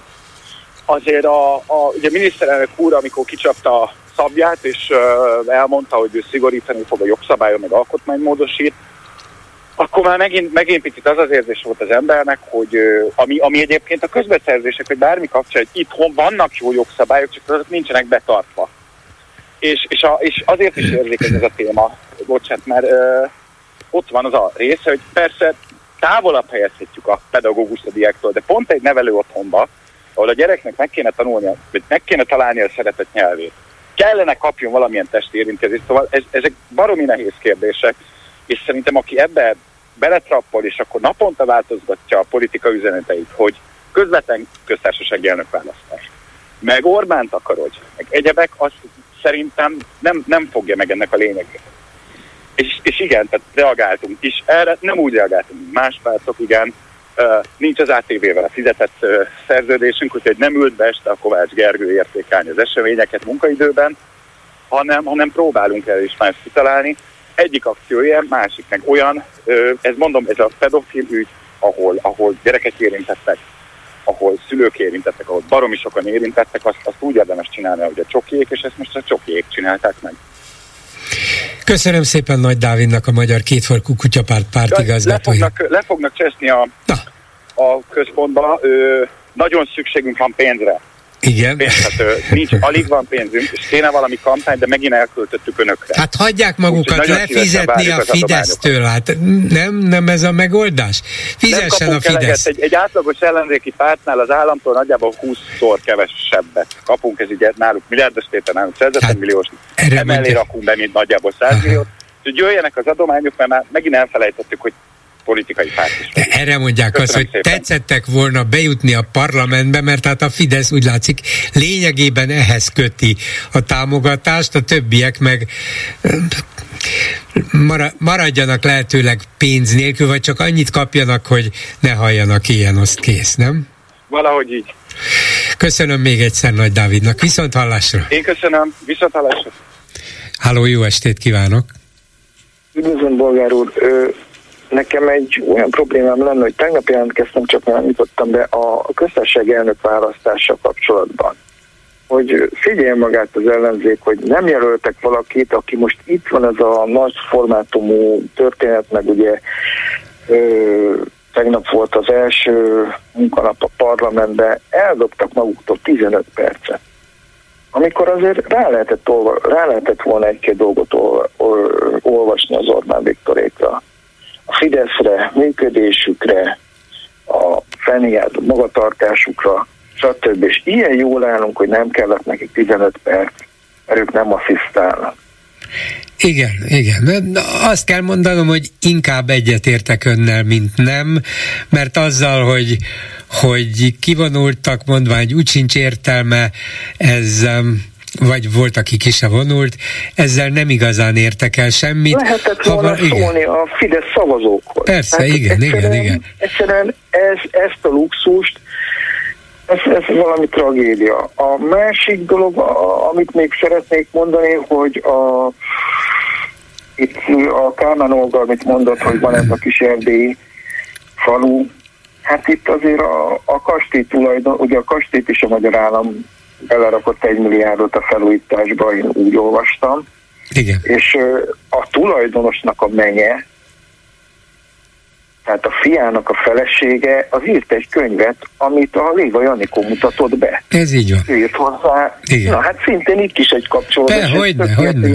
Azért a, a ugye a miniszterelnök úr, amikor kicsapta a szabját, és uh, elmondta, hogy ő szigorítani fog a jogszabályon, meg alkotmánymódosít, akkor már megint, megint picit az az érzés volt az embernek, hogy ami, ami egyébként a közbeszerzések, hogy bármi kapcsolat, hogy itthon vannak jó jogszabályok, csak azok nincsenek betartva. És, és, a, és azért is érzékeny ez a téma, bocsánat, mert ö, ott van az a része, hogy persze távolabb helyezhetjük a pedagógust a diáktól, de pont egy nevelő otthonba, ahol a gyereknek meg kéne tanulnia, vagy meg kéne találni a szeretett nyelvét, kellene kapjon valamilyen testi érintkezést, szóval ez, ezek baromi nehéz kérdések, és szerintem aki ebbe beletrappol, és akkor naponta változgatja a politika üzeneteit, hogy közvetlen köztársasági elnök választás, meg Orbánt akarod, meg egyebek, azt szerintem nem, nem fogja meg ennek a lényegét. És, és igen, tehát reagáltunk is erre, nem úgy reagáltunk, más pártok, igen, nincs az ATV-vel a fizetett uh, szerződésünk, úgyhogy nem ült be este a Kovács Gergő értékelni az eseményeket munkaidőben, hanem, hanem próbálunk el is más kitalálni. Egyik akció ilyen, másik meg olyan, ez mondom, ez a pedofil ügy, ahol, ahol gyerekek érintettek, ahol szülők érintettek, ahol baromi sokan érintettek, azt, azt úgy érdemes csinálni, hogy a csokiék, és ezt most a csokiék csinálták meg. Köszönöm szépen Nagy Dávidnak, a Magyar Kétfarkú Kutyapárt pártigazgatója. Le fognak, le fognak cseszni a, a központba. Ö, nagyon szükségünk van pénzre. Igen. Hát, nincs, alig van pénzünk, és kéne valami kampány, de megint elköltöttük önökre. Hát hagyják magukat Úgy, lefizetni a Fidesztől, hát nem, nem ez a megoldás? Fizessen a Fidesz. Egy, egy átlagos ellenzéki pártnál az államtól nagyjából 20-szor kevesebbet kapunk, ez így náluk milliárdos tétel, náluk 100 hát, milliós, emellé rakunk be, mint nagyjából 100 milliót. Úgyhogy jöjjenek az adományok, mert már megint elfelejtettük, hogy politikai párt is. De erre mondják Köszönöm azt, hogy szépen. tetszettek volna bejutni a parlamentbe, mert hát a Fidesz úgy látszik lényegében ehhez köti a támogatást, a többiek meg maradjanak lehetőleg pénz nélkül, vagy csak annyit kapjanak, hogy ne halljanak ilyen, azt kész, nem? Valahogy így. Köszönöm még egyszer Nagy Dávidnak. Viszont hallásra. Én köszönöm. Viszont hallásra. Háló, jó estét kívánok. Üdvözlöm, bolgár úr nekem egy olyan problémám lenne, hogy tegnap jelentkeztem, csak nem jutottam be a köztársaság elnök választása kapcsolatban hogy figyelj magát az ellenzék, hogy nem jelöltek valakit, aki most itt van ez a nagy formátumú történet, meg ugye ö, tegnap volt az első munkanap a parlamentben, eldobtak maguktól 15 percet. Amikor azért rá lehetett, olva, rá lehetett volna egy-két dolgot olvasni az Orbán Viktorékra a Fideszre, működésükre, a fenniált magatartásukra, stb. És ilyen jól állunk, hogy nem kellett nekik 15 perc, mert ők nem asszisztálnak. Igen, igen. Azt kell mondanom, hogy inkább egyetértek önnel, mint nem, mert azzal, hogy, hogy kivonultak mondvány, úgy sincs értelme, ez vagy volt, aki ki se vonult, ezzel nem igazán értek el semmit. Lehetett volna ha, szólni igen. a Fidesz szavazókhoz. Persze, hát igen, igen, igen. Egyszerűen ez, ezt a luxust, ez, ez valami tragédia. A másik dolog, a, amit még szeretnék mondani, hogy a, itt a Kálmán Olga, amit mondott, hogy van ez a kis erdélyi falu, hát itt azért a, a kastély tulajdon, ugye a kastélyt is a magyar állam belerakott egy milliárdot a felújításba, én úgy olvastam. Igen. És a tulajdonosnak a menye, tehát a fiának a felesége, az írt egy könyvet, amit a Léva Janikó mutatott be. Ez így van. Írt hozzá. Igen. Na hát szintén itt is egy kapcsolódás. De, hogyne, hogyne.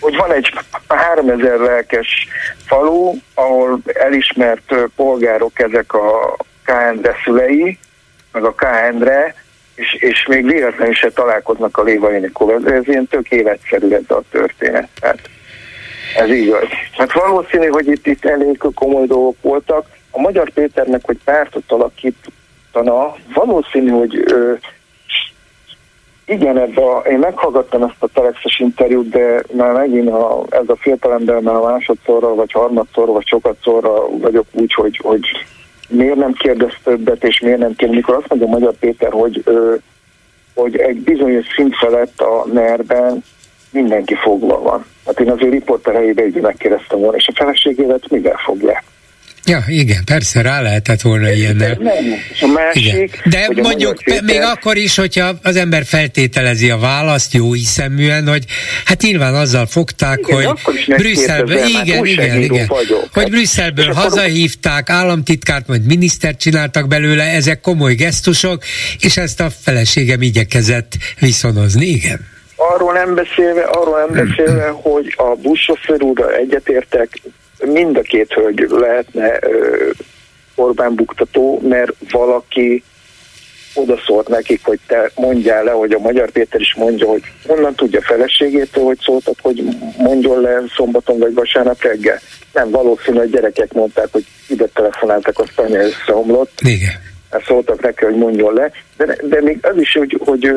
Hogy van egy 3000 lelkes falu, ahol elismert polgárok ezek a KND szülei, meg a KND-re, és, és még véletlenül se találkoznak a Léva Janikóval. Ez ilyen tök életszerű ez a történet. Tehát ez így van. Hát valószínű, hogy itt, itt elég komoly dolgok voltak. A Magyar Péternek, hogy pártot alakítana, valószínű, hogy ö, igen, ebbe a, én meghallgattam ezt a telexes interjút, de már megint a, ez a fiatalember már másodszorra, vagy harmadszorra, vagy sokatszorra vagyok úgy, hogy, hogy miért nem kérdez többet, és miért nem kérdez, mikor azt mondja Magyar Péter, hogy, ö, hogy egy bizonyos szint felett a ner mindenki fogva van. Hát én az ő riporter helyébe így megkérdeztem volna, és a feleségévet mivel fogják? Ja, igen, persze, rá lehetett volna ilyennel. A másik, igen. De mondjuk még akkor is, hogyha az ember feltételezi a választ jó hiszeműen, hogy hát nyilván azzal fogták, igen, hogy Brüsszelből, igen, igen, igen, vagyok. hogy Brüsszelből hazahívták, államtitkárt, majd minisztert csináltak belőle, ezek komoly gesztusok, és ezt a feleségem igyekezett viszonozni, igen. Arról nem beszélve, arról nem beszélve, hogy a buszsofőr úrral egyetértek, mind a két hölgy lehetne Orbán buktató, mert valaki odaszólt nekik, hogy te mondjál le, hogy a Magyar Péter is mondja, hogy honnan tudja feleségétől, hogy szóltak, hogy mondjon le szombaton vagy vasárnap reggel. Nem, valószínű, hogy gyerekek mondták, hogy ide telefonáltak, azt anya összeomlott. Igen. Ezt szóltak neki, hogy mondjon le. De, de még az is, hogy, hogy,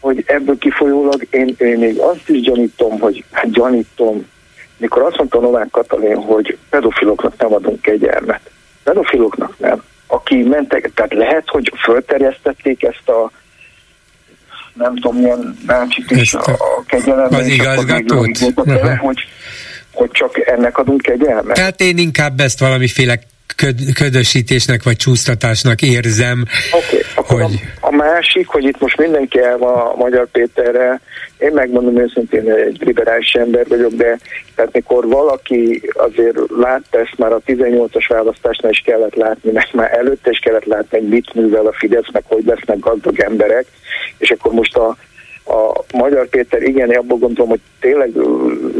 hogy ebből kifolyólag én, én még azt is gyanítom, hogy hát gyanítom, mikor azt mondta Novák Katalin, hogy pedofiloknak nem adunk kegyelmet. Pedofiloknak nem. Aki mentek, tehát lehet, hogy fölterjesztették ezt a nem tudom, milyen bácsit is a, a kegyelmet. Az igazgatót. Hogy, hogy csak ennek adunk kegyelmet. Tehát én inkább ezt valamiféle köd, ködösítésnek vagy csúsztatásnak érzem. Okay, hogy... a, a másik, hogy itt most mindenki el van a Magyar Péterre, én megmondom őszintén, hogy egy liberális ember vagyok, de tehát mikor valaki azért látta ezt már a 18-as választásnál is kellett látni, mert már előtte is kellett látni, hogy mit művel a Fidesz, meg hogy lesznek gazdag emberek, és akkor most a a Magyar Péter igen, abban gondolom, hogy tényleg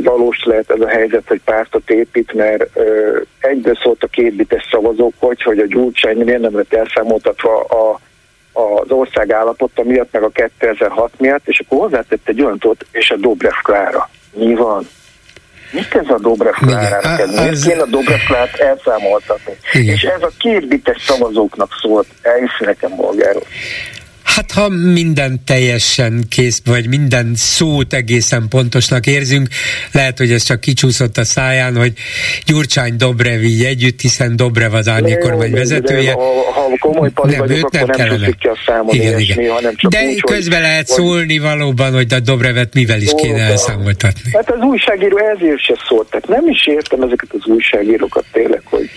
valós lehet ez a helyzet, hogy pártot épít, mert ö, egyből szólt a kétbites szavazók, hogy, hogy a Gyurcsány miért nem lett elszámoltatva a, az ország állapota miatt, meg a 2006 miatt, és akkor hozzátett egy olyan tót, és a Dobrev Klára. Mi van? Mit ez a Dobrev Klárának? Miért kéne a Dobrev Klárát elszámoltatni? Igen. És ez a kétbites szavazóknak szólt, elhiszi nekem bolgáról. Hát ha minden teljesen kész, vagy minden szót egészen pontosnak érzünk, lehet, hogy ez csak kicsúszott a száján, hogy Gyurcsány Dobrev így együtt, hiszen Dobrev az árnyékormány vezetője. Ha, ha komoly nem, vagyok, őt nem kellene. Nem a számon igen, igen. hanem csak De úgy, közben hogy, lehet vagy... szólni valóban, hogy a Dobrevet mivel is kéne elszámoltatni. Hát az újságíró ezért se szólt. Tehát nem is értem ezeket az újságírókat tényleg, hogy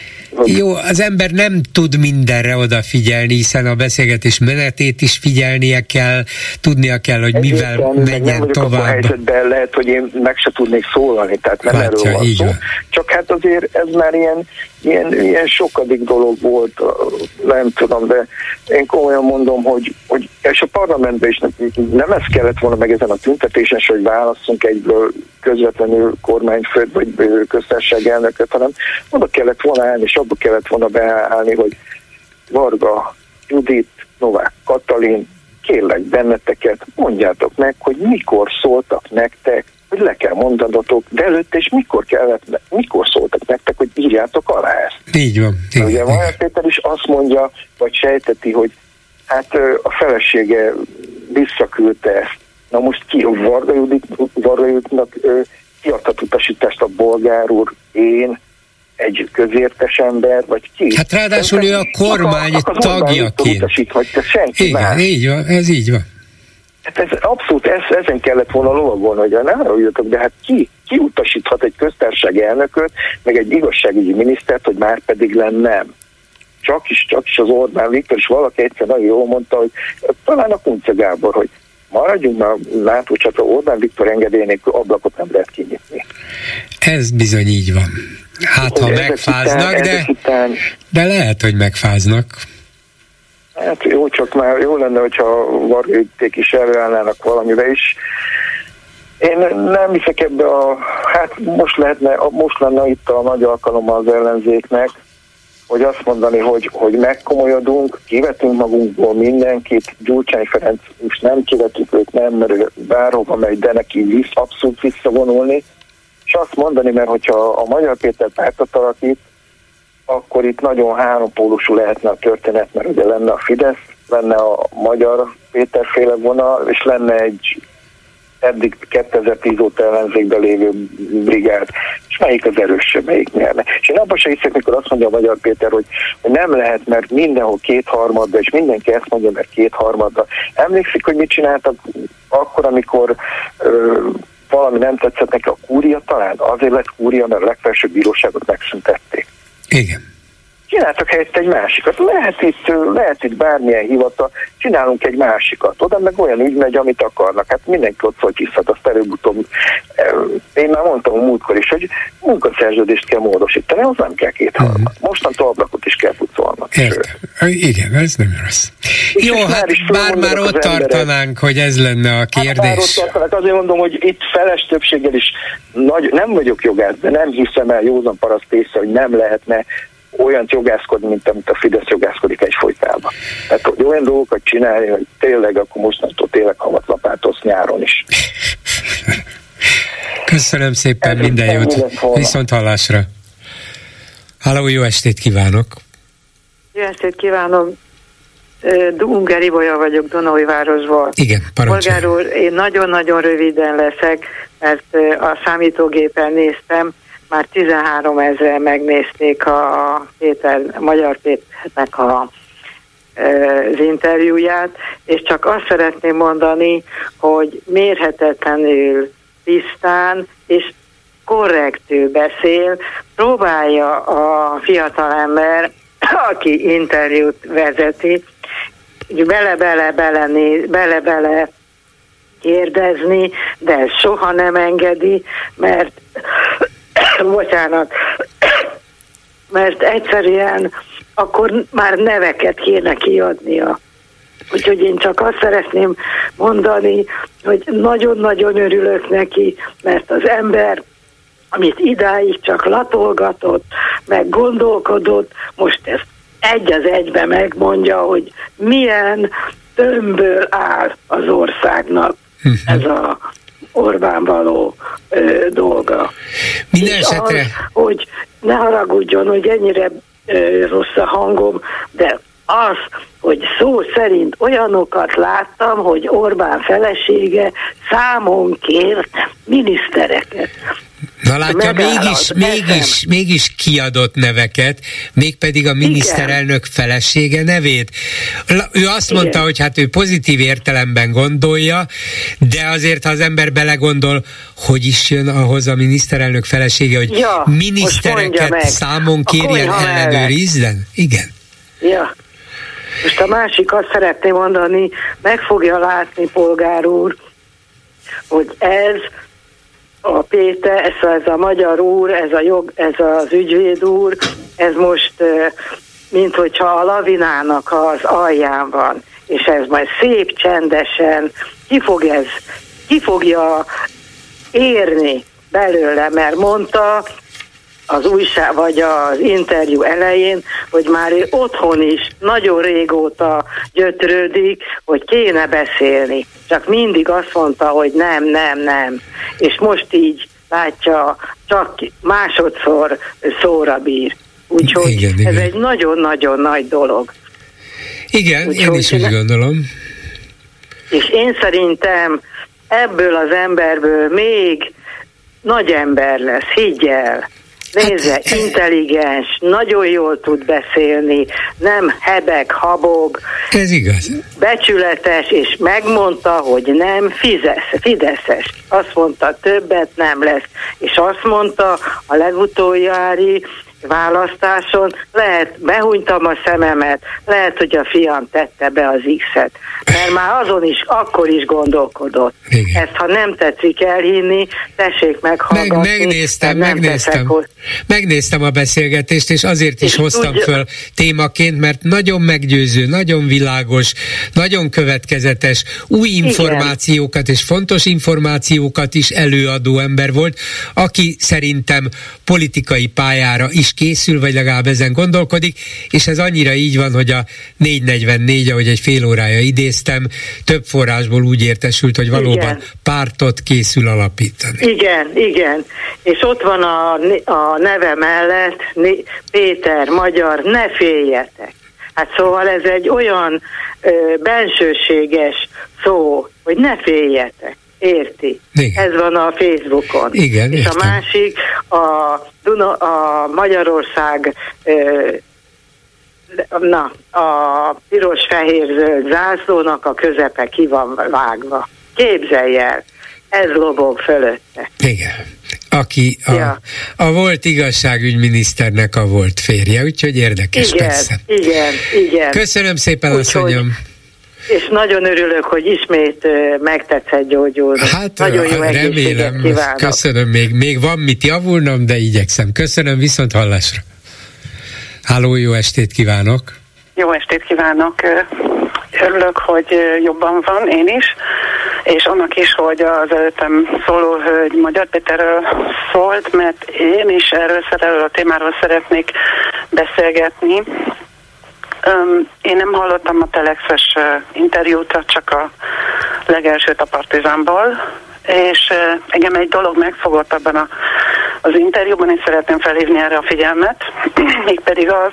jó, az ember nem tud mindenre odafigyelni, hiszen a beszélgetés menetét is figyelnie kell, tudnia kell, hogy Egyébként mivel menjen nem tovább. A helyzetben lehet, hogy én meg se tudnék szólalni, tehát nem Látja, erről van szó. Csak hát azért ez már ilyen, ilyen, ilyen sokadik dolog volt, nem tudom, de én komolyan mondom, hogy, hogy és a parlamentben is nem, nem ez kellett volna meg ezen a tüntetésen, hogy válasszunk egyből közvetlenül kormányfőt vagy köztársaság elnököt, hanem oda kellett volna állni, és abba kellett volna beállni, hogy Varga, Judit, Novák Katalin, kérlek benneteket, mondjátok meg, hogy mikor szóltak nektek, hogy le kell mondanotok, de előtte és mikor kellett, mikor szóltak nektek, hogy írjátok alá ezt. Így van. Igen, Ugye Vajer Péter is azt mondja, vagy sejteti, hogy hát a felesége visszaküldte ezt Na most ki, Varga, Judit, Varga Juditnak kiadhat utasítást a bolgár úr, én, egy közértes ember, vagy ki? Hát ráadásul ő a kormány tagjaként. Utasít, vagy te senki Igen, más. így van, ez így van. Hát ez abszolút, ez, ezen kellett volna lovagolni, hogy nem arra de hát ki, ki utasíthat egy köztársasági elnököt, meg egy igazságügyi minisztert, hogy már pedig lenne nem. Csak is, csak is az Orbán Viktor, és valaki egyszer nagyon jól mondta, hogy talán a Kunce Gábor, hogy maradjunk a látócsatra, Orbán Viktor engedély nélkül ablakot nem lehet kinyitni. Ez bizony így van. Hát, ha megfáznak, után, de, után, de lehet, hogy megfáznak. Hát jó, csak már jó lenne, hogyha vargőték is előállnának valamivel is. Én nem hiszek ebbe a, hát most lehetne, most lenne itt a nagy alkalom az ellenzéknek, hogy azt mondani, hogy, hogy megkomolyodunk, kivetünk magunkból mindenkit, Gyurcsány Ferenc most nem kivetjük őt, nem, mert ő bárhova megy, de neki visz, abszolút visszavonulni, és azt mondani, mert hogyha a Magyar Péter pártot alakít, akkor itt nagyon hárompólusú lehetne a történet, mert ugye lenne a Fidesz, lenne a Magyar Péter féle vonal, és lenne egy eddig 2010 óta ellenzékben lévő brigád, és melyik az erősebb, melyik nyerne. És én abban se hiszek, mikor azt mondja a Magyar Péter, hogy, hogy nem lehet, mert mindenhol kétharmadda, és mindenki ezt mondja, mert kétharmadda. Emlékszik, hogy mit csináltak akkor, amikor ö, valami nem tetszett neki a kúria talán? Azért lett kúria, mert a legfelsőbb bíróságot megszüntették. Igen. Csináltak helyett egy másikat. Lehet itt, lehet itt bármilyen hivatal, csinálunk egy másikat. Oda meg olyan ügy megy, amit akarnak. Hát mindenki ott fogyiszhat, azt előbb-utóbb. Én már mondtam a múltkor is, hogy munkaszerződést kell módosítani, az nem kell két harmad. Uh-huh. Mostantól ablakot is kell pucolnak. Igen, ez nem rossz. Jó, hát bár már ott tartanánk, hogy ez lenne a kérdés. Hát ott tartanánk, azért mondom, hogy itt feles többséggel is nagy, nem vagyok jogász, de nem hiszem el józan paraszt észre, hogy nem lehetne olyan jogászkodni, mint amit a Fidesz jogászkodik egyfolytában. Tehát, hogy olyan dolgokat csinálni, hogy tényleg akkor mostantól tényleg havat lapátosz nyáron is. Köszönöm szépen, Ez minden jót. Viszont hallásra. Háló, jó estét kívánok! Jó estét kívánok! Dunger Ibolya vagyok Dunói-városból. Igen, parancsolj. Polgár úr, én nagyon-nagyon röviden leszek, mert a számítógépen néztem, már 13 ezeren megnézték a Péter, Magyar Péternek a, az interjúját, és csak azt szeretném mondani, hogy mérhetetlenül tisztán és korrektül beszél, próbálja a fiatalember, aki interjút vezeti, bele-bele-bele bele-bele kérdezni, de soha nem engedi, mert bocsánat, mert egyszerűen akkor már neveket kéne kiadnia. Úgyhogy én csak azt szeretném mondani, hogy nagyon-nagyon örülök neki, mert az ember, amit idáig csak latolgatott, meg gondolkodott, most ezt egy az egybe megmondja, hogy milyen tömbből áll az országnak mhm. ez a Orbán való ö, dolga. Minden esetre... Hogy ne haragudjon, hogy ennyire ö, rossz a hangom, de az, hogy szó szerint olyanokat láttam, hogy Orbán felesége számon kért minisztereket. Na látja, mégis, mégis, mégis kiadott neveket, mégpedig a miniszterelnök Igen. felesége nevét. Ő azt Igen. mondta, hogy hát ő pozitív értelemben gondolja, de azért, ha az ember belegondol, hogy is jön ahhoz a miniszterelnök felesége, hogy ja, minisztereket számon kérjen ellenőrizzen? Igen. Ja. Most a másik azt szeretném mondani, meg fogja látni polgár úr, hogy ez a Péter, ez, ez a magyar úr, ez, a jog, ez az ügyvéd úr, ez most mint hogyha a lavinának az alján van, és ez majd szép csendesen ki fog ez, ki fogja érni belőle, mert mondta, az újság vagy az interjú elején, hogy már ő otthon is nagyon régóta gyötrődik, hogy kéne beszélni. Csak mindig azt mondta, hogy nem, nem, nem. És most így látja, csak másodszor szóra bír. Úgyhogy igen, ez igen. egy nagyon-nagyon nagy dolog. Igen, Úgyhogy én is úgy gondolom. És én szerintem ebből az emberből még nagy ember lesz, higgyel. Nézze, hát, intelligens, nagyon jól tud beszélni, nem hebeg, habog. Ez igaz. Becsületes, és megmondta, hogy nem fizesz, fideszes. Azt mondta, többet nem lesz. És azt mondta a legutoljári választáson, lehet, behunytam a szememet, lehet, hogy a fiam tette be az X-et, mert már azon is, akkor is gondolkodott. Igen. Ezt, ha nem tetszik elhinni, tessék meghallgatni. Meg, megnéztem, megnéztem. Hogy... Megnéztem a beszélgetést, és azért is és hoztam tudja... föl témaként, mert nagyon meggyőző, nagyon világos, nagyon következetes, új információkat Igen. és fontos információkat is előadó ember volt, aki szerintem politikai pályára is készül, vagy legalább ezen gondolkodik, és ez annyira így van, hogy a 444, ahogy egy fél órája idéztem, több forrásból úgy értesült, hogy valóban igen. pártot készül alapítani. Igen, igen. És ott van a, a neve mellett Péter Magyar, ne féljetek. Hát szóval ez egy olyan ö, bensőséges szó, hogy ne féljetek. Érti? Igen. Ez van a Facebookon. Igen, És értem. a másik, a, Duna, a Magyarország na, a piros-fehér-zöld zászlónak a közepe ki van vágva. Képzelj el, ez lobog fölötte. Igen. aki a, ja. a volt igazságügyminiszternek a volt férje, úgyhogy érdekes igen, persze. Igen, igen. Köszönöm szépen, Úgy, asszonyom. És nagyon örülök, hogy ismét megtetszett gyógyulni. Hát nagyon jó remélem, kívánok. köszönöm, még, még van mit javulnom, de igyekszem. Köszönöm, viszont hallásra. Háló, jó estét kívánok! Jó estét kívánok! Örülök, hogy jobban van, én is, és annak is, hogy az előttem szóló hölgy Magyar Péterről szólt, mert én is erről, erről a témáról szeretnék beszélgetni. Én nem hallottam a Telexes interjút, csak a legelsőt a Partizánból, és engem egy dolog megfogott abban a, az interjúban, és szeretném felhívni erre a figyelmet, *clears throat* mégpedig az,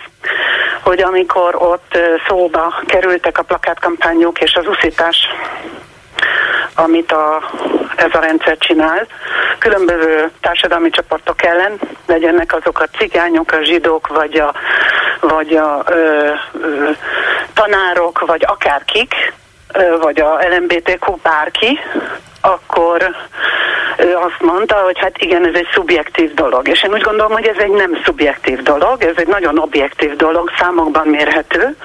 hogy amikor ott szóba kerültek a plakátkampányok és az uszítás, amit a, ez a rendszer csinál, különböző társadalmi csoportok ellen, legyenek azok a cigányok, a zsidók, vagy a, vagy a ö, ö, tanárok, vagy akárkik, ö, vagy a LMBTQ bárki, akkor ő azt mondta, hogy hát igen, ez egy szubjektív dolog. És én úgy gondolom, hogy ez egy nem szubjektív dolog, ez egy nagyon objektív dolog, számokban mérhető.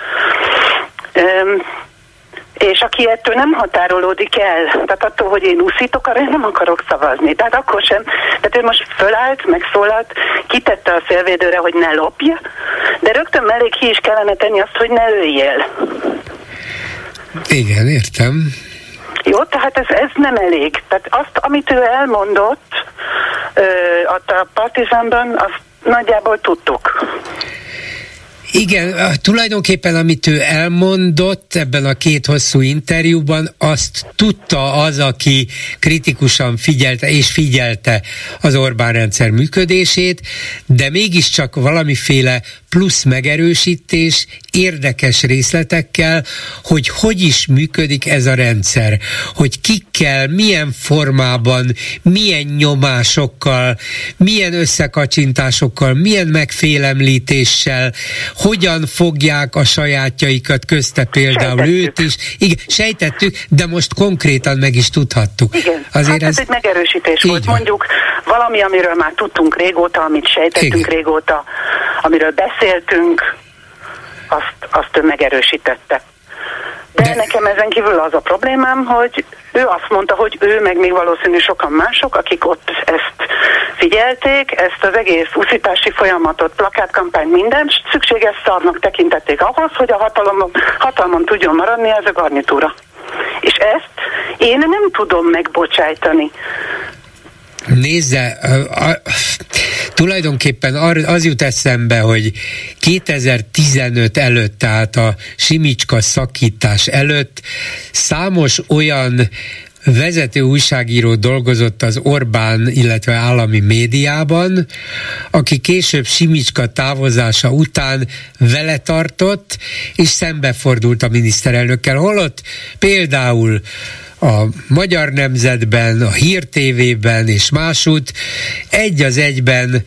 És aki ettől nem határolódik el, tehát attól, hogy én úszítok, arra én nem akarok szavazni. Tehát akkor sem. Tehát ő most fölállt, megszólalt, kitette a szélvédőre, hogy ne lopja, de rögtön mellé ki is kellene tenni azt, hogy ne öljél. Igen, értem. Jó, tehát ez, ez nem elég. Tehát azt, amit ő elmondott ö, a Partizánban, azt nagyjából tudtuk. Igen, tulajdonképpen amit ő elmondott ebben a két hosszú interjúban, azt tudta az, aki kritikusan figyelte és figyelte az Orbán rendszer működését, de mégiscsak valamiféle plusz megerősítés érdekes részletekkel, hogy hogy is működik ez a rendszer, hogy kikkel, milyen formában, milyen nyomásokkal, milyen összekacsintásokkal, milyen megfélemlítéssel, hogyan fogják a sajátjaikat közte például sejtettük. őt is. Igen, sejtettük, de most konkrétan meg is tudhattuk. Igen, Azért hát ez, ez egy megerősítés volt. Van. Mondjuk valami, amiről már tudtunk régóta, amit sejtettünk Igen. régóta, amiről beszéltünk, azt, azt ő megerősítette. De, De nekem ezen kívül az a problémám, hogy ő azt mondta, hogy ő, meg még valószínű sokan mások, akik ott ezt figyelték, ezt az egész uszítási folyamatot, plakátkampány, minden szükséges szarnak tekintették ahhoz, hogy a hatalom, hatalmon tudjon maradni ez a garnitúra. És ezt én nem tudom megbocsájtani. Nézze, a, a, tulajdonképpen az jut eszembe, hogy 2015 előtt, tehát a Simicska szakítás előtt számos olyan vezető újságíró dolgozott az Orbán, illetve állami médiában, aki később Simicska távozása után vele tartott, és szembefordult a miniszterelnökkel. Holott például a Magyar Nemzetben, a Hír TV-ben és másút egy az egyben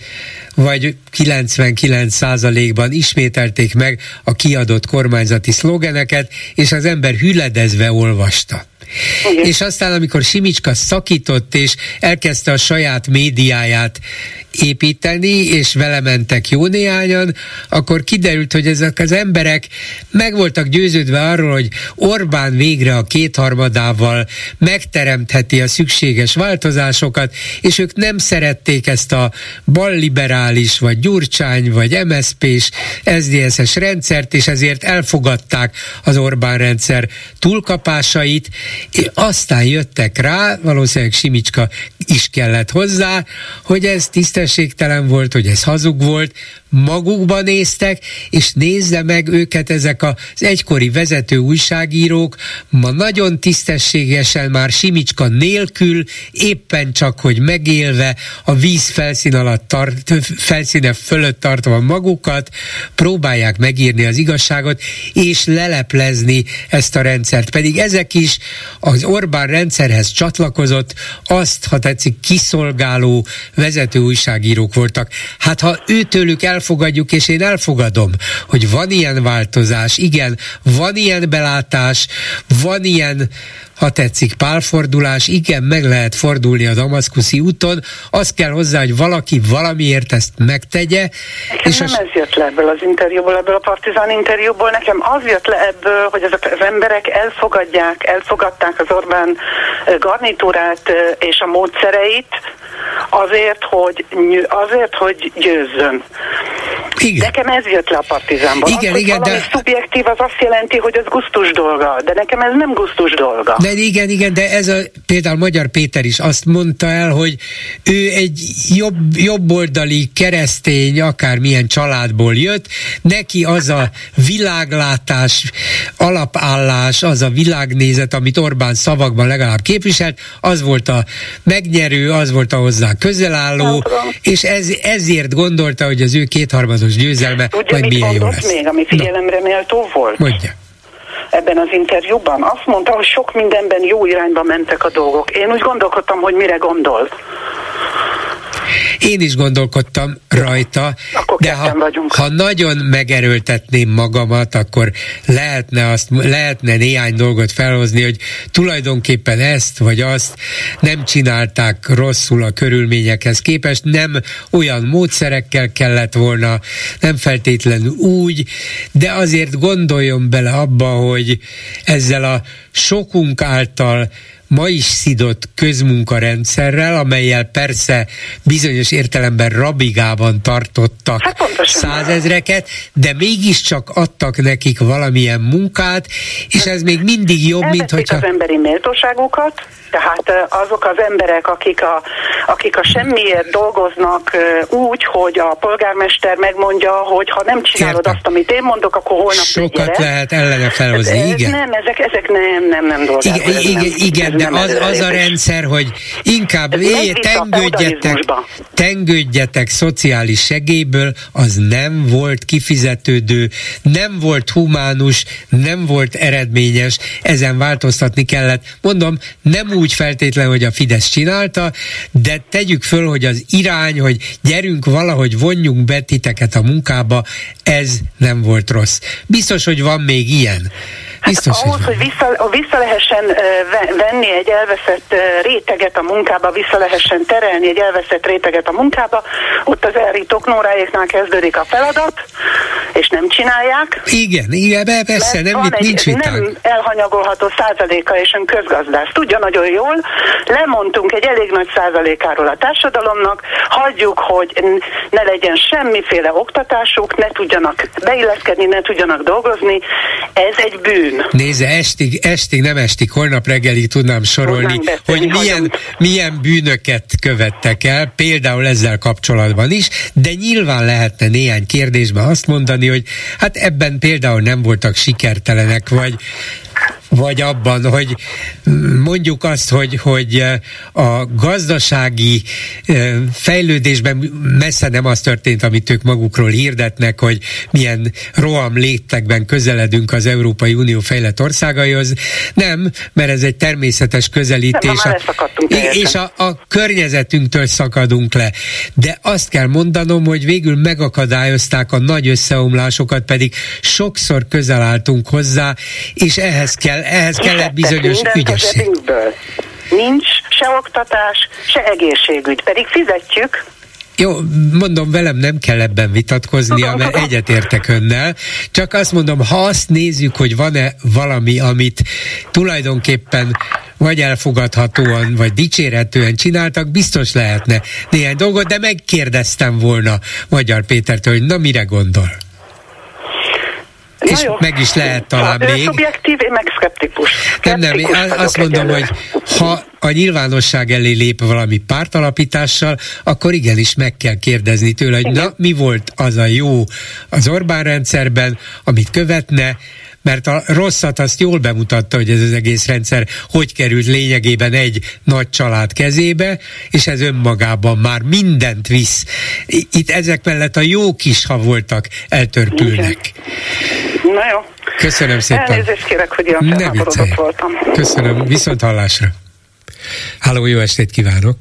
vagy 99%-ban ismételték meg a kiadott kormányzati szlogeneket, és az ember hüledezve olvasta. Igen. És aztán, amikor Simicska szakított, és elkezdte a saját médiáját építeni, és vele mentek jó néhányan, akkor kiderült, hogy ezek az emberek meg voltak győződve arról, hogy Orbán végre a kétharmadával megteremtheti a szükséges változásokat, és ők nem szerették ezt a balliberális, vagy Gyurcsány, vagy MSZP-s, SZDSZ-es rendszert, és ezért elfogadták az Orbán rendszer túlkapásait, és aztán jöttek rá, valószínűleg Simicska is kellett hozzá, hogy ez tisztességtelen volt, hogy ez hazug volt, magukba néztek, és nézze meg őket ezek az egykori vezető újságírók, ma nagyon tisztességesen már Simicska nélkül, éppen csak, hogy megélve a víz felszín alatt tart, felszíne fölött tartva magukat, próbálják megírni az igazságot, és leleplezni ezt a rendszert. Pedig ezek is az Orbán rendszerhez csatlakozott, azt, ha tetszik, kiszolgáló vezető újságírók voltak. Hát ha őtőlük el elfogadjuk, és én elfogadom, hogy van ilyen változás, igen, van ilyen belátás, van ilyen ha tetszik, pálfordulás, igen, meg lehet fordulni a damaszkuszi úton, az kell hozzá, hogy valaki valamiért ezt megtegye. Nekem és nem a... ez jött le ebből az interjúból, ebből a partizán interjúból, nekem az jött le ebből, hogy ezek az emberek elfogadják, elfogadták az Orbán garnitúrát és a módszereit, azért, hogy, azért, hogy győzzön. Igen. Nekem ez jött le a partizánban. Igen, az, igen, de... szubjektív, az azt jelenti, hogy az gusztus dolga, de nekem ez nem gusztus dolga. De igen, igen, de ez a például Magyar Péter is azt mondta el, hogy ő egy jobb, jobboldali keresztény, akármilyen családból jött, neki az a világlátás, alapállás, az a világnézet, amit Orbán szavakban legalább képviselt, az volt a megnyerő, az volt a hozzá közelálló, és ez, ezért gondolta, hogy az ő kétharmados győzelme Tudja, majd milyen jó lesz. még, ami figyelemre méltó volt? Mondja ebben az interjúban. Azt mondta, hogy sok mindenben jó irányba mentek a dolgok. Én úgy gondolkodtam, hogy mire gondol. Én is gondolkodtam rajta, akkor de ha, ha nagyon megerőltetném magamat, akkor lehetne, azt, lehetne néhány dolgot felhozni, hogy tulajdonképpen ezt vagy azt nem csinálták rosszul a körülményekhez képest, nem olyan módszerekkel kellett volna, nem feltétlenül úgy, de azért gondoljon bele abba, hogy ezzel a sokunk által ma is szidott közmunkarendszerrel, amelyel persze bizonyos értelemben rabigában tartottak hát százezreket, de mégiscsak adtak nekik valamilyen munkát, és ez még mindig jobb, Elvették mint hogyha... az emberi méltóságukat, tehát azok az emberek, akik a, akik a semmiért dolgoznak úgy, hogy a polgármester megmondja, hogy ha nem csinálod Értem. azt, amit én mondok, akkor holnap Sokat lehet ellene felhozni, ez, igen. Nem, ezek, ezek nem, nem, nem dolgok. Igen, igen, nem, igen de az, az a rendszer, hogy inkább éj, tengődjetek, tengődjetek szociális segélyből, az nem volt kifizetődő, nem volt humánus, nem volt eredményes, ezen változtatni kellett. Mondom, nem úgy feltétlen, hogy a Fidesz csinálta, de tegyük föl, hogy az irány, hogy gyerünk valahogy vonjunk be titeket a munkába, ez nem volt rossz. Biztos, hogy van még ilyen. Hát Biztos, hát ahhoz, hogy vissza, vissza lehessen venni egy elveszett réteget a munkába, vissza lehessen terelni egy elveszett réteget a munkába, ott az elrítók Nóráéknál kezdődik a feladat, és nem csinálják. Igen, igen, persze, nem, van nincs egy nem elhanyagolható százaléka, és ön közgazdász. Tudja nagyon jól, lemondtunk egy elég nagy százalékáról a társadalomnak, hagyjuk, hogy ne legyen semmiféle oktatásuk, ne tudjanak beilleszkedni, ne tudjanak dolgozni. Ez egy bűn bűn. Nézze, estig, estig, nem estig, holnap reggelig tudnám sorolni, hogy milyen, milyen bűnöket követtek el, például ezzel kapcsolatban is, de nyilván lehetne néhány kérdésben azt mondani, hogy hát ebben például nem voltak sikertelenek, vagy vagy abban, hogy mondjuk azt, hogy, hogy a gazdasági fejlődésben messze nem az történt, amit ők magukról hirdetnek, hogy milyen roham létekben közeledünk az Európai Unió fejlett országaihoz. Nem, mert ez egy természetes közelítés. Nem, a, és a, a környezetünktől szakadunk le. De azt kell mondanom, hogy végül megakadályozták a nagy összeomlásokat, pedig sokszor közel álltunk hozzá, és ehhez kell kell, ehhez kellett bizonyos ügyesség. Nincs se oktatás, se egészségügy, pedig fizetjük, jó, mondom, velem nem kell ebben vitatkoznia, mert *laughs* egyetértek önnel. Csak azt mondom, ha azt nézzük, hogy van-e valami, amit tulajdonképpen vagy elfogadhatóan, vagy dicsérhetően csináltak, biztos lehetne néhány dolgot, de megkérdeztem volna Magyar Pétertől, hogy na mire gondol? És jó. meg is lehet talán ha, még. Szubjektív, én meg szkeptikus. Nem, nem, én azt mondom, egyelőre. hogy ha a nyilvánosság elé lép valami pártalapítással, akkor igenis meg kell kérdezni tőle, hogy Igen. na, mi volt az a jó az Orbán rendszerben, amit követne, mert a rosszat azt jól bemutatta, hogy ez az egész rendszer hogy került lényegében egy nagy család kezébe, és ez önmagában már mindent visz. Itt ezek mellett a jók is, ha voltak, eltörpülnek. Na jó. Köszönöm szépen. Elnézést kérek, hogy ilyen felháborodott voltam. Köszönöm, viszont hallásra. Háló, jó estét kívánok!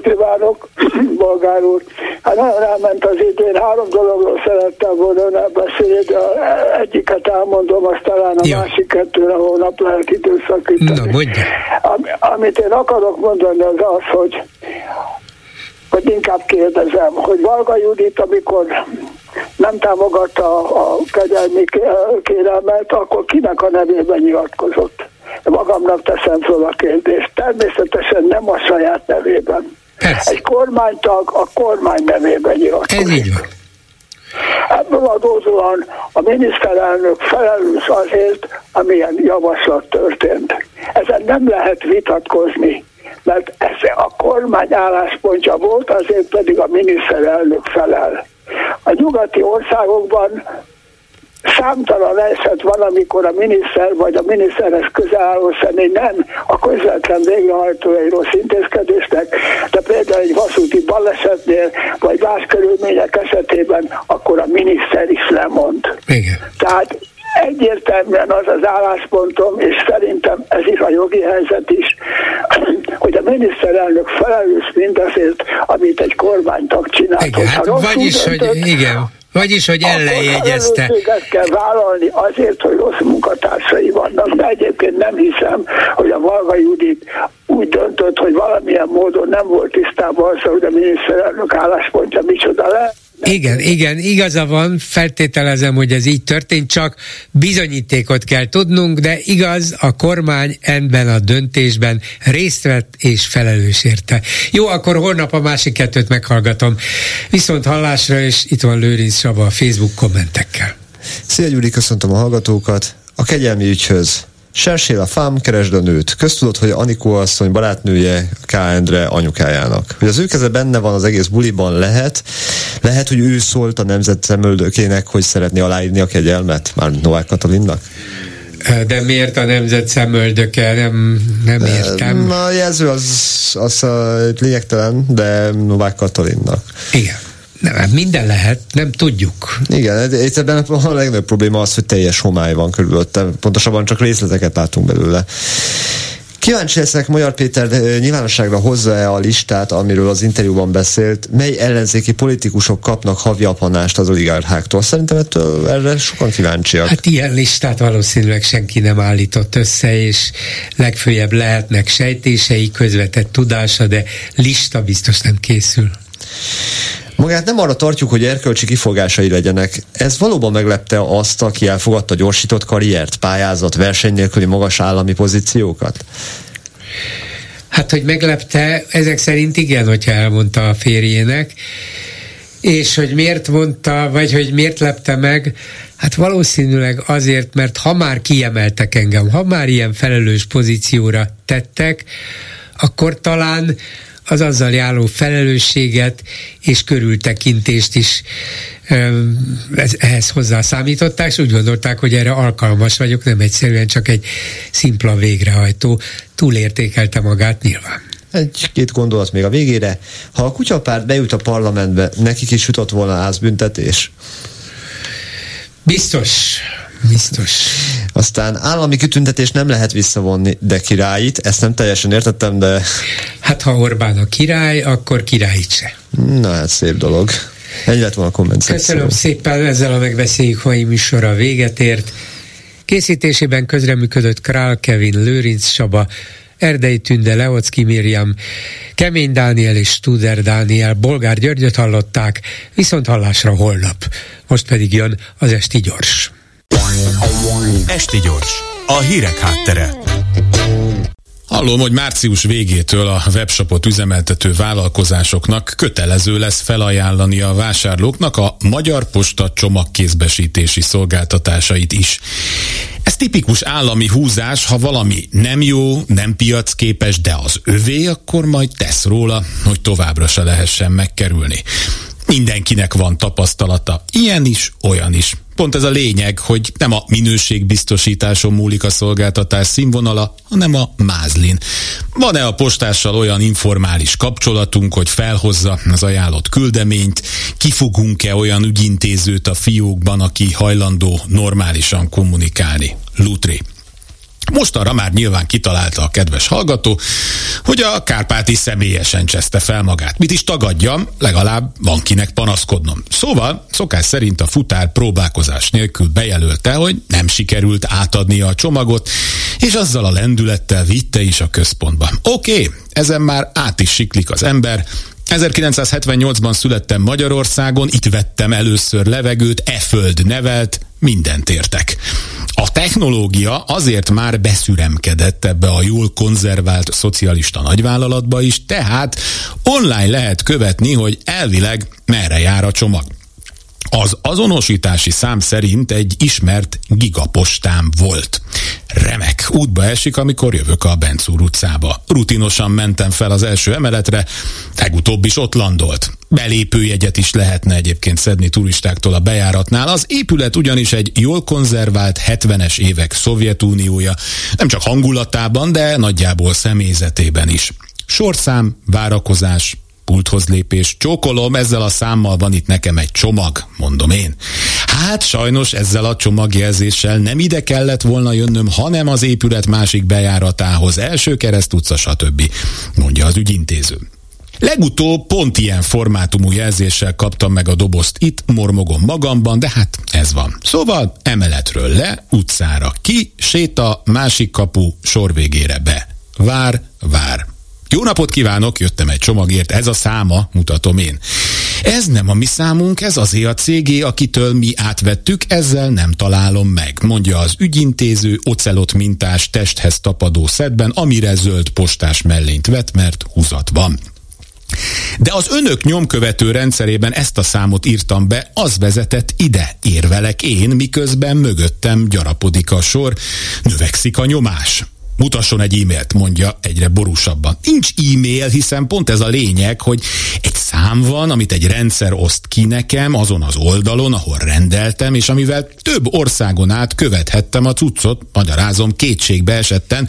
Napot kívánok, *clears throat* bolgár úr. Hát nagyon elment az idő, én három dologról szerettem volna beszélni, de egyiket elmondom, azt talán a ja. másik kettőre hónap lehet időszakítani. Na, mondja. Am, amit én akarok mondani az az, hogy hogy inkább kérdezem, hogy Valga Judit, amikor nem támogatta a kegyelmi kérelmet, akkor kinek a nevében nyilatkozott? Magamnak teszem fel a kérdést. Természetesen nem a saját nevében. Persze. Egy kormánytag a kormány nevében nyilatkozik. Ez így van. Ebből adódóan a miniszterelnök felelős azért, amilyen javaslat történt. Ezen nem lehet vitatkozni mert ez a kormány álláspontja volt, azért pedig a miniszterelnök felel. A nyugati országokban számtalan eset van, amikor a miniszter vagy a miniszterhez közelálló személy nem a közvetlen végrehajtó egy rossz intézkedésnek, de például egy vasúti balesetnél, vagy más körülmények esetében, akkor a miniszter is lemond. Igen. Tehát egyértelműen az az álláspontom, és szerintem ez is a jogi helyzet is, *clears throat* hogy a miniszterelnök felelős mindazért, amit egy kormánytag csinált. Igen, hát vagyis, döntött, hogy igen. Vagyis, hogy ellenjegyezte. Akkor kell vállalni azért, hogy rossz munkatársai vannak, de egyébként nem hiszem, hogy a Valga Judit úgy döntött, hogy valamilyen módon nem volt tisztában az, hogy a miniszterelnök álláspontja micsoda lehet igen, igen, igaza van, feltételezem, hogy ez így történt, csak bizonyítékot kell tudnunk, de igaz, a kormány ebben a döntésben részt vett és felelős érte. Jó, akkor holnap a másik kettőt meghallgatom. Viszont hallásra, és itt van Lőrinc Saba a Facebook kommentekkel. Szia Gyuri, köszöntöm a hallgatókat. A kegyelmi ügyhöz Sersél a fám, keresd a nőt. Köztudott, hogy Anikó asszony barátnője K. Endre anyukájának. Hogy az ő keze benne van az egész buliban lehet, lehet, hogy ő szólt a nemzet szemöldökének, hogy szeretné aláírni a kegyelmet, már Novák Katalinnak? De miért a nemzet szemöldöke? Nem, nem értem. A jelző az, az a lényegtelen, de Novák Katalinnak. Igen. Nem, hát minden lehet, nem tudjuk. Igen, ebben a legnagyobb probléma az, hogy teljes homály van körülötte. Pontosabban csak részleteket látunk belőle. Kíváncsi leszek, Magyar Péter nyilvánosságra hozza-e a listát, amiről az interjúban beszélt, mely ellenzéki politikusok kapnak havi apanást az oligarcháktól. Szerintem ettől erre sokan kíváncsiak. Hát ilyen listát valószínűleg senki nem állított össze, és legfőjebb lehetnek sejtései, közvetett tudása, de lista biztos nem készül. Magát nem arra tartjuk, hogy erkölcsi kifogásai legyenek. Ez valóban meglepte azt, aki elfogadta gyorsított karriert, pályázat, verseny nélküli magas állami pozíciókat? Hát, hogy meglepte, ezek szerint igen, hogyha elmondta a férjének. És hogy miért mondta, vagy hogy miért lepte meg, hát valószínűleg azért, mert ha már kiemeltek engem, ha már ilyen felelős pozícióra tettek, akkor talán az azzal járó felelősséget és körültekintést is ehhez hozzá számították, és úgy gondolták, hogy erre alkalmas vagyok, nem egyszerűen csak egy szimpla végrehajtó. Túlértékelte magát nyilván. Egy-két gondolat még a végére. Ha a kutyapárt bejut a parlamentbe, nekik is jutott volna ázbüntetés? Biztos. Biztos. Aztán állami kitüntetés nem lehet visszavonni, de királyit, ezt nem teljesen értettem, de... Hát ha Orbán a király, akkor királyit se. Na hát szép dolog. Ennyi lett volna a komment Köszönöm szépen, ezzel a megbeszéljük mai műsora véget ért. Készítésében közreműködött Král Kevin, Lőrinc Saba, Erdei Tünde, Leocki Miriam, Kemény Dániel és Studer Dániel, Bolgár Györgyöt hallották, viszont hallásra holnap. Most pedig jön az Esti Gyors. Esti gyors, a hírek háttere. Hallom, hogy március végétől a webshopot üzemeltető vállalkozásoknak kötelező lesz felajánlani a vásárlóknak a Magyar Posta csomagkézbesítési szolgáltatásait is. Ez tipikus állami húzás, ha valami nem jó, nem piacképes, de az övé, akkor majd tesz róla, hogy továbbra se lehessen megkerülni. Mindenkinek van tapasztalata, ilyen is, olyan is. Pont ez a lényeg, hogy nem a minőségbiztosításon múlik a szolgáltatás színvonala, hanem a mázlin. Van-e a postással olyan informális kapcsolatunk, hogy felhozza az ajánlott küldeményt? Kifogunk-e olyan ügyintézőt a fiókban, aki hajlandó normálisan kommunikálni? Lutri. Mostanra már nyilván kitalálta a kedves hallgató, hogy a Kárpáti személyesen cseszte fel magát. Mit is tagadjam, legalább van kinek panaszkodnom. Szóval szokás szerint a futár próbálkozás nélkül bejelölte, hogy nem sikerült átadnia a csomagot, és azzal a lendülettel vitte is a központba. Oké, okay, ezen már át is siklik az ember, 1978-ban születtem Magyarországon, itt vettem először levegőt, e föld nevelt, mindent értek. A technológia azért már beszüremkedett ebbe a jól konzervált szocialista nagyvállalatba is, tehát online lehet követni, hogy elvileg merre jár a csomag. Az azonosítási szám szerint egy ismert gigapostám volt. Remek, útba esik, amikor jövök a Bencúr utcába. Rutinosan mentem fel az első emeletre, legutóbb is ott landolt. Belépőjegyet is lehetne egyébként szedni turistáktól a bejáratnál. Az épület ugyanis egy jól konzervált 70-es évek Szovjetuniója, nem csak hangulatában, de nagyjából személyzetében is. Sorszám, várakozás, pulthoz lépés. Csókolom, ezzel a számmal van itt nekem egy csomag, mondom én. Hát sajnos ezzel a csomagjelzéssel nem ide kellett volna jönnöm, hanem az épület másik bejáratához, első kereszt utca, stb. mondja az ügyintéző. Legutóbb pont ilyen formátumú jelzéssel kaptam meg a dobozt itt, mormogom magamban, de hát ez van. Szóval emeletről le, utcára ki, séta, másik kapu, sor végére be. Vár, vár. Jó napot kívánok, jöttem egy csomagért, ez a száma, mutatom én. Ez nem a mi számunk, ez azért a cégé, akitől mi átvettük, ezzel nem találom meg, mondja az ügyintéző ocelot mintás testhez tapadó szedben, amire zöld postás mellényt vet, mert húzat van. De az önök nyomkövető rendszerében ezt a számot írtam be, az vezetett ide, érvelek én, miközben mögöttem gyarapodik a sor, növekszik a nyomás. Mutasson egy e-mailt, mondja egyre borúsabban. Nincs e-mail, hiszen pont ez a lényeg, hogy egy szám van, amit egy rendszer oszt ki nekem azon az oldalon, ahol rendeltem, és amivel több országon át követhettem a cuccot, magyarázom kétségbe esetten,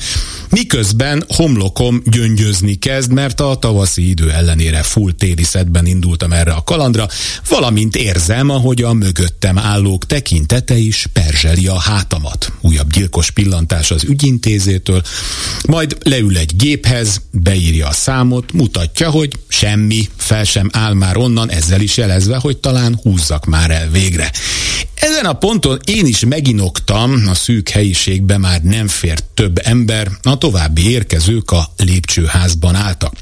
miközben homlokom gyöngyözni kezd, mert a tavaszi idő ellenére full téli szedben indultam erre a kalandra, valamint érzem, ahogy a mögöttem állók tekintete is perzseli a hátamat. Újabb gyilkos pillantás az ügyintézétől, majd leül egy géphez, beírja a számot, mutatja, hogy semmi, fel sem áll már onnan, ezzel is jelezve, hogy talán húzzak már el végre. Ezen a ponton én is meginoktam, a szűk helyiségbe már nem fért több ember, a további érkezők a lépcsőházban álltak.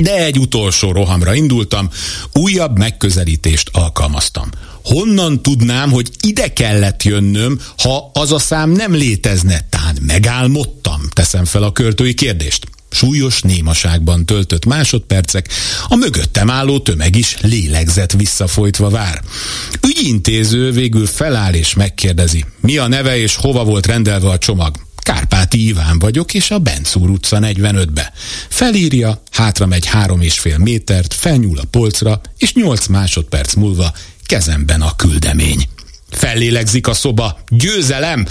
De egy utolsó rohamra indultam, újabb megközelítést alkalmaztam. Honnan tudnám, hogy ide kellett jönnöm, ha az a szám nem létezne? Tán megálmodtam, teszem fel a költői kérdést. Súlyos némaságban töltött másodpercek, a mögöttem álló tömeg is lélegzett visszafolytva vár. Ügyintéző végül feláll és megkérdezi, mi a neve és hova volt rendelve a csomag. Kárpáti Iván vagyok, és a Bencúr utca 45-be. Felírja, hátra megy három és fél métert, felnyúl a polcra, és nyolc másodperc múlva kezemben a küldemény. Fellélegzik a szoba. Győzelem!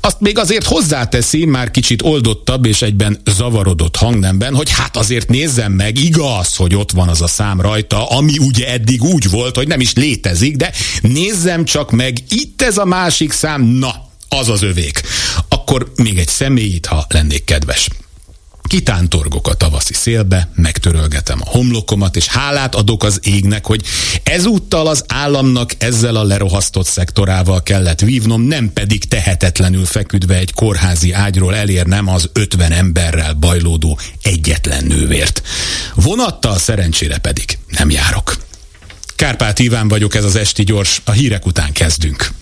Azt még azért hozzáteszi, már kicsit oldottabb és egyben zavarodott hangnemben, hogy hát azért nézzem meg, igaz, hogy ott van az a szám rajta, ami ugye eddig úgy volt, hogy nem is létezik, de nézzem csak meg, itt ez a másik szám, na, az az övék. Akkor még egy személyit, ha lennék kedves. Kitántorgok a tavaszi szélbe, megtörölgetem a homlokomat, és hálát adok az égnek, hogy ezúttal az államnak ezzel a lerohasztott szektorával kellett vívnom, nem pedig tehetetlenül feküdve egy kórházi ágyról elérnem az ötven emberrel bajlódó egyetlen nővért. Vonattal szerencsére pedig nem járok. Kárpát Iván vagyok, ez az Esti Gyors, a hírek után kezdünk.